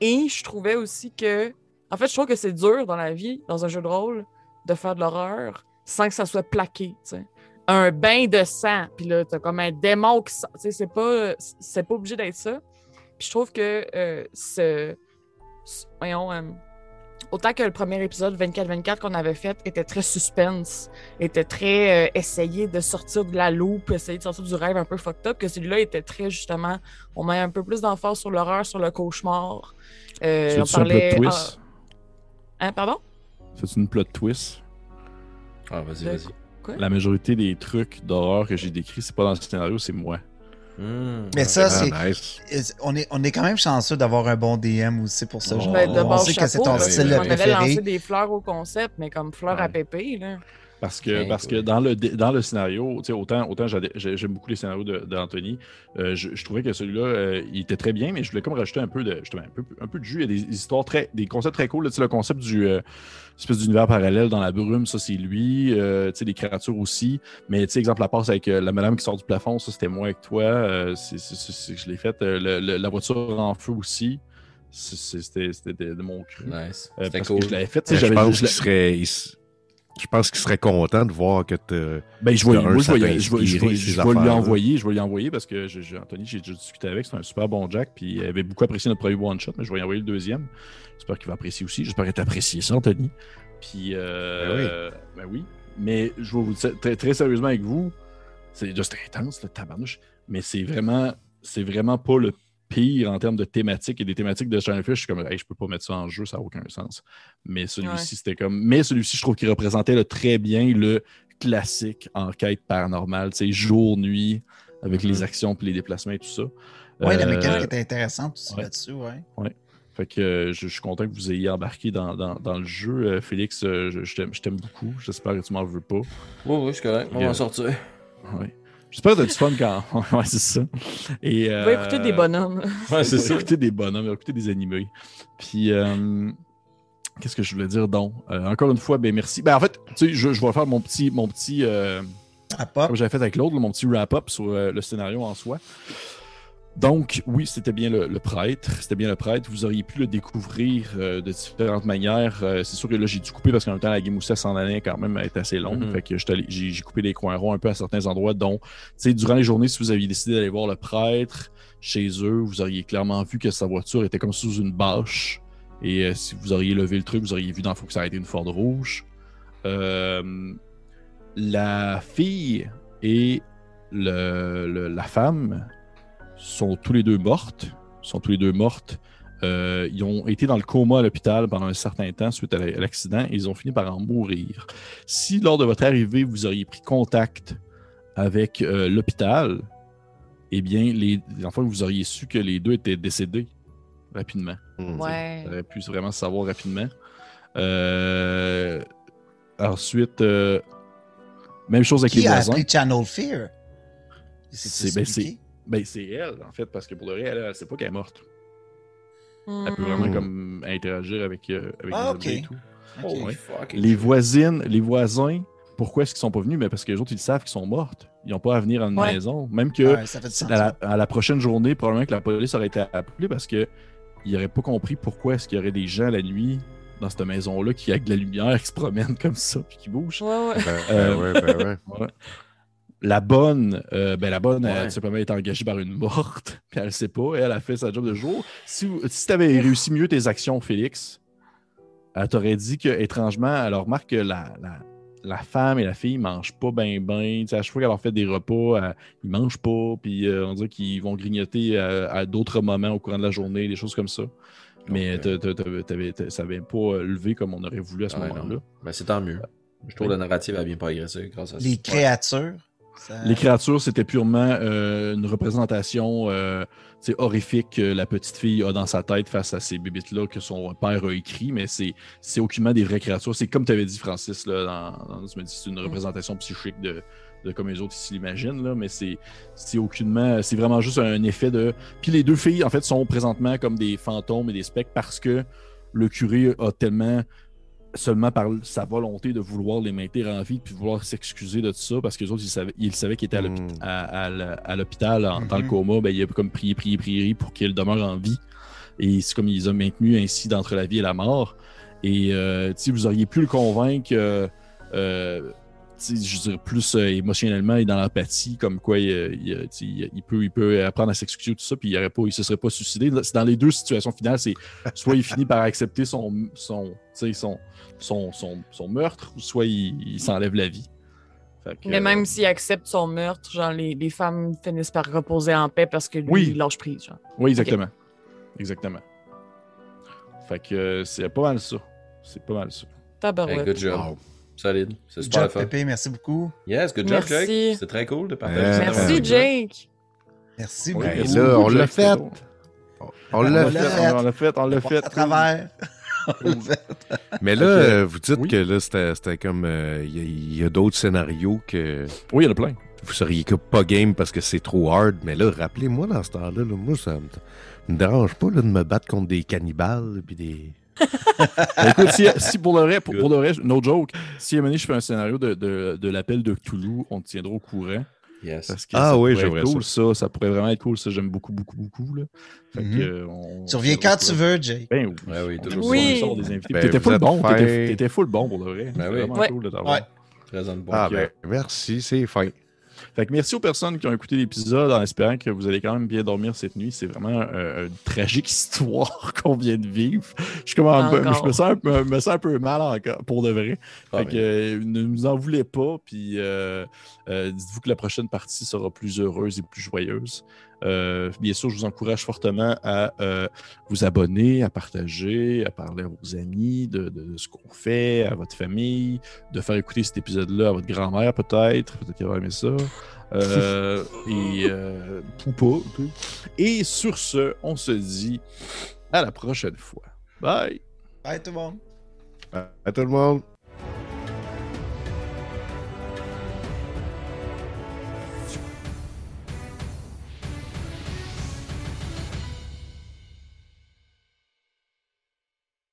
Speaker 4: Et je trouvais aussi que, en fait, je trouve que c'est dur dans la vie, dans un jeu de rôle, de faire de l'horreur sans que ça soit plaqué, tu sais. Un bain de sang, puis là, t'as comme un démon qui sort, tu sais, c'est pas, c'est pas obligé d'être ça. Puis je trouve que euh, ce, ce- voyons, euh, autant que le premier épisode 24-24 qu'on avait fait était très suspense, était très euh, essayé de sortir de la loupe, essayer de sortir du rêve un peu fucked up, que celui-là était très justement, on met un peu plus d'emphase sur l'horreur, sur le cauchemar. Euh,
Speaker 1: C'est
Speaker 4: on
Speaker 1: un plot
Speaker 4: parlait.
Speaker 1: twist?
Speaker 4: Ah, hein, pardon?
Speaker 1: C'est une plot twist?
Speaker 3: Ah, vas-y,
Speaker 4: De-
Speaker 3: vas-y.
Speaker 4: Quoi?
Speaker 1: La majorité des trucs d'horreur que j'ai décrits, c'est pas dans le scénario, c'est moi.
Speaker 3: Hmm,
Speaker 5: Mais ça, c'est.
Speaker 2: nice.
Speaker 5: On est, on est quand même chanceux d'avoir un bon DM aussi pour ce
Speaker 1: Oh.
Speaker 5: genre.
Speaker 4: Ben, de
Speaker 5: on
Speaker 4: base,
Speaker 5: sait que c'est ton style
Speaker 4: on avait
Speaker 5: préféré.
Speaker 4: lancé des fleurs au concept, mais comme fleurs à pépé, là.
Speaker 1: Parce que,
Speaker 3: Ben,
Speaker 1: parce que dans, le, dans le scénario, tu sais, autant, autant j'aime beaucoup les scénarios de- d'Anthony, euh, je, je trouvais que celui-là, euh, il était très bien, mais je voulais comme rajouter un peu de, un peu, un peu de jus. Il y a des histoires très, des concepts très cool. là. Le concept du euh, espèce d'univers parallèle dans la brume, ça c'est lui. Euh, tu sais, les créatures aussi. Mais tu sais, exemple, la passe avec euh, la madame qui sort du plafond, ça c'était moi avec toi. Euh, c'est- c'est- c'est- c'est- je l'ai fait. Euh, le- le- la voiture en feu aussi. C'était c'était de, de mon cru.
Speaker 3: Nice.
Speaker 1: Euh, parce
Speaker 3: cool.
Speaker 1: que je l'avais fait. tu sais,
Speaker 2: Je
Speaker 1: j'avais-
Speaker 2: pense qu'il
Speaker 1: l'ai-
Speaker 2: serait, il je pense qu'il serait content de voir que tu
Speaker 1: Ben, je vais, moi, je vais, je vais- je vais- je lui envoyer, je vais lui envoyer parce que Anthony, j'ai déjà discuté avec, c'est un super bon Jack, puis il avait beaucoup apprécié notre premier one shot, mais je vais lui envoyer le deuxième. J'espère qu'il va apprécier aussi. J'espère qu'il apprécié ça, Anthony. Puis, euh, ben oui. Mais je vais vous dire très, très sérieusement avec vous, c'est juste intense, le tabarnouche, mais c'est vraiment, c'est vraiment pas le pire en termes de thématiques et des thématiques de Stranger Fish. Je suis comme, hey, je peux pas mettre ça en jeu, ça n'a aucun sens. Mais celui-ci, c'était comme. Mais celui-ci, je trouve qu'il représentait le, très bien le classique enquête paranormale, tu sais, jour-nuit, avec les actions puis les déplacements et tout ça.
Speaker 5: Ouais, la
Speaker 1: Euh,
Speaker 5: mécanique était intéressante aussi
Speaker 1: ouais.
Speaker 5: là-dessus, ouais.
Speaker 1: Fait que euh, je, je suis content que vous ayez embarqué dans, dans- dans le jeu. Euh, Félix, euh, je, je t'aime- je t'aime beaucoup. J'espère que tu m'en veux pas.
Speaker 3: Oui, oui, c'est correct. On va en sortir.
Speaker 1: Ouais. J'espère que t'as du fun quand. <laughs> ouais, c'est ça. Et,
Speaker 4: On va écouter des bonhommes.
Speaker 3: Ouais, c'est <laughs> ça.
Speaker 1: écouter des bonhommes, écouter des animés. Puis, euh, qu'est-ce que je voulais dire donc? Euh, encore une fois, ben merci. Ben, en fait, tu sais, je, je vais faire mon petit, mon petit euh, comme j'avais fait avec l'autre, mon petit wrap-up sur euh, le scénario en soi. Donc, oui, c'était bien le, le prêtre. C'était bien le prêtre. Vous auriez pu le découvrir euh, de différentes manières. Euh, c'est sûr que là, j'ai dû couper parce qu'en même temps, la game aussi, s'en allait quand même être assez longue.
Speaker 3: Mhm.
Speaker 1: Fait que j'ai coupé les coins ronds un peu à certains endroits. dont, tu sais, durant les journées, si vous aviez décidé d'aller voir le prêtre chez eux, vous auriez clairement vu que sa voiture était comme sous une bâche. Et euh, si vous auriez levé le truc, vous auriez vu dans le fond que ça a été une Ford rouge. Euh, la fille et le- le- la femme sont tous les deux mortes. Sont tous les deux mortes. Euh, ils ont été dans le coma à l'hôpital pendant un certain temps suite à la- à l'accident et ils ont fini par en mourir. Si lors de votre arrivée, vous auriez pris contact avec euh, l'hôpital, eh bien, les, enfin, vous auriez su que les deux étaient décédés rapidement.
Speaker 2: Hmm.
Speaker 4: Ouais.
Speaker 1: On aurait pu vraiment savoir rapidement. Euh, ensuite, euh, même chose avec
Speaker 5: Qui
Speaker 1: les
Speaker 5: a
Speaker 1: voisins.
Speaker 5: appelé Channel Fear?
Speaker 1: C'est- ben, c'est- Ben, elle, en fait, parce que pour le vrai, elle, elle sait pas qu'elle est morte. Elle peut vraiment
Speaker 2: Mm.
Speaker 1: comme interagir avec, euh, avec
Speaker 5: Ah,
Speaker 1: les
Speaker 5: ok.
Speaker 1: objets et tout. Ouais.
Speaker 3: fucking
Speaker 1: Les voisines, les voisins, pourquoi est-ce qu'ils sont pas venus? Mais parce que les autres, ils savent qu'ils sont mortes. Ils n'ont pas à venir à une
Speaker 4: Ouais.
Speaker 1: maison. Même que
Speaker 5: Ouais, ça fait du sens.
Speaker 1: à, la, à la prochaine journée, probablement que la police aurait été appelée parce que ils n'auraient pas compris pourquoi est-ce qu'il y aurait des gens la nuit dans cette maison-là qui avec de la lumière <laughs> qui se promènent comme ça puis qui bougent.
Speaker 4: Ouais, ouais.
Speaker 2: Ben,
Speaker 1: Euh,
Speaker 2: ben ouais, ben ouais. <laughs>
Speaker 1: Ouais. La bonne, euh, ben la bonne,
Speaker 3: Ouais.
Speaker 1: elle, simplement, est engagée par une morte, <laughs> puis elle sait pas, elle a fait sa job de jour. Si, si tu avais réussi mieux tes actions, Félix, elle t'aurait dit que, étrangement, elle remarque que la, la, la femme et la fille mangent pas bien, bien. À chaque fois qu'elle leur fait des repas, elle- ils mangent pas, puis euh, on dirait qu'ils vont grignoter à, à d'autres moments au courant de la journée, des choses comme ça. Mais ça n'avait pas euh, levé comme on aurait voulu à ce
Speaker 3: Ouais,
Speaker 1: moment-là.
Speaker 3: non. Ben, c'est tant mieux. Je trouve la narrative a bien progressé grâce à ça.
Speaker 5: Les créatures. Ça-
Speaker 1: Les créatures, c'était purement euh, une représentation euh, horrifique que la petite fille a dans sa tête face à ces bébites-là que son père a écrit, mais c'est, c'est aucunement des vraies créatures. C'est comme tu avais dit, Francis, là, dans, dans- tu m'as dit, c'est une représentation psychique de, de comme les autres ici l'imaginent, là, mais c'est, c'est aucunement. C'est vraiment juste un effet de. Puis les deux filles, en fait, sont présentement comme des fantômes et des spectres parce que le curé a tellement seulement par sa volonté de vouloir les maintenir en vie puis vouloir s'excuser de tout ça parce que les autres ils savaient, ils savaient qu'ils étaient à
Speaker 2: Mm.
Speaker 1: l'hôpital en- dans le coma ben, il a comme prié prié prié pour qu'il demeure en vie. Et c'est comme il les a maintenus ainsi d'entre la vie et la mort. Et euh, vous auriez pu le convaincre euh, euh, je dirais plus euh, émotionnellement et dans l'empathie comme quoi il, il, tu sais, il- il peut, il peut apprendre à s'excuser tout ça puis il ne pas, il se serait pas suicidé. C'est dans les deux situations finales c'est soit il finit par accepter son son, son, son, son meurtre ou soit il, il s'enlève la vie que,
Speaker 4: Mais
Speaker 1: euh,
Speaker 4: même s'il accepte son meurtre, genre les, les femmes finissent par reposer en paix parce que lui,
Speaker 1: Oui.
Speaker 4: il lâche prise. Genre.
Speaker 1: oui exactement exactement fait que euh, c'est pas mal ça c'est pas mal ça
Speaker 3: Hey,
Speaker 4: Tabarouette.
Speaker 3: good job.
Speaker 2: Wow.
Speaker 3: Solide. C'est super
Speaker 5: job. Pépé, merci beaucoup.
Speaker 3: Yes, good job,
Speaker 4: Merci.
Speaker 3: Jake. C'était très cool de partager
Speaker 2: Euh.
Speaker 4: Merci,
Speaker 2: Ouais.
Speaker 4: Jake.
Speaker 5: Merci beaucoup.
Speaker 2: Là, on l'a fait. On
Speaker 1: On
Speaker 2: l'a
Speaker 1: l'a
Speaker 2: fait.
Speaker 1: fait, on l'a fait, on l'a
Speaker 5: On
Speaker 1: fait.
Speaker 5: passe à travers. <laughs>
Speaker 2: Mais là, euh, vous dites
Speaker 1: Oui.
Speaker 2: que là, c'était c'était comme. euh, Il y a- il y a, d'autres scénarios que
Speaker 1: Oui, il y en a plein.
Speaker 2: vous seriez que pas game parce que c'est trop hard. Mais là, rappelez-moi dans ce temps-là, là, moi, ça me, me dérange pas là, de me battre contre des cannibales puis des. <laughs>
Speaker 1: Ben, écoute, si, si pour le vrai, pour, pour le vrai, no joke, si à un moment donné, je fais un scénario de, de, de l'appel de Cthulhu, on te tiendra au courant.
Speaker 3: Yes.
Speaker 1: Parce que
Speaker 2: Ah oui, j'aimerais
Speaker 1: cool, ça. ça. pourrait vraiment être cool, ça. J'aime beaucoup, beaucoup, beaucoup. Là. Fait
Speaker 5: Mhm.
Speaker 1: que, euh, on-
Speaker 5: Tu reviens quand tu veux, Jay.
Speaker 1: Ben oui.
Speaker 3: Ouais, toujours
Speaker 1: des invités.
Speaker 2: Ben,
Speaker 1: T'étais full bon. T'étais full bon pour le vrai.
Speaker 3: Ben oui.
Speaker 1: vraiment
Speaker 4: Ouais.
Speaker 1: cool de t'avoir.
Speaker 5: Ouais.
Speaker 3: Très bon.
Speaker 2: Ah, ben, merci, c'est fin.
Speaker 1: Fait que merci aux personnes qui ont écouté l'épisode en espérant que vous allez quand même bien dormir cette nuit. C'est vraiment euh, une tragique <laughs> histoire qu'on vient de vivre. Je, suis comme un peu-
Speaker 4: Encore.
Speaker 1: je me, sens un peu, me sens un peu mal encore, pour de vrai.
Speaker 3: Ah,
Speaker 1: Fait que euh, ne nous en voulez pas. Puis euh, euh, dites-vous que la prochaine partie sera plus heureuse et plus joyeuse. Euh, bien sûr, je vous encourage fortement à euh, vous abonner, à partager, à parler à vos amis de, de- de ce qu'on fait, à votre famille, de faire écouter cet épisode-là à votre grand-mère peut-être, peut-être qu'elle va aimer ça. Euh, et euh, ou pas. tu sais. Et sur ce, on se dit à la prochaine fois. Bye!
Speaker 5: Bye tout le monde.
Speaker 2: À tout le monde.